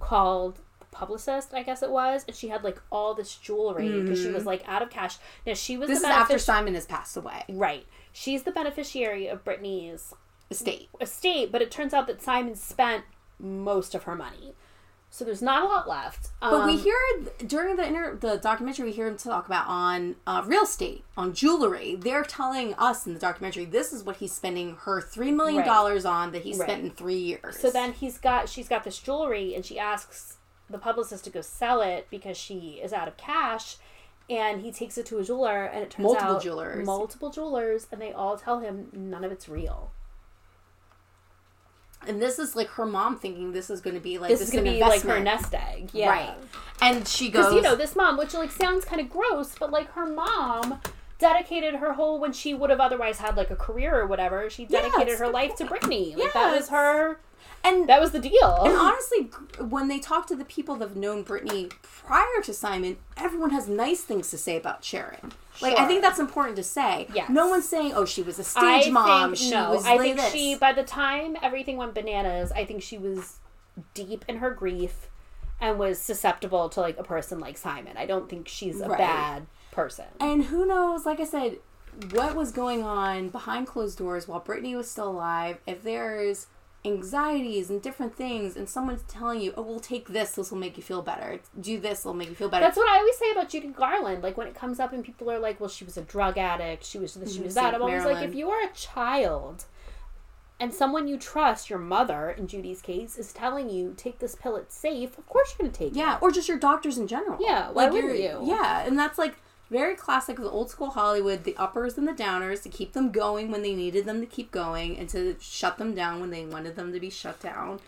Speaker 1: called publicist, I guess it was, and she had like all this jewelry because she was like out of cash. Now she was
Speaker 2: this is
Speaker 1: the
Speaker 2: after Simon has passed away.
Speaker 1: right. She's the beneficiary of Brittany's
Speaker 2: Estate.
Speaker 1: estate, but it turns out that Simon spent most of her money, so there's not a lot left.
Speaker 2: But we
Speaker 1: Um,
Speaker 2: hear during the inter- the documentary, we hear him talk about on uh, real estate, on jewelry. They're telling us in the documentary this is what he's spending her three million dollars on that he spent in three years.
Speaker 1: So then he's got she's got this jewelry and she asks the publicist to go sell it because she is out of cash and he takes it to a jeweler and it turns
Speaker 2: Multiple
Speaker 1: out
Speaker 2: jewelers.
Speaker 1: multiple jewelers and they all tell him none of it's real.
Speaker 2: and this is like her mom thinking this is going to be like
Speaker 1: This,
Speaker 2: this,
Speaker 1: is gonna
Speaker 2: an
Speaker 1: be like her nest egg. Yeah.
Speaker 2: right? And she goes,
Speaker 1: you know, this mom, which like sounds kind of gross, but like her mom dedicated her whole when she would have otherwise had like a career or whatever, she dedicated
Speaker 2: Yes.
Speaker 1: her life to Brittany. Like that was her
Speaker 2: and
Speaker 1: that was the deal.
Speaker 2: And honestly, when they talk to the people that have known Brittany prior to Simon, everyone has nice things to say about Sharon. Like I think that's important to say.
Speaker 1: Yes.
Speaker 2: No one's saying, "Oh, she was a stage mom."
Speaker 1: think
Speaker 2: she
Speaker 1: no.
Speaker 2: was
Speaker 1: I think
Speaker 2: this.
Speaker 1: she by the time everything went bananas, I think she was deep in her grief and was susceptible to like a person like Simon. I don't think she's a
Speaker 2: Right.
Speaker 1: bad person.
Speaker 2: And who knows? Like I said, what was going on behind closed doors while Brittany was still alive? If there's anxieties and different things, and someone's telling you, "Oh, we'll take this. This will make you feel better. Do this. It'll make you feel better."
Speaker 1: That's what I always say about Judy Garland. Like when it comes up and people are like, "Well, she was a drug addict. She was this. She was mm-hmm.
Speaker 2: that."
Speaker 1: I'm always like, if you are a child and someone you trust, your mother in Judy's case, is telling you take this pill, it's safe. Of course you're gonna take
Speaker 2: Yeah,
Speaker 1: it.
Speaker 2: Yeah, or just your doctors in general.
Speaker 1: Yeah, why
Speaker 2: you're-
Speaker 1: wouldn't you?
Speaker 2: Yeah, and that's like very classic of the old school Hollywood, the uppers and the downers to keep them going when they needed them to keep going and to shut them down when they wanted them to be shut down.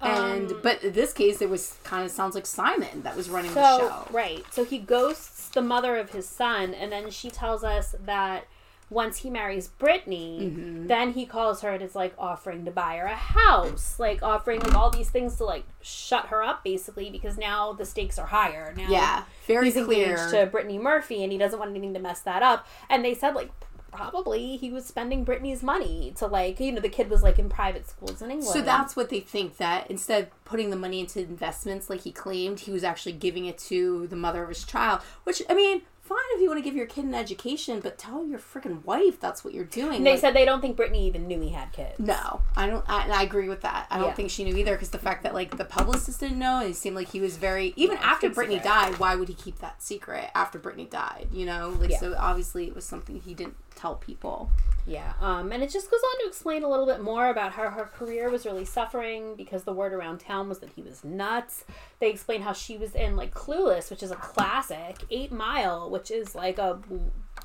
Speaker 2: And
Speaker 1: Um,
Speaker 2: but in this case, it was kind of sounds like Simon that was running the show.
Speaker 1: right, so he ghosts the mother of his son, and then she tells us that once he marries Brittany,
Speaker 2: Mm-hmm.
Speaker 1: then he calls her and is like offering to buy her a house, like offering like all these things to like shut her up, basically, because now the stakes are higher. Now
Speaker 2: Yeah, very
Speaker 1: he's
Speaker 2: clear.
Speaker 1: engaged to Brittany Murphy, and he doesn't want anything to mess that up. And they said like probably he was spending Brittany's money to like you know the kid was like in private schools in England.
Speaker 2: So that's what they think that instead of putting the money into investments like he claimed, he was actually giving it to the mother of his child. Which I mean, fine if you want to give your kid an education, but tell your freaking wife that's what you're doing.
Speaker 1: And they
Speaker 2: Like,
Speaker 1: said they don't think Brittany even knew he had kids.
Speaker 2: no, I don't. I, and I agree with that. I don't think she knew either because the fact that like the publicist didn't know, it seemed like he was very even
Speaker 1: Yeah,
Speaker 2: after Brittany
Speaker 1: secret.
Speaker 2: died. Why would he keep that secret after Brittany died? You know, like
Speaker 1: Yeah.
Speaker 2: so obviously it was something he didn't tell people.
Speaker 1: Yeah, um, and it just goes on to explain a little bit more about how her career was really suffering because the word around town was that he was nuts. They explain how she was in like Clueless, which is a classic, Eight Mile, which is like a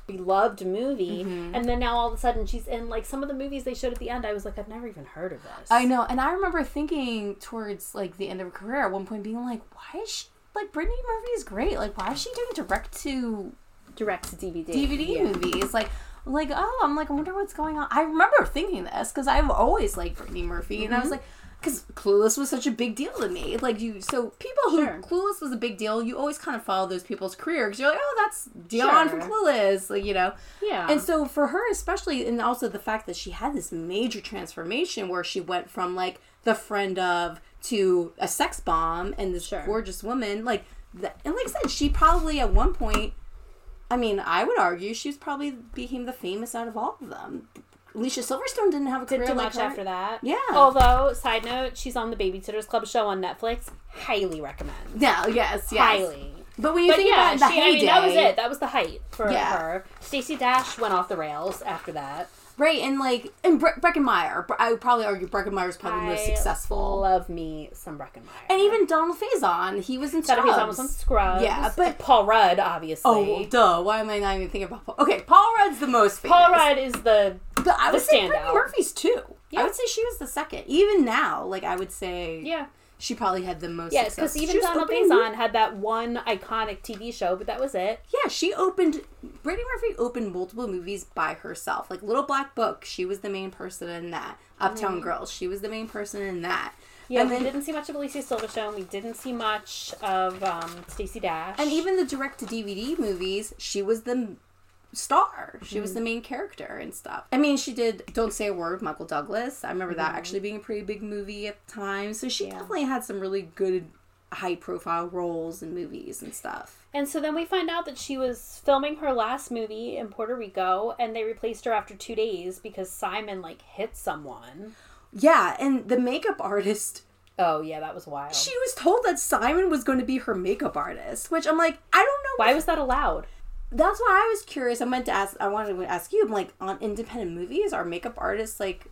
Speaker 1: beloved movie,
Speaker 2: Mm-hmm.
Speaker 1: and then now all of a sudden she's in like some of the movies they showed at the end. I was like, I've never even heard of this.
Speaker 2: I know, and I remember thinking towards like the end of her career at one point, being like, "Why is she like Brittany Murphy is great? Like, why is she doing direct to
Speaker 1: direct to DVD.
Speaker 2: DVD
Speaker 1: Yeah.
Speaker 2: movies? Like, like oh, I'm like, I wonder what's going on. I remember thinking this because I've always liked Brittany Murphy, and I
Speaker 1: Mm-hmm.
Speaker 2: was like. Because Clueless was such a big deal to me, like you. So people who
Speaker 1: Sure.
Speaker 2: Clueless was a big deal, you always kind of follow those people's career because you're like, oh, that's Dionne from
Speaker 1: Sure.
Speaker 2: Clueless, like you know.
Speaker 1: Yeah.
Speaker 2: And so for her especially and also the fact that she had this major transformation where she went from like the friend of to a sex bomb and this
Speaker 1: Sure.
Speaker 2: gorgeous woman like that, and like I said she probably at one point I mean I would argue she's probably became the famous out of all of them. Alicia Silverstone didn't have a
Speaker 1: Didn't
Speaker 2: career
Speaker 1: do
Speaker 2: like
Speaker 1: much
Speaker 2: her.
Speaker 1: after that.
Speaker 2: Yeah.
Speaker 1: Although, side note, she's on the Babysitters Club show on Netflix. Highly recommend.
Speaker 2: No, yes, yes.
Speaker 1: Highly.
Speaker 2: But when you
Speaker 1: But
Speaker 2: think
Speaker 1: yeah,
Speaker 2: about the
Speaker 1: she, I mean, that was it. That was the height for
Speaker 2: Yeah.
Speaker 1: her. Stacey Dash went off the rails after that.
Speaker 2: Right, and like, and Bre- Breckin Meyer, I would probably argue Breckin Meyer's probably the most successful.
Speaker 1: Love me some Breckin Meyer.
Speaker 2: and even Donald Faison, he was in Scrubs.
Speaker 1: was on Scrubs.
Speaker 2: Yeah, but-
Speaker 1: Paul Rudd, obviously.
Speaker 2: Oh, duh. Why am I not even thinking about Paul? Okay, Paul Rudd's the most famous.
Speaker 1: Paul Rudd is the
Speaker 2: But I would
Speaker 1: the
Speaker 2: say Brittany. Murphy's too.
Speaker 1: Yeah.
Speaker 2: I would say she was the second. Even now, like I would say
Speaker 1: yeah
Speaker 2: she probably had the most
Speaker 1: yes because even Donald Faison had that one iconic TV show, but that was it.
Speaker 2: Yeah, she opened Brittany Murphy opened multiple movies by herself. Like Little Black Book, she was the main person in that. Uptown Girls, she was the main person in that.
Speaker 1: Yeah,
Speaker 2: and
Speaker 1: we
Speaker 2: then
Speaker 1: didn't see much of Alicia Silverstone. We didn't see much of um, Stacey Dash.
Speaker 2: and even the direct to DVD movies, she was the star. She
Speaker 1: Mm-hmm.
Speaker 2: was the main character and stuff. I mean, she did Don't Say a Word, Michael Douglas. I remember that actually being a pretty big movie at the time. So she
Speaker 1: Mm-hmm. Yeah.
Speaker 2: definitely had some really good high profile roles in movies and stuff.
Speaker 1: And so then we find out that she was filming her last movie in Puerto Rico, and they replaced her after two days because Simon like hit someone.
Speaker 2: Yeah, and the makeup artist
Speaker 1: Oh yeah, that was wild.
Speaker 2: she was told that Simon was going to be her makeup artist, which I'm like, I don't know.
Speaker 1: Why was that allowed?
Speaker 2: That's why I was curious. I meant to ask. I wanted to ask you. I'm like, on independent movies, are makeup artists like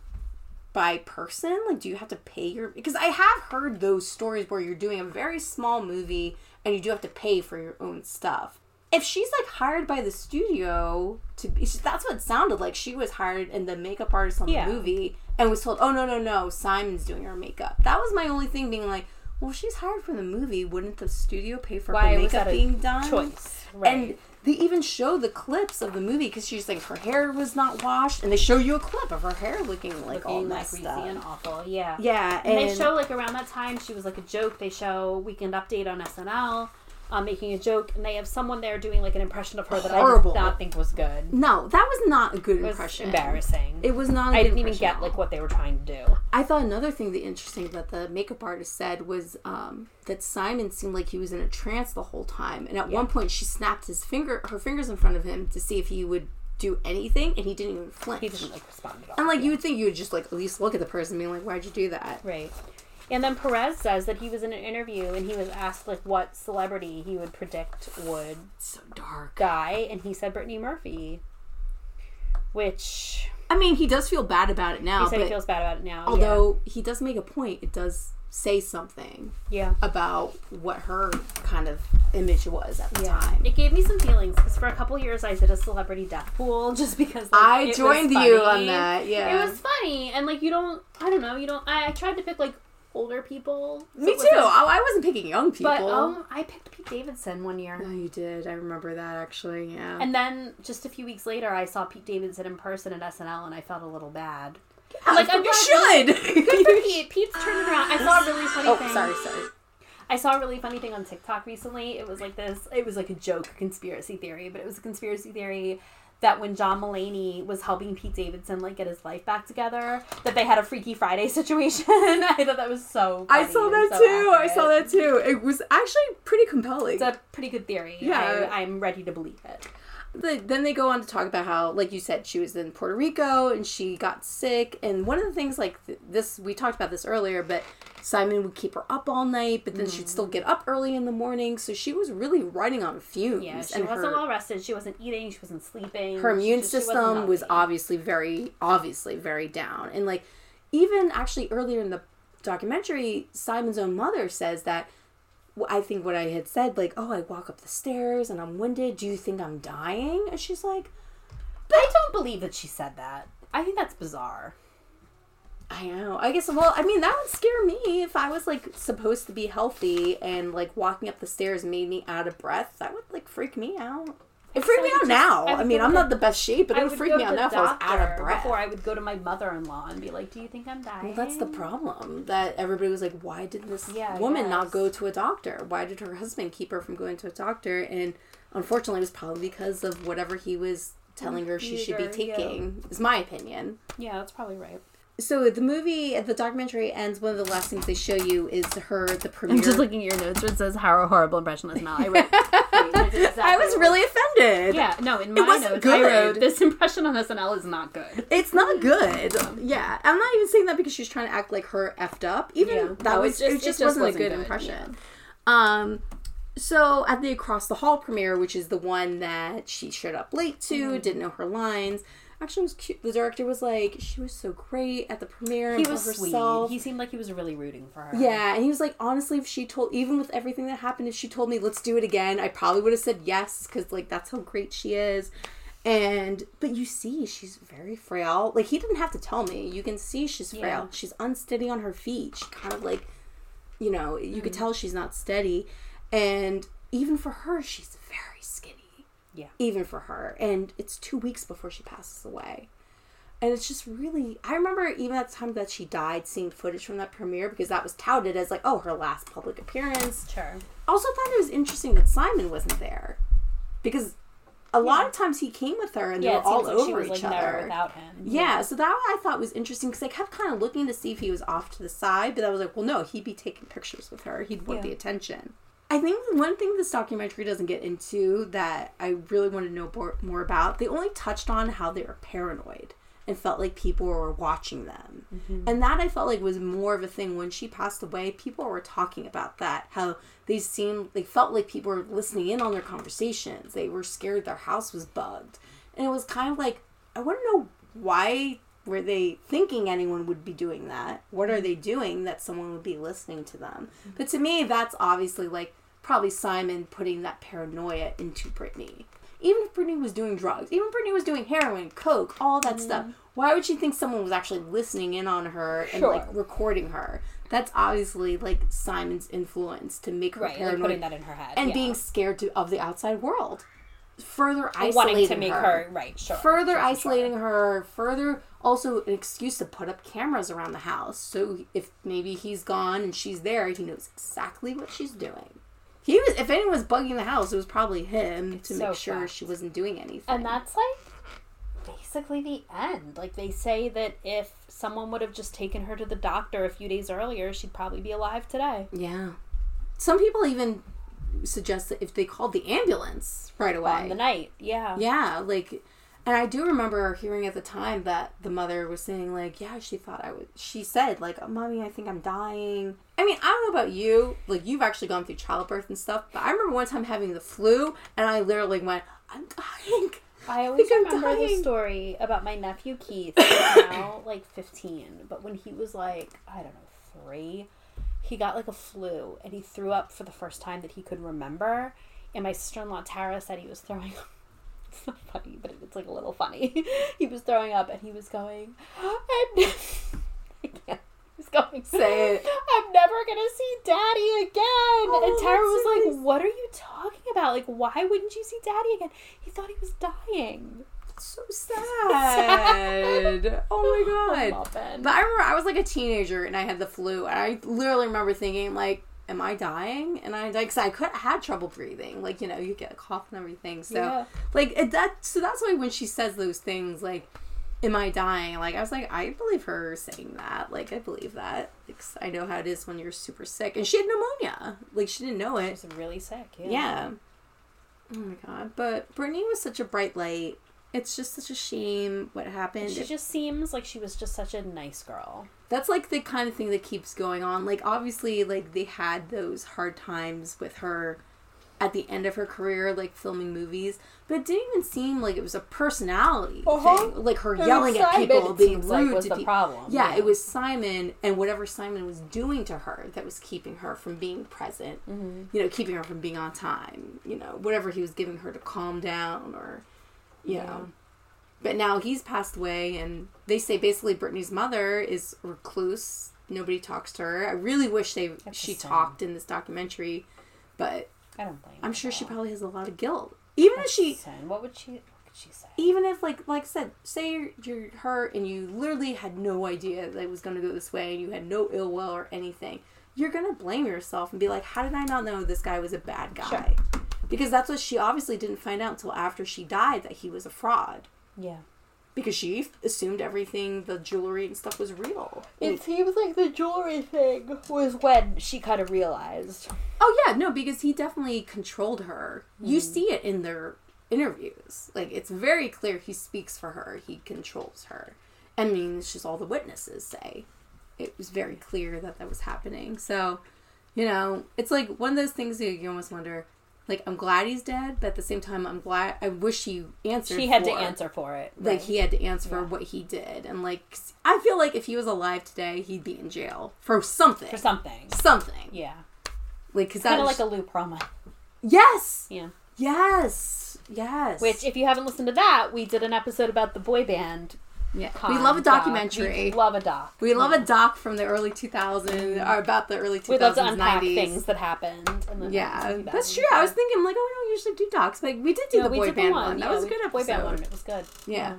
Speaker 2: by person? Like, do you have to pay your? Because I have heard those stories where you're doing a very small movie and you do have to pay for your own stuff. If she's like hired by the studio to be, that's what it sounded like. She was hired and the makeup artist on
Speaker 1: Yeah.
Speaker 2: the movie and was told, "Oh no, no, no, Simon's doing her makeup." That was my only thing, being like, "Well, she's hired for the movie. Wouldn't the studio pay for
Speaker 1: Why
Speaker 2: her makeup being done?"
Speaker 1: Choice, right?
Speaker 2: And they even show the clips of the movie because she's like her hair was not washed, and they show you a clip of her hair looking like all
Speaker 1: Looking like
Speaker 2: messed
Speaker 1: greasy
Speaker 2: up.
Speaker 1: and awful. Yeah.
Speaker 2: Yeah,
Speaker 1: And
Speaker 2: and,
Speaker 1: they show like around that time she was like a joke. They show Weekend Update on SNL, um, making a joke, and they have someone there doing like an impression of her that
Speaker 2: Horrible.
Speaker 1: I did not think was good.
Speaker 2: no, that was not a good
Speaker 1: It was
Speaker 2: impression.
Speaker 1: embarrassing.
Speaker 2: It was not. I
Speaker 1: I didn't even get like what they were trying to do.
Speaker 2: I thought another thing that interesting that the makeup artist said was um, that Simon seemed like he was in a trance the whole time, and at one point she snapped his finger, her fingers in front of him to see if he would do anything, and he didn't even flinch.
Speaker 1: He didn't like respond at all.
Speaker 2: and like you would think you would just like at least look at the person, and be like, "Why'd you do that?"
Speaker 1: Right. And then Perez says that he was in an interview and he was asked like what celebrity he would predict would
Speaker 2: so dark.
Speaker 1: die, and he said Brittany Murphy, which
Speaker 2: I mean, he does feel bad about it now,
Speaker 1: he said he feels bad about it now.
Speaker 2: although he does make a point, it does say something
Speaker 1: yeah.
Speaker 2: about what her kind of image was at the
Speaker 1: Yeah.
Speaker 2: time.
Speaker 1: It gave me some feelings because for a couple years I did a celebrity death pool just because like,
Speaker 2: I joined you on that. Yeah,
Speaker 1: It was funny and like you don't I don't know you don't I, I tried to pick like older people. so
Speaker 2: me too. I, I wasn't picking young people.
Speaker 1: But um, I picked Pete Davidson one year.
Speaker 2: Oh, you did. I remember that actually. Yeah.
Speaker 1: And then just a few weeks later, I saw Pete Davidson in person at SNL, and I felt a little bad.
Speaker 2: Yeah,
Speaker 1: like, I'm
Speaker 2: you should.
Speaker 1: Good for Pete. Pete's turning around. I saw a really funny
Speaker 2: oh,
Speaker 1: thing.
Speaker 2: sorry, sorry.
Speaker 1: I saw a really funny thing on TikTok recently. It was like this. It was like a joke, conspiracy theory, but it was a conspiracy theory that when John Mulaney was helping Pete Davidson like get his life back together, that they had a Freaky Friday situation. I thought that was so.
Speaker 2: I saw that
Speaker 1: so
Speaker 2: too. I saw that too. It was actually pretty compelling.
Speaker 1: It's a pretty good theory.
Speaker 2: Yeah.
Speaker 1: I, I'm ready to believe it.
Speaker 2: the, then they go on to talk about how, like you said, she was in Puerto Rico and she got sick. And one of the things, like th- this, we talked about this earlier, but Simon would keep her up all night, but then she'd still mm. get up early in the morning. So she was really riding on fumes.
Speaker 1: Yeah, she
Speaker 2: and
Speaker 1: wasn't
Speaker 2: her,
Speaker 1: well rested. She wasn't eating. She wasn't sleeping.
Speaker 2: her immune
Speaker 1: she just- she
Speaker 2: system was obviously very, obviously very down. And like, even actually earlier in the documentary, Simon's own mother says that. I think what I had said, like, oh, I walk up the stairs and I'm winded. Do you think I'm dying? And she's like,
Speaker 1: I don't believe that she said that. I think that's bizarre.
Speaker 2: I know. I guess. Well, I mean, that would scare me if I was like supposed to be healthy and like walking up the stairs made me out of breath. That would like freak me out. It freaked me out
Speaker 1: just-
Speaker 2: now.
Speaker 1: I
Speaker 2: I, mean, I'm
Speaker 1: to-
Speaker 2: not the best shape, but it would
Speaker 1: would
Speaker 2: freak me out now if I was out of breath.
Speaker 1: Before I would go to my mother-in-law and be like, "Do you think I'm dying?"
Speaker 2: Well, that's the problem. That everybody was like, "Why did this
Speaker 1: Yeah,
Speaker 2: woman not go to a doctor? Why did her husband keep her from going to a doctor?" And unfortunately, it was probably because of whatever he was telling her she should be
Speaker 1: Either, yeah.
Speaker 2: taking. Is my opinion.
Speaker 1: Yeah, that's probably right.
Speaker 2: So the movie, the documentary ends. One of the last things they show you is her the premiere.
Speaker 1: I'm just looking at your notes where it says "How a horrible impression is Mel." I wrote.
Speaker 2: I was really offended.
Speaker 1: Yeah, no. In my notes, I wrote this impression on SNL is not good.
Speaker 2: It's not good. Yeah, I'm not even saying that because she's trying to act like her effed up. Even
Speaker 1: Yeah.
Speaker 2: that
Speaker 1: No,
Speaker 2: was
Speaker 1: it
Speaker 2: it
Speaker 1: just-
Speaker 2: just,
Speaker 1: it just
Speaker 2: wasn't,
Speaker 1: wasn't
Speaker 2: a good,
Speaker 1: good,
Speaker 2: impression. Um, so at the Across the Hall premiere, which is the one that she showed up late to,
Speaker 1: Mm-hmm.
Speaker 2: didn't know her lines. Actually was cute. The director was like, she was so great at the premiere.
Speaker 1: He was
Speaker 2: for
Speaker 1: sweet. He seemed like he was really rooting for her.
Speaker 2: Yeah, and he was like, honestly, if she told, even with everything that happened, if she told me, let's do it again, I probably would have said yes, because, like, that's how great she is. And, but you see, she's very frail. Like, he didn't have to tell me. You can see she's frail.
Speaker 1: Yeah.
Speaker 2: She's unsteady on her feet. She kind of, like, you know, you could mm. tell she's not steady. And even for her, she's very skinny.
Speaker 1: Yeah.
Speaker 2: Even for her. And it's two weeks before she passes away. And it's just really, I remember even at the time that she died, seeing footage from that premiere because that was touted as like, oh, her last public appearance.
Speaker 1: Sure.
Speaker 2: Also thought it was interesting that Simon wasn't there because a lot of times he came with her and they were all
Speaker 1: like
Speaker 2: over each
Speaker 1: like
Speaker 2: other.
Speaker 1: without him.
Speaker 2: Yeah, so that I thought was interesting because I kept kind of looking to see if he was off to the side, but I was like, well, no, he'd be taking pictures with her. He'd want
Speaker 1: Yeah.
Speaker 2: the attention. I think one thing this documentary doesn't get into that I really want to know more, more about, they only touched on how they were paranoid and felt like people were watching them. Mm-hmm. And that I felt like was more of a thing when she passed away. People were talking about that, how they seemed, they felt like people were listening in on their conversations. They were scared their house was bugged. And it was kind of like, I want to know why were they thinking anyone would be doing that? What are they mm. doing that someone would be listening to them? Mm. But to me, that's obviously like probably Simon putting that paranoia into Brittany. Even if Brittany was doing drugs, even if Brittany was doing heroin, coke, all that stuff, mm. why would she think someone was actually listening in on her and
Speaker 1: Sure.
Speaker 2: like recording her? That's obviously like Simon's influence to make her
Speaker 1: Right. Like
Speaker 2: paranoid
Speaker 1: putting that in her head.
Speaker 2: and
Speaker 1: yeah.
Speaker 2: being scared to, of the outside world. Further isolating
Speaker 1: wanting to make
Speaker 2: her
Speaker 1: her, right. Sure.
Speaker 2: further
Speaker 1: sure, sure,
Speaker 2: isolating her further also an excuse to put up cameras around the house so if maybe he's gone and she's there he knows exactly what she's doing he was if anyone was bugging the house it was probably him to
Speaker 1: so
Speaker 2: make sure
Speaker 1: fucked.
Speaker 2: she wasn't doing anything
Speaker 1: And that's like basically the end. Like they say that if someone would have just taken her to the doctor a few days earlier, she'd probably be alive today.
Speaker 2: yeah some people even suggest that if they called the ambulance right away
Speaker 1: On the night. Yeah.
Speaker 2: Yeah, like, and I do remember hearing at the time that the mother was saying, like, yeah, she thought I would. She said, like, oh, mommy, I think I'm dying. I mean, I don't know about you, like, you've actually gone through childbirth and stuff, but I remember one time having the flu, and I literally went, I'm dying.
Speaker 1: I always
Speaker 2: think I'm
Speaker 1: remember the
Speaker 2: dying.
Speaker 1: story about my nephew Keith, now like 15, but when he was like, I don't know, three, he got like a flu and he threw up for the first time that he could remember. And my sister in law Tara said he was throwing up. It's not funny, but it's like a little funny. he was throwing up and he was going, I'm. I can't. He was going,
Speaker 2: Say it.
Speaker 1: I'm never gonna see daddy again. Oh, and
Speaker 2: Oh,
Speaker 1: Tara was like. What are you talking about? Like, why wouldn't you see daddy again? He thought he was dying.
Speaker 2: So sad. oh my god.
Speaker 1: Muffin.
Speaker 2: But I remember I was like a teenager and I had the flu, and I literally remember thinking, like, am I dying? And I like, cause I could I had trouble breathing, like you know, you get a cough and everything. So
Speaker 1: Yeah.
Speaker 2: like it, that, so that's why when she says those things, like, am I dying? Like I was like, I believe her saying that. Like I believe that. Like, I know how it is when you're super sick, and she had pneumonia. Like she didn't know it.
Speaker 1: was really sick. Yeah.
Speaker 2: Yeah. Oh my god. But Brittany was such a bright light. It's just such a shame what happened.
Speaker 1: She just seems like she was just such a nice girl.
Speaker 2: That's like the kind of thing that keeps going on. Like obviously like they had those hard times with her at the end of her career, like filming movies, but it didn't even seem like it was a personality
Speaker 1: Uh-huh.
Speaker 2: thing. Like her
Speaker 1: It
Speaker 2: yelling at
Speaker 1: Simon,
Speaker 2: people, being rude
Speaker 1: like, was
Speaker 2: to
Speaker 1: the
Speaker 2: people.
Speaker 1: problem,
Speaker 2: Yeah,
Speaker 1: yeah.
Speaker 2: it was Simon and whatever Simon was doing to her that was keeping her from being present.
Speaker 1: Mm-hmm.
Speaker 2: You know, keeping her from being on time. You know, whatever he was giving her to calm down or, you
Speaker 1: Yeah.
Speaker 2: know. But now he's passed away, and they say basically Brittany's mother is recluse. Nobody talks to her. I really wish they
Speaker 1: That's
Speaker 2: she talked in this documentary, but
Speaker 1: I don't blame.
Speaker 2: I'm sure she probably has a lot of guilt. Even if she.
Speaker 1: What would she? What could she say?
Speaker 2: even if like like I said, say you're, you're her and you literally had no idea that it was going to go this way, and you had no ill will or anything, you're gonna blame yourself and be like, how did I not know this guy was a bad guy? Because that's what she obviously didn't find out until after she died that he was a fraud.
Speaker 1: Yeah.
Speaker 2: because she f- assumed everything, the jewelry and stuff was real.
Speaker 1: It seems like the jewelry thing was when she kind of realized.
Speaker 2: oh yeah, no, because he definitely controlled her. You mm-hmm. see it in their interviews. Like it's very clear he speaks for her. He controls her. I mean, it's just all the witnesses say. It was very clear that that was happening. So, you know, it's like one of those things that you almost wonder, like I'm glad he's dead, but at the same time, I'm glad. I wish he answered.
Speaker 1: She had to answer for it.
Speaker 2: Like he had to answer for what he did, and like I feel like if he was alive today, he'd be in jail for something.
Speaker 1: for something.
Speaker 2: something.
Speaker 1: Yeah,
Speaker 2: Like because
Speaker 1: that's.
Speaker 2: kind
Speaker 1: of like a Lou Pearlman.
Speaker 2: yes,
Speaker 1: Yeah.
Speaker 2: yes, yes.
Speaker 1: Which, if you haven't listened to that, we did an episode about the boy band.
Speaker 2: Yeah,
Speaker 1: con
Speaker 2: we love a
Speaker 1: doc.
Speaker 2: documentary.
Speaker 1: We love a doc.
Speaker 2: We love a doc from the early 2000s, mm. or about the early 2000s,
Speaker 1: We love to unpack
Speaker 2: 90s.
Speaker 1: things that happened.
Speaker 2: Yeah, that's true. I was thinking, like, oh, we don't usually do docs, but we did do
Speaker 1: No,
Speaker 2: the boy band one. That
Speaker 1: Yeah,
Speaker 2: was a good episode.
Speaker 1: Boy band one. It was good.
Speaker 2: Yeah.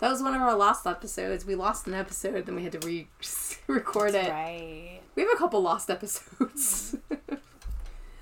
Speaker 2: That was one of our lost episodes. We lost an episode, then we had to re record it.
Speaker 1: Right.
Speaker 2: We have a couple lost episodes.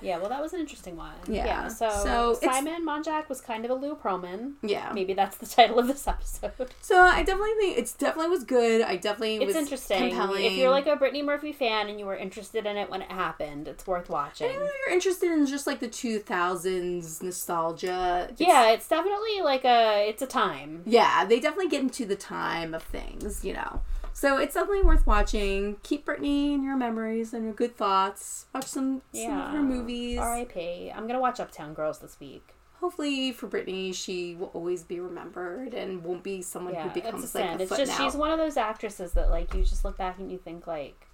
Speaker 1: Yeah, well, that was an interesting one.
Speaker 2: Yeah,
Speaker 1: so,
Speaker 2: so
Speaker 1: Simon Monjack was kind of a Lou Pearlman.
Speaker 2: yeah.
Speaker 1: Maybe that's the title of this episode.
Speaker 2: So I definitely think it's definitely was good. I definitely
Speaker 1: It's
Speaker 2: was
Speaker 1: interesting.
Speaker 2: compelling.
Speaker 1: If you're like a Brittany Murphy fan and you were interested in it when it happened, it's worth watching.
Speaker 2: And if you're interested in just like the 2000s nostalgia. it's-
Speaker 1: Yeah, it's definitely like a it's a time.
Speaker 2: Yeah, they definitely get into the time of things, you know. So it's definitely worth watching. Keep Brittany in your memories and your good thoughts. Watch some, some
Speaker 1: Yeah.
Speaker 2: of her movies.
Speaker 1: R.I.P. I'm gonna watch Uptown Girls this week.
Speaker 2: Hopefully for Brittany, she will always be remembered and won't be someone
Speaker 1: Yeah,
Speaker 2: who
Speaker 1: it's a
Speaker 2: becomes like a
Speaker 1: It's just
Speaker 2: footnote.
Speaker 1: she's one of those actresses that like you just look back and you think like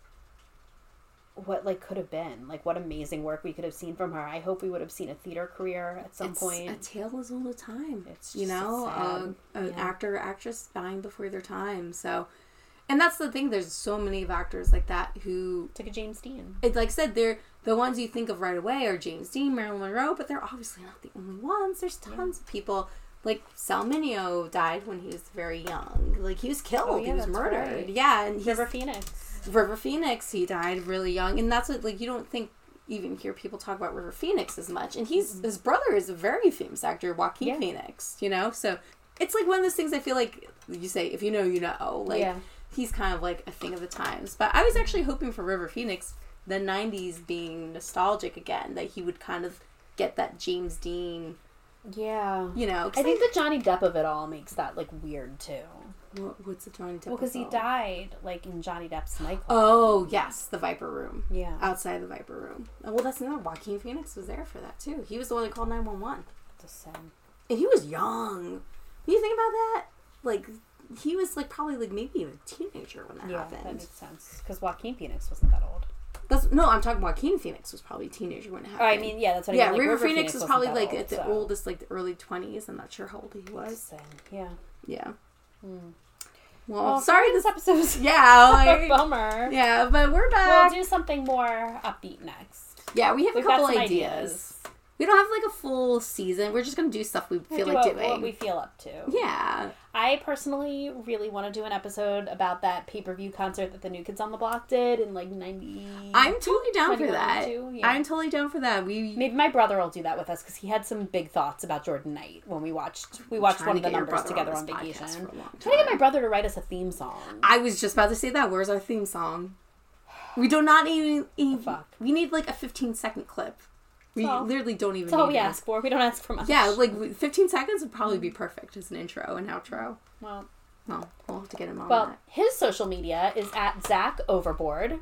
Speaker 1: what like could have been like what amazing work we could have seen from her. I hope we would have seen a theater career at some
Speaker 2: it's
Speaker 1: point.
Speaker 2: a tale is all the time.
Speaker 1: It's
Speaker 2: you know, an
Speaker 1: Yeah.
Speaker 2: actor, actress dying before their time. So, and that's the thing. There's so many of actors like that who
Speaker 1: Took a James Dean.
Speaker 2: it, like I said, they're the ones you think of right away are James Dean, Marilyn Monroe, but they're obviously not the only ones. There's tons of people. Like Sal Mineo died when he was very young. Like he was killed.
Speaker 1: Oh, yeah,
Speaker 2: he was murdered.
Speaker 1: right.
Speaker 2: Yeah, and
Speaker 1: River Phoenix.
Speaker 2: River Phoenix. He died really young, and that's what like you don't think even hear people talk about River Phoenix as much. And he's his brother is a very famous actor, Joaquin
Speaker 1: Yeah.
Speaker 2: Phoenix. You know, so it's like one of those things. I feel like you say if you know, you know. Like
Speaker 1: Yeah.
Speaker 2: He's kind of like a thing of the times. But I was actually hoping for River Phoenix, the '90s being nostalgic again, that he would kind of get that James Dean.
Speaker 1: Yeah.
Speaker 2: You know,
Speaker 1: I think the Johnny Depp of it all makes that like weird too.
Speaker 2: what, what's the Johnny Depp?
Speaker 1: Well, because he died like in Johnny Depp's nightclub.
Speaker 2: Oh yes, the Viper Room.
Speaker 1: yeah.
Speaker 2: outside the Viper Room. Oh, well, that's another. Joaquin Phoenix was there for that too. He was the one that called nine one one,
Speaker 1: The same.
Speaker 2: and he was young. When you think about that, like he was like probably like maybe a teenager when that happened.
Speaker 1: Yeah, that makes sense. Because Joaquin Phoenix wasn't that old.
Speaker 2: That's no, I'm talking. Joaquin Phoenix was probably a teenager when it
Speaker 1: Oh,
Speaker 2: happened.
Speaker 1: I mean, yeah, that's what I
Speaker 2: yeah,
Speaker 1: mean. Like,
Speaker 2: River, Phoenix, was
Speaker 1: wasn't
Speaker 2: probably like
Speaker 1: old,
Speaker 2: at the
Speaker 1: so-
Speaker 2: oldest, like the early twenties. I'm not sure how old he was.
Speaker 1: Yeah.
Speaker 2: Yeah.
Speaker 1: Hmm.
Speaker 2: Well,
Speaker 1: Well,
Speaker 2: sorry
Speaker 1: this episode's
Speaker 2: Yeah,
Speaker 1: a
Speaker 2: like,
Speaker 1: bummer.
Speaker 2: yeah, but we're back.
Speaker 1: We'll do something more upbeat next.
Speaker 2: yeah, we have
Speaker 1: We've
Speaker 2: a couple ideas.
Speaker 1: ideas.
Speaker 2: We don't have like a full season. We're just gonna do stuff we feel
Speaker 1: do
Speaker 2: like
Speaker 1: what,
Speaker 2: doing.
Speaker 1: what we feel up to.
Speaker 2: yeah,
Speaker 1: I personally really want to do an episode about that pay per view concert that the New Kids on the Block did in like ninety.
Speaker 2: I'm totally down for that.
Speaker 1: yeah.
Speaker 2: I'm totally down for that. We
Speaker 1: Maybe my brother will do that with us because he had some big thoughts about Jordan Knight when we watched we watched one of the numbers together on,
Speaker 2: on
Speaker 1: vacation.
Speaker 2: for a long
Speaker 1: Trying to get my brother to write us a theme song.
Speaker 2: I was just about to say that. Where's our theme song? We do not even. even
Speaker 1: fuck?
Speaker 2: We need like a 15 second clip. We
Speaker 1: all-
Speaker 2: literally don't even.
Speaker 1: That's all
Speaker 2: need
Speaker 1: we ask for. We don't ask for much.
Speaker 2: Yeah, like 15 seconds would probably be mm. perfect as an intro and outro.
Speaker 1: Well,
Speaker 2: Well, we'll have to get him on
Speaker 1: well,
Speaker 2: that.
Speaker 1: his social media is at Zach Overboard.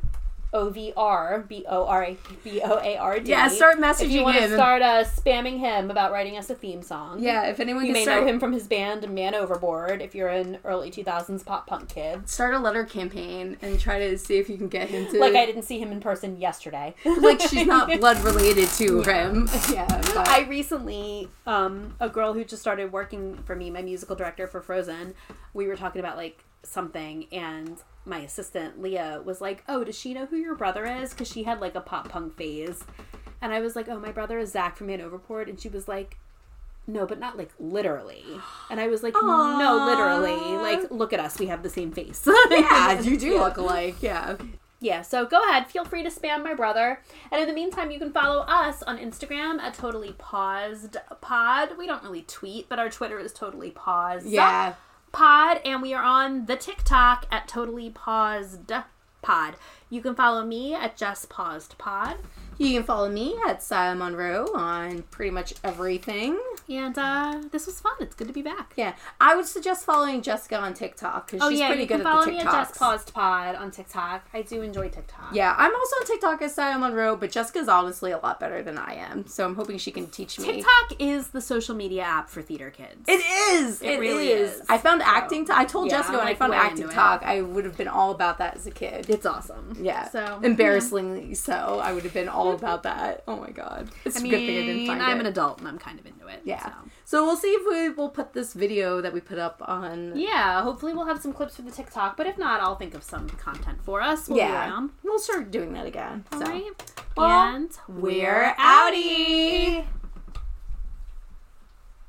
Speaker 1: O V R B O R A B O A R D.
Speaker 2: Yeah, start
Speaker 1: If you
Speaker 2: messaging
Speaker 1: want to
Speaker 2: him.
Speaker 1: start uh, spamming him about writing us a theme song.
Speaker 2: yeah, if anyone
Speaker 1: You may
Speaker 2: start,
Speaker 1: know him from his band Man Overboard if you're an early 2000s pop punk kid.
Speaker 2: start a letter campaign and try to see if you can get him to.
Speaker 1: Like I didn't see him in person yesterday.
Speaker 2: like she's not blood related to him. Yeah, but
Speaker 1: I recently, um, a girl who just started working for me, my musical director for Frozen, we were talking about like something, and my assistant Leah was like, "Oh, does she know who your brother is?" Because she had like a pop punk phase, and I was like, "Oh, my brother is Zach from Man Overboard," and she was like. No, but not like literally. And I was like, no, literally. Like, look at us. We have the same face.
Speaker 2: yeah, you do
Speaker 1: Yeah.
Speaker 2: look alike. Yeah.
Speaker 1: Yeah, so go ahead. Feel free to spam my brother. And in the meantime, you can follow us on Instagram at Totally Paused Pod. We don't really tweet, but our Twitter is Totally Paused
Speaker 2: Yeah.
Speaker 1: Pod. And we are on the TikTok at Totally Paused Pod. You can follow me at Just Paused Pod.
Speaker 2: You can follow me at Sia Monroe on pretty much everything.
Speaker 1: And uh, this was fun. It's good to be back.
Speaker 2: Yeah, I would suggest following Jessica on TikTok because
Speaker 1: Oh
Speaker 2: she's
Speaker 1: yeah,
Speaker 2: pretty
Speaker 1: you
Speaker 2: good
Speaker 1: can
Speaker 2: at
Speaker 1: follow
Speaker 2: the
Speaker 1: me at
Speaker 2: TikToks.
Speaker 1: Just Paused Pod on TikTok. I do enjoy TikTok.
Speaker 2: Yeah, I'm also on TikTok as Sia Monroe, but Jessica's honestly a lot better than I am, so I'm hoping she can teach me.
Speaker 1: TikTok is the social media app for theater kids.
Speaker 2: It is. It,
Speaker 1: really
Speaker 2: is.
Speaker 1: is.
Speaker 2: I found acting. T- I told
Speaker 1: yeah,
Speaker 2: Jessica
Speaker 1: I'm,
Speaker 2: when I found acting
Speaker 1: it.
Speaker 2: talk, I would have been all about that as a kid.
Speaker 1: it's awesome.
Speaker 2: Yeah.
Speaker 1: So
Speaker 2: embarrassingly so, I would have been all Mm-hmm. about that. Oh my god, it's
Speaker 1: I
Speaker 2: a
Speaker 1: mean,
Speaker 2: good thing I didn't find
Speaker 1: I'm
Speaker 2: it.
Speaker 1: an adult and I'm kind of into it.
Speaker 2: yeah.
Speaker 1: So.
Speaker 2: So we'll see if we will put this video that we put up on.
Speaker 1: Yeah, hopefully we'll have some clips for the TikTok, but if not, I'll think of some content for us. We'll
Speaker 2: Yeah. We'll start doing that again.
Speaker 1: All
Speaker 2: so
Speaker 1: right.
Speaker 2: Well,
Speaker 1: and
Speaker 2: we're outie.